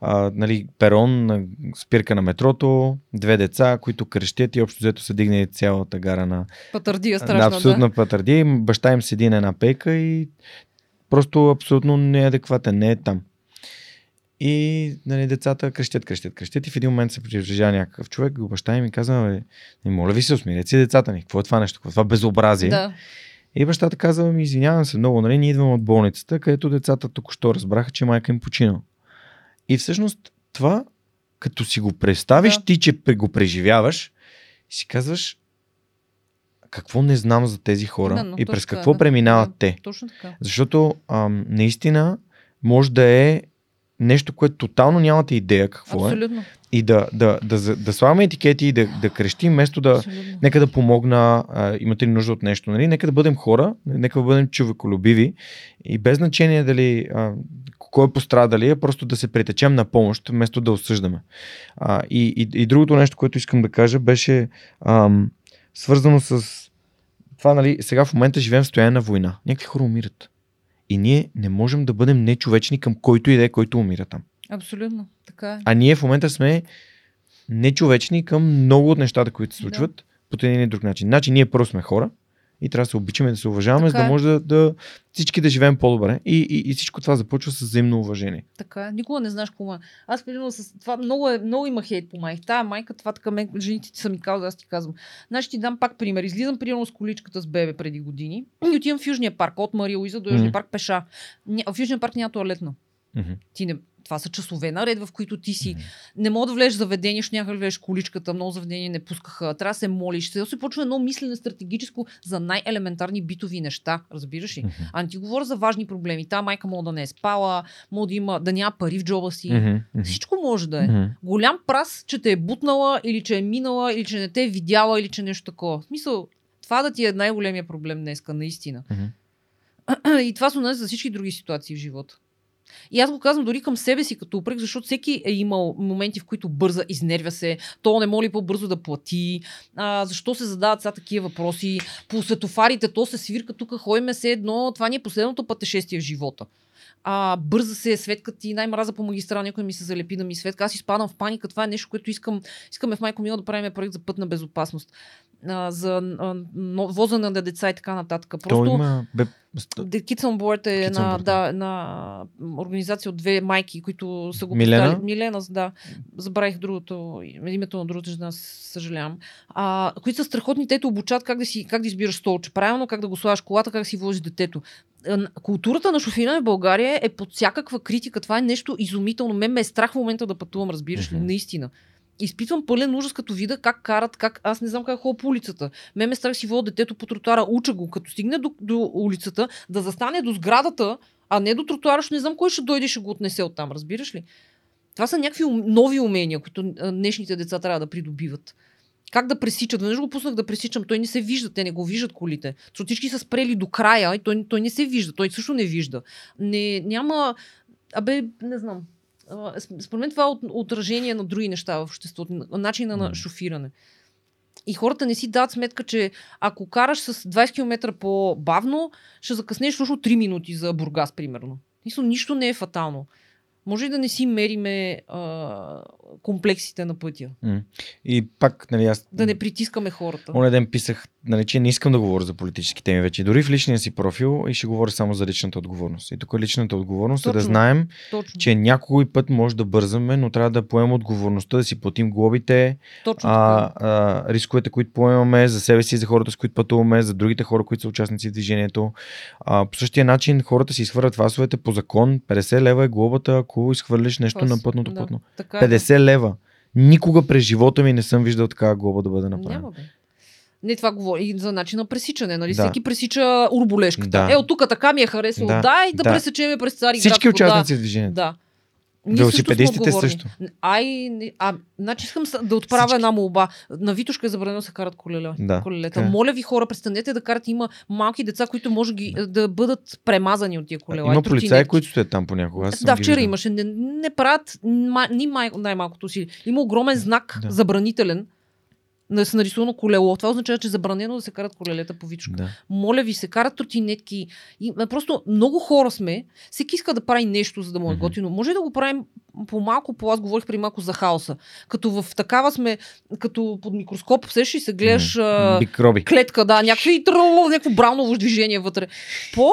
А, нали, перон, на спирка на метрото, две деца, които крещят и общо взето са дигнали цялата гара на, Патърдия на страшна, абсолютна да. патърдия. Баща им седи на една пейка и просто абсолютно неадекватен, не е там. И нали, децата крещят, крещят, крещят и в един момент се приближава някакъв човек, го баща им и казва, бе, «Ами, моля ви се, усмирете си децата ни. Какво е това нещо? Какво е това безобразие? Да. И бащата казва, ми извинявам се много, нали, ние идваме от болницата, където децата току-що разбраха, че майка им починала. И всъщност това, като си го представиш, Да. ти, че го преживяваш, си казваш, какво не знам за тези хора Именно, и през какво да. преминават Да. те. Точно така. Защото ам, наистина може да е нещо, което тотално нямате идея какво е. Абсолютно. И да, да, да, да, да слагаме етикети и да, да крещим, вместо да, Абсолютно. нека да помогна, а, имате ли нужда от нещо, нали? Нека да бъдем хора, нека да бъдем човеколюбиви и без значение дали а, кой е пострадали, а просто да се притечем на помощ, вместо да осъждаме. А, и, и, и другото нещо, което искам да кажа, беше ам, свързано с това, нали, сега в момента живеем в стояние на война. Някакви хора умират. И ние не можем да бъдем нечовечни към който и да е, който умира там. Абсолютно. Така е. А ние в момента сме нечовечни към много от нещата, които се Да. случват по един или друг начин. Значи ние просто сме хора и трябва да се обичаме, да се уважаваме, за Така да е. може да, да всички да живеем по-добре. И, и, и всичко това започва с взаимно уважение. Така. Никога не знаеш кога. Аз, примерно, с това много, е, много има хейт по майка. Тая майка, това така мен, жените ти са ми казали, аз ти казвам. Значи ти дам пак пример. Излизам, примерно, с количката с бебе преди години и отивам в Южния парк, от Мария Луиза до Южния Мгм. парк пеша. В Южния парк няма туалетна. Мгм. Ти не, това са часове наред, в които ти си. Не мога да влезеш заведение, ще някак влезеш количката, много заведения не пускаха. Трябва да се молиш. Сега се почва едно мислене стратегическо за най-елементарни битови неща, разбираш ли? Мгм. А не ти говоря за важни проблеми. Та майка мога да не е спала, мога да, има, да няма пари в джоба си. Мгм. Всичко може да е. Мгм. Голям прас, че те е бутнала, или че е минала, или че не те е видяла, или че нещо такова. В смисъл, това да ти е най-големия проблем днеска, наистина. Мгм. И това се отнася за всички други ситуации в живота. И аз го казвам дори към себе си като упрек, защото всеки е имал моменти, в които бърза, изнервя се, то не моли по-бързо да плати, а, защо се задават сега такива въпроси, по светофарите то се свирка, тук ходиме се едно, това ни е последното пътешествие в живота. А, бърза се, светка ти, най-мраза по магистрала, някой ми се залепи да ми светка. Аз изпадам в паника. Това е нещо, което искам. Искаме в Майко Мила да правим проект за пътна безопасност. А, за а, но- возене на деца и така нататък. То Просто има... Бе, Kids on Board е една, да, една организация от две майки, които са го Милена? поставили. Милена, да. Забравих другото, името на другата жена, съжалявам. А, които са страхотни, те обучат как да, си, как да избираш столче правилно, как да го слагаш колата, как да си возиш детето. Културата на шофиране в България е под всякаква критика. Това е нещо изумително. Мен ме е страх в момента да пътувам, разбираш ли, Мгм. наистина. Изпитвам пълен ужас, като видя как карат, как аз не знам как ходя по улицата. Ме ме страх си вода детето по тротуара, уча го, като стигне до, до улицата, да застане до сградата, а не до тротуара, не знам кой ще дойде ще го отнесе оттам, разбираш ли? Това са някакви нови умения, които днешните деца трябва да придобиват. Как да пресичат? Веднъж го пуснах да пресичам. Той не се вижда, те не го виждат колите. Защото всички са спрели до края и той, той не се вижда. Той също не вижда. Не, няма... Абе, не знам. Според мен това е от- отражение на други неща в обществото. на- Начина на шофиране. И хората не си дават сметка, че ако караш с 20 км по-бавно, ще закъснеш точно 3 минути за Бургас, примерно. Нищо, нищо не е фатално. Може и да не си мериме а, комплексите на пътя. И пак, нали, аз... Да не притискаме хората. Оня ден писах, нали, че не искам да говоря за политически теми вече. Дори в личния си профил и ще говоря само за личната отговорност. И тук личната отговорност е да Точно. знаем, Точно. че някой път може да бързаме, но трябва да поемем отговорността, да си платим глобите, Точно а, а, рисковете, които поемаме за себе си, за хората, с които пътуваме, за другите хора, които са участници в движението. А, по същия начин хората си изхвърлят васовете по закон. 50 лева е глобата, ако изхвърлиш нещо Това на пътното да. платно. Така е, да. 50 лева. Никога през живота ми не съм виждал такава глоба да бъде направена. Няма бе. Не, това говори и за начин на пресичане. Нали? Да. Всеки пресича урболешката. Да. Е, от тук така ми е харесало. Да. Да, дай да, Да. пресечеме през цари Всички участници в движението. Да. Велосипедистите също. Ай, а, значи искам да отправя Всички. една молба. На Витушка е забранено да се карат колеле, Да, колелета. така е. Моля ви хора, престанете да карате. Има малки деца, които може ги, да бъдат премазани от тия колела. Има полицаи, които стоят там понякога. Аз Да, вчера имаше. Не, не правят ма, ни май, най-малкото си. Има огромен знак, Да. забранителен, да се нарисувано колело. Това означава, че е забранено да се карат колелета по Витушка. Да. Моля ви се, карат тротинетки. И, просто много хора сме. Всеки иска да прави нещо, за да му е Мгм. готино. Може да го правим по малко, по аз говорих при малко за хаоса. Като в такава сме, като под микроскоп, сеш и се гледаш Микроби. клетка, да, някакви тръл, някакво брауново движение вътре. По,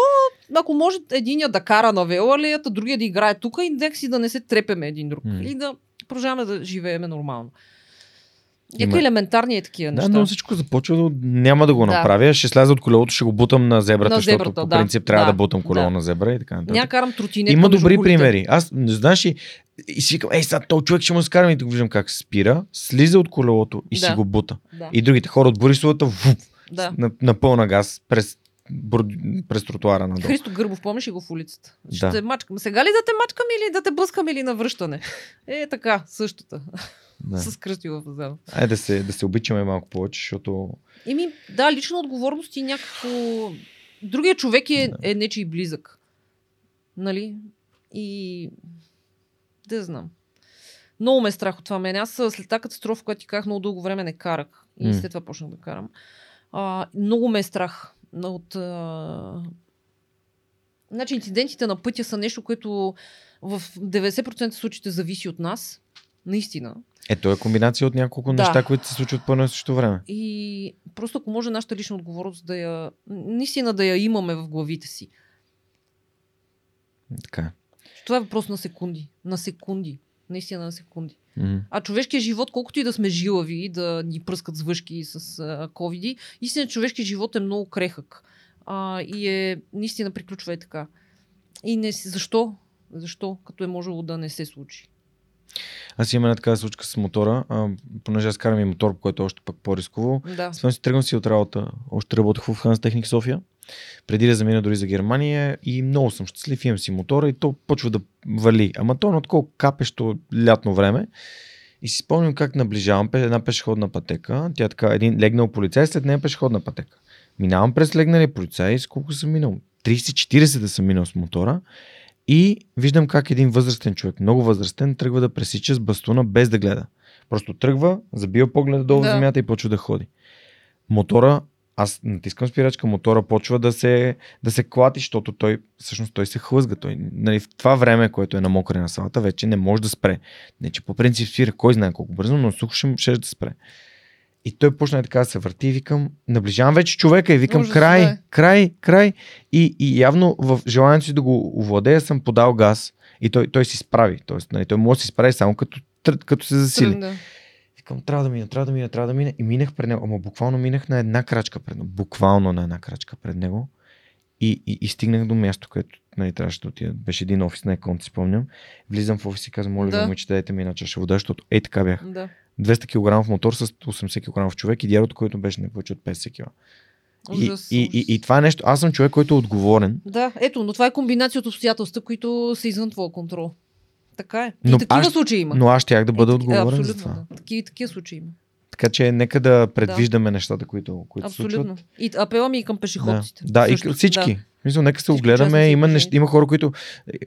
ако може единия да кара на велалията, другия да играе тук и някакси да не се трепеме един друг. М. И да продължаваме да живееме нормално. Някакви елементарни е такива Да, неща. но всичко започва да... Няма да го Да. направя. Ще сляза от колелото, ще го бутам на зебрата, На защото зебрата, по да. принцип трябва да, Да, бутам колело да. на зебра и така нататък. Няма карам тротинетка Има добри колите. примери. Аз, знаеш ли, и си викам, ей, сега този човек ще му скарам и тук виждам как спира, слиза от колелото и си Да. го бута. Да, И другите хора от Борисовата вуп, да. на, на пълна газ през, бр- през тротуара надолу. Христо Гърбов, помниш ли го в улицата? Да. Ще те мачкам. Сега ли да те мачкам или да те блъскам или на връщане? Е, така, същата. Да. С кръсти в зала. Айде да се, да се обичаме малко повече, защото Еми, да, лична отговорност и някакво... Другия човек е, Да. е нечи близък. Нали? И... Да знам. Много ме е страх от това мен. Аз след тази катастрофа, която ти казах, много дълго време не карах. И М. след това почнах да карам. А, много ме е страх от... А... Значи инцидентите на пътя са нещо, което в 90% случаите зависи от нас. Наистина. ето е комбинация от няколко Да. неща, които се случват по едно и също време. И просто ако може нашата лична отговорност да я, наистина да я имаме в главите си. Така. Това е въпрос на секунди. На секунди. Наистина на секунди. Мгм. А човешкият живот, колкото и да сме жилави, и да ни пръскат с въшки с а, ковиди, истина човешкият живот е много крехък. А, и е, наистина приключва е така. И не, защо? Защо? Като е можело да не се случи. Аз имам една такава случка с мотора, а, понеже аз карам и мотор, което е още пък по-рисково. Да. Спомням си, тръгвам си от работа. Още работех в Ханс Техник София. Преди да замина дори за Германия и много съм щастлив, имам си мотора и то почва да вали. Ама то е на такова капещо лятно време. И си спомням как наближавам една пешеходна пътека. Тя е така, един легнал полицай, след нея пешеходна пътека. Минавам през легнали полицай, с колко съм минал? 30-40 да съм минал с мотора. И виждам как един възрастен човек, много възрастен, тръгва да пресича с бастуна без да гледа. Просто тръгва, забива погледа долу Да. в земята и почва да ходи. Мотора, аз натискам спирачка, мотора почва да се, да се клати, защото той, всъщност той се хлъзга. Той, нали, в това време, което е на мокре на салата, вече не може да спре. Не, че по принцип спира, кой знае колко бързо, но сух ще, ще да спре. И той почна така да се върти и викам, наближавам вече човека и викам Ужас, край, да. край, край. И, и явно в желанието си да го овладея съм подал газ и той, той си справи. Тоест, нали, той може да си справи само като, като се засили. Да. Викам, трябва да мина, трябва да мина, трябва да мина. И минах пред него. Ама буквално минах на една крачка пред него. Буквално на една крачка пред него. И, и, и стигнах до място, където нали, трябваше да отида. Беше един офис на Екон, си спомням. Влизам в офис и казвам, моля Да. момиче, дайте ми една чаша вода, защото ей така бях. да. 200 кг мотор с 80 кг човек и дядото, който беше не повече от 50 кг. И, Ужас, и, и, и, това е нещо. Аз съм човек, който е отговорен. Да, ето, но това е комбинация от обстоятелства, които са извън твоя контрол. Така е. И Но такива аз- случаи има. Но аз щях да бъда Е, таки- отговорен абсолютно, за това. Да. Такива, такива случаи има. Така че нека да предвиждаме нещата, които, които се случват. Абсолютно. И апела ми и към Да, пешеходците. да Също. и всички. Да. Мисля, нека се огледаме. Има, неща, има, хора, които,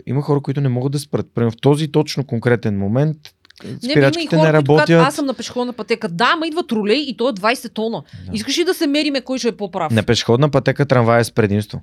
има хора, които не могат да спрат. Примерно в този точно конкретен момент и спирачките хора, не които казват, работят. аз съм на пешеходна пътека. Да, ма идва тролей и то е 20 тона. Да. Искаш ли да се мериме кой ще е по-прав? На пешеходна пътека трамвай е с предимство.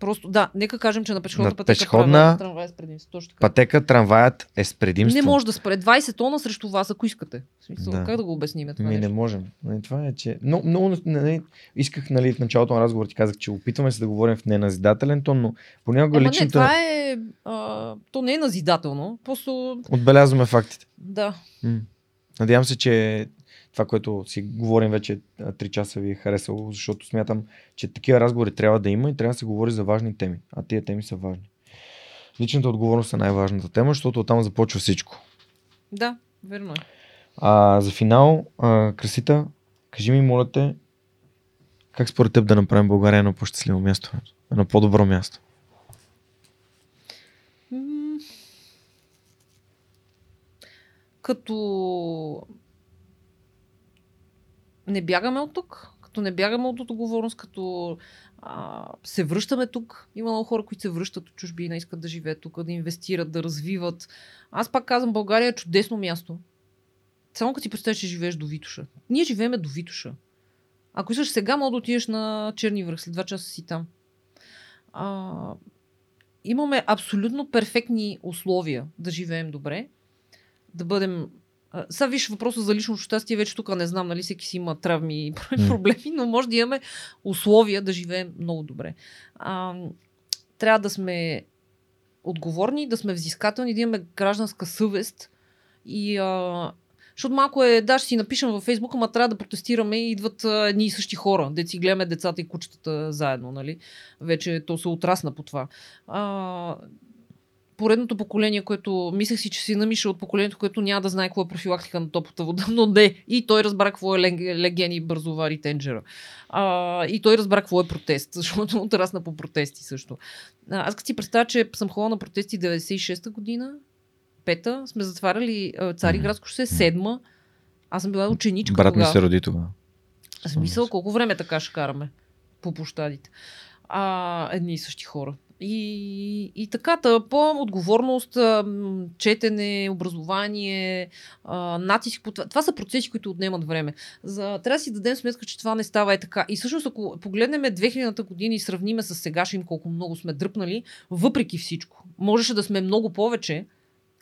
Просто, да, нека кажем, че на пешеходна На пътека пешеходна- правя трамвай с предимство. Точно така. Пътека трамваят е с предимство. Не може да спре 20 тона срещу вас, ако искате. В смисъл, Да. Как да го обясним това Ми не нещо? можем. Нали, Това е, че... Но, много, нали, исках нали, в началото на разговор ти казах, че опитваме се да говорим в неназидателен тон, но понякога Ама не, личната... това е... А, то не е назидателно. Просто... Отбелязваме фактите. Да. М. Надявам се, че това, което си говорим вече 3 часа ви е харесало, защото смятам, че такива разговори трябва да има и трябва да се говори за важни теми. А тия теми са важни. Личната отговорност е най-важната тема, защото оттам започва всичко. Да, верно е. А за финал, а, Красита, кажи ми, моля те, Как според теб да направим България едно по-щастливо място? Едно по-добро място? Като не бягаме от тук, като не бягаме от отговорност, като а, се връщаме тук. Има много хора, които се връщат от чужбина, искат да живеят тук, да инвестират, да развиват. Аз пак казвам, България е чудесно място. Само като си представиш, че живееш до Витуша. Ние живееме до Витуша. Ако искаш сега, мога да отидеш на Черни връх, след два часа си там. А, имаме абсолютно перфектни условия да живеем добре, да бъдем. Сега виж въпроса за личното щастие, вече тук не знам, нали всеки си има травми и проблеми, но може да имаме условия да живеем много добре. А, трябва да сме отговорни, да сме взискателни, да имаме гражданска съвест и а, защото малко е, да, ще си напишем във Фейсбук, ама трябва да протестираме и идват едни и същи хора. Да си гледаме децата и кучетата заедно, нали? Вече то се отрасна по това. А, поредното поколение, което мислех си, че си намиша от поколението, което няма да знае какво е профилактика на топлата вода, но не. И той разбра какво е лег- леген и бързовари тенджера. А, и той разбра какво е протест, защото отрасна по протести също. А, аз като си представя, че съм ходила на протести 96-та година, пета, сме затваряли а, Цариградско шосе, седма. Аз съм била ученичка Брат ми се роди тогава. Мисляла колко време така ще караме по площадите. А, едни и същи хора. И, и така, та, по отговорност, четене, образование, натиск. по Това, това са процеси, които отнемат време. За, трябва да си дадем сметка, че това не става е така. И всъщност, ако погледнем 2000-та година и сравниме с сегашния колко много сме дръпнали, въпреки всичко, можеше да сме много повече.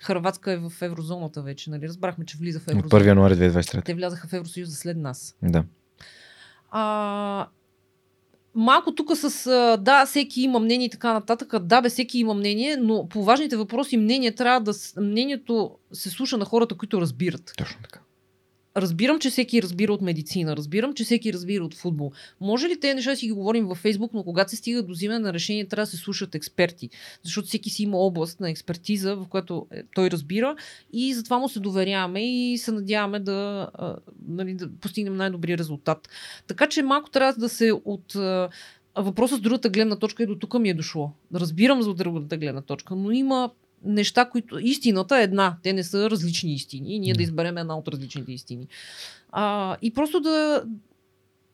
Хрватска е в еврозоната вече, нали? Разбрахме, че влиза в От еврозоната. 1 януари 2023. Те влязаха в Евросъюза след нас. Да. А, малко тук с да, всеки има мнение и така нататък. Да, бе, всеки има мнение, но по важните въпроси мнение трябва да. Мнението се слуша на хората, които разбират. Точно така. Разбирам, че всеки разбира от медицина, разбирам, че всеки разбира от футбол. Може ли тези неща си ги говорим във Фейсбук, но когато се стига до взимане на решение, трябва да се слушат експерти. Защото всеки си има област на експертиза, в която е, той разбира и затова му се доверяваме и се надяваме да, нали, да постигнем най-добрия резултат. Така че малко трябва да се от. Въпросът с другата гледна точка и до тук ми е дошло. Разбирам за другата гледна точка, но има неща, които... Истината е една. Те не са различни истини. И ние да изберем една от различните истини. А, и просто да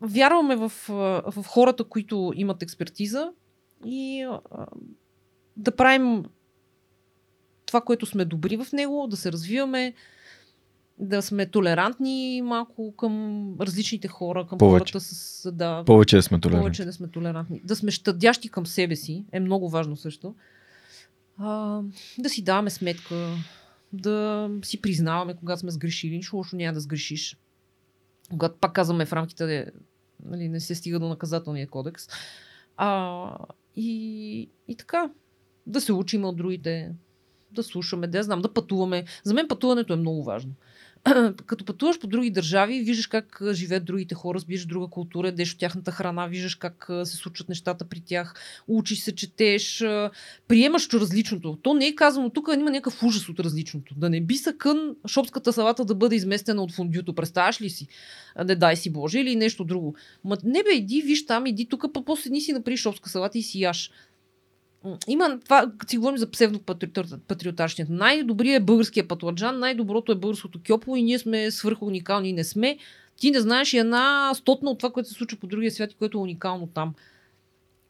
вярваме в, в хората, които имат експертиза и а, да правим това, което сме добри в него, да се развиваме, да сме толерантни малко към различните хора, към Повече. хората с... Да, Повече да сме толерантни. повече да сме толерантни. Да сме щадящи към себе си е много важно също. А, да си даваме сметка, да си признаваме, когато сме сгрешили. Нищо лошо няма да сгрешиш. Когато пак казваме в рамките, нали, не се стига до наказателния кодекс. А, и, и така, да се учим от другите, да слушаме, да знам, да пътуваме. За мен пътуването е много важно. Като пътуваш по други държави, виждаш как живеят другите хора, разбираш друга култура, ядеш от тяхната храна, виждаш как се случват нещата при тях, учиш се, четеш, приемаш различното. То не е казано, тук има някакъв ужас от различното. Да не би са кън шопската салата да бъде изместена от фондюто. Представяш ли си? Не дай си Боже или нещо друго. Ма не бе, иди, виж там, иди тук, па после ни си направи шопска салата и си яш. Има това, като си говорим за псевдопатриотарщият. Най-добрият е българския патладжан, най-доброто е българското кьопло и ние сме свърх уникални и не сме. Ти не знаеш и една стотна от това, което се случва по другия свят и което е уникално там.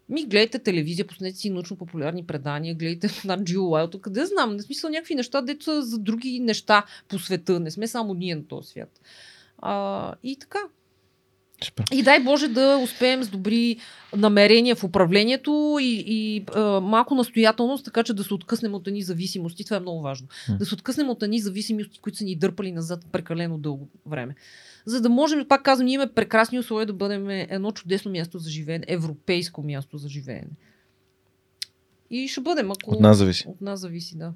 Ми гледайте телевизия, пуснете си научно-популярни предания, гледайте на Джил Уайлд, къде знам, не смисъл някакви неща, дето са за други неща по света, не сме само ние на този свят. А, и така. И дай Боже да успеем с добри намерения в управлението и, и а, малко настоятелност, така че да се откъснем от едни зависимости. Това е много важно. М. Да се откъснем от едни зависимости, които са ни дърпали назад прекалено дълго време. За да можем, пак казвам, ние имаме прекрасни условия да бъдем едно чудесно място за живеене, европейско място за живеене. И ще бъдем, ако... От нас зависи. От нас зависи, да.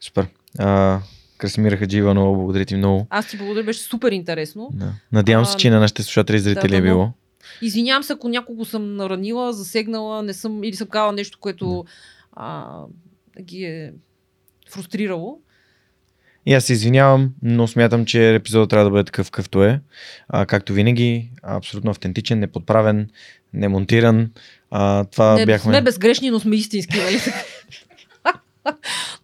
Супер. А, Красимира Хаджиева, много благодаря ти много. Аз ти благодаря, беше супер интересно. Да. Надявам се, че на нашите слушатели и зрители да, е било. Извинявам се, ако някого съм наранила, засегнала, не съм, или съм казала нещо, което а, ги е фрустрирало. И аз се извинявам, но смятам, че епизодът трябва да бъде такъв какъвто е. А, както винаги, абсолютно автентичен, неподправен, немонтиран. А, това Не, бяхме. сме безгрешни, но сме истински, нали?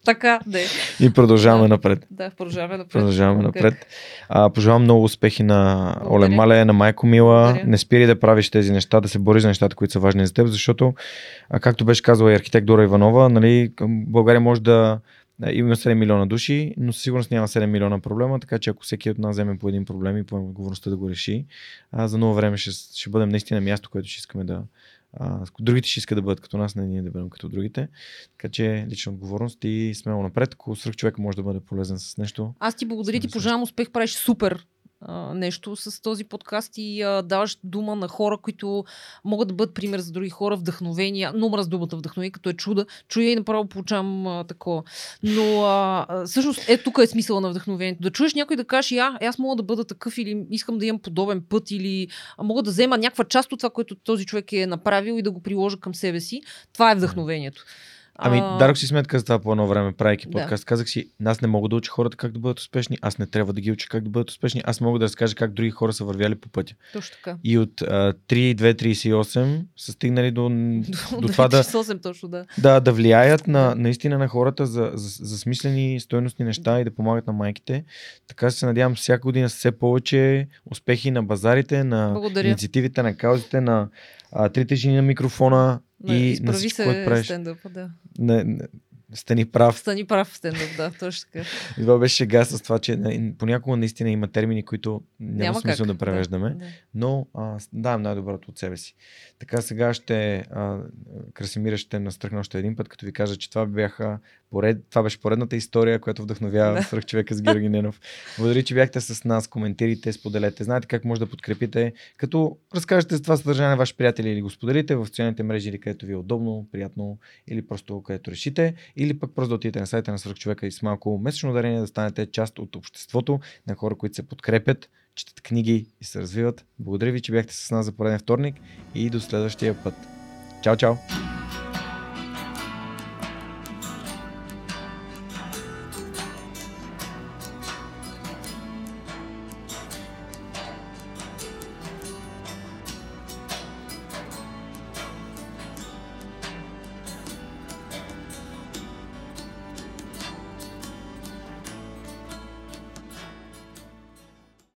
така, да. И продължаваме напред. Да, продължаваме напред. Продължаваме напред. А, пожелавам много успехи на Благодаря. Олен Мале, на Майко Мила. Благодаря. Не спири да правиш тези неща, да се бориш за нещата, които са важни за теб, защото, а, както беше казала и архитект Дора Иванова, нали, България може да има 7 милиона души, но със сигурност няма 7 милиона проблема, така че ако всеки от нас вземе по един проблем и поеме отговорността да го реши, а, за много време ще, ще бъдем наистина място, което ще искаме да. А, другите ще искат да бъдат като нас, не ние да бъдем като другите. Така че лична отговорност и смело напред. Ако свръх човек може да бъде полезен с нещо, Аз ти благодаря, ти пожелавам успех, правиш супер нещо с този подкаст и а, даваш дума на хора, които могат да бъдат пример за други хора, вдъхновения. Много мраз думата вдъхновение, като е чуда. Чуя и направо получавам а, такова. Но а, всъщност е тук е смисъла на вдъхновението. Да чуеш някой да каже, я, аз мога да бъда такъв или искам да имам подобен път или мога да взема някаква част от това, което този човек е направил и да го приложа към себе си. Това е вдъхновението. Ами, А, дадох си сметка за това по едно време, правейки Да. подкаст. Казах си, аз не мога да уча хората как да бъдат успешни, аз не трябва да ги уча как да бъдат успешни, аз мога да разкажа как други хора са вървяли по пътя. Точно така. И от а, 3-2-38 са стигнали до, До, до това да, 8 точно, да. да, да влияят на, наистина на хората за, за, за смислени, стойностни неща и да помагат на майките. Така се надявам всяка година все повече успехи на базарите, на Благодаря. инициативите, на каузите, на а, трите жени на микрофона На- и на всичко, което се правиш. стендъпа, да. Не, не, стани прав. Стани прав стендъп, да, точно така. И това беше шега с това, че понякога наистина има термини, които няма, Няма смисъл как, да превеждаме, Да. но а, давам най-доброто от себе си. Така сега ще, а, Красимира ще настръхна още един път, като ви кажа, че това бяха поред, това беше поредната история, която вдъхновява Да. свръх човека с Георги Ненов. Благодаря, че бяхте с нас, коментирайте, споделете. Знаете как може да подкрепите, като разкажете за това съдържание на ваши приятели или го споделите в социалните мрежи или където ви е удобно, приятно или просто където решите, или пък просто да отидете на сайта на свръх човека и с малко месечно дарение да станете част от обществото на хора, които се подкрепят, четат книги и се развиват. Благодаря ви, че бяхте с нас за пореден вторник и до следващия път. Чао, чао!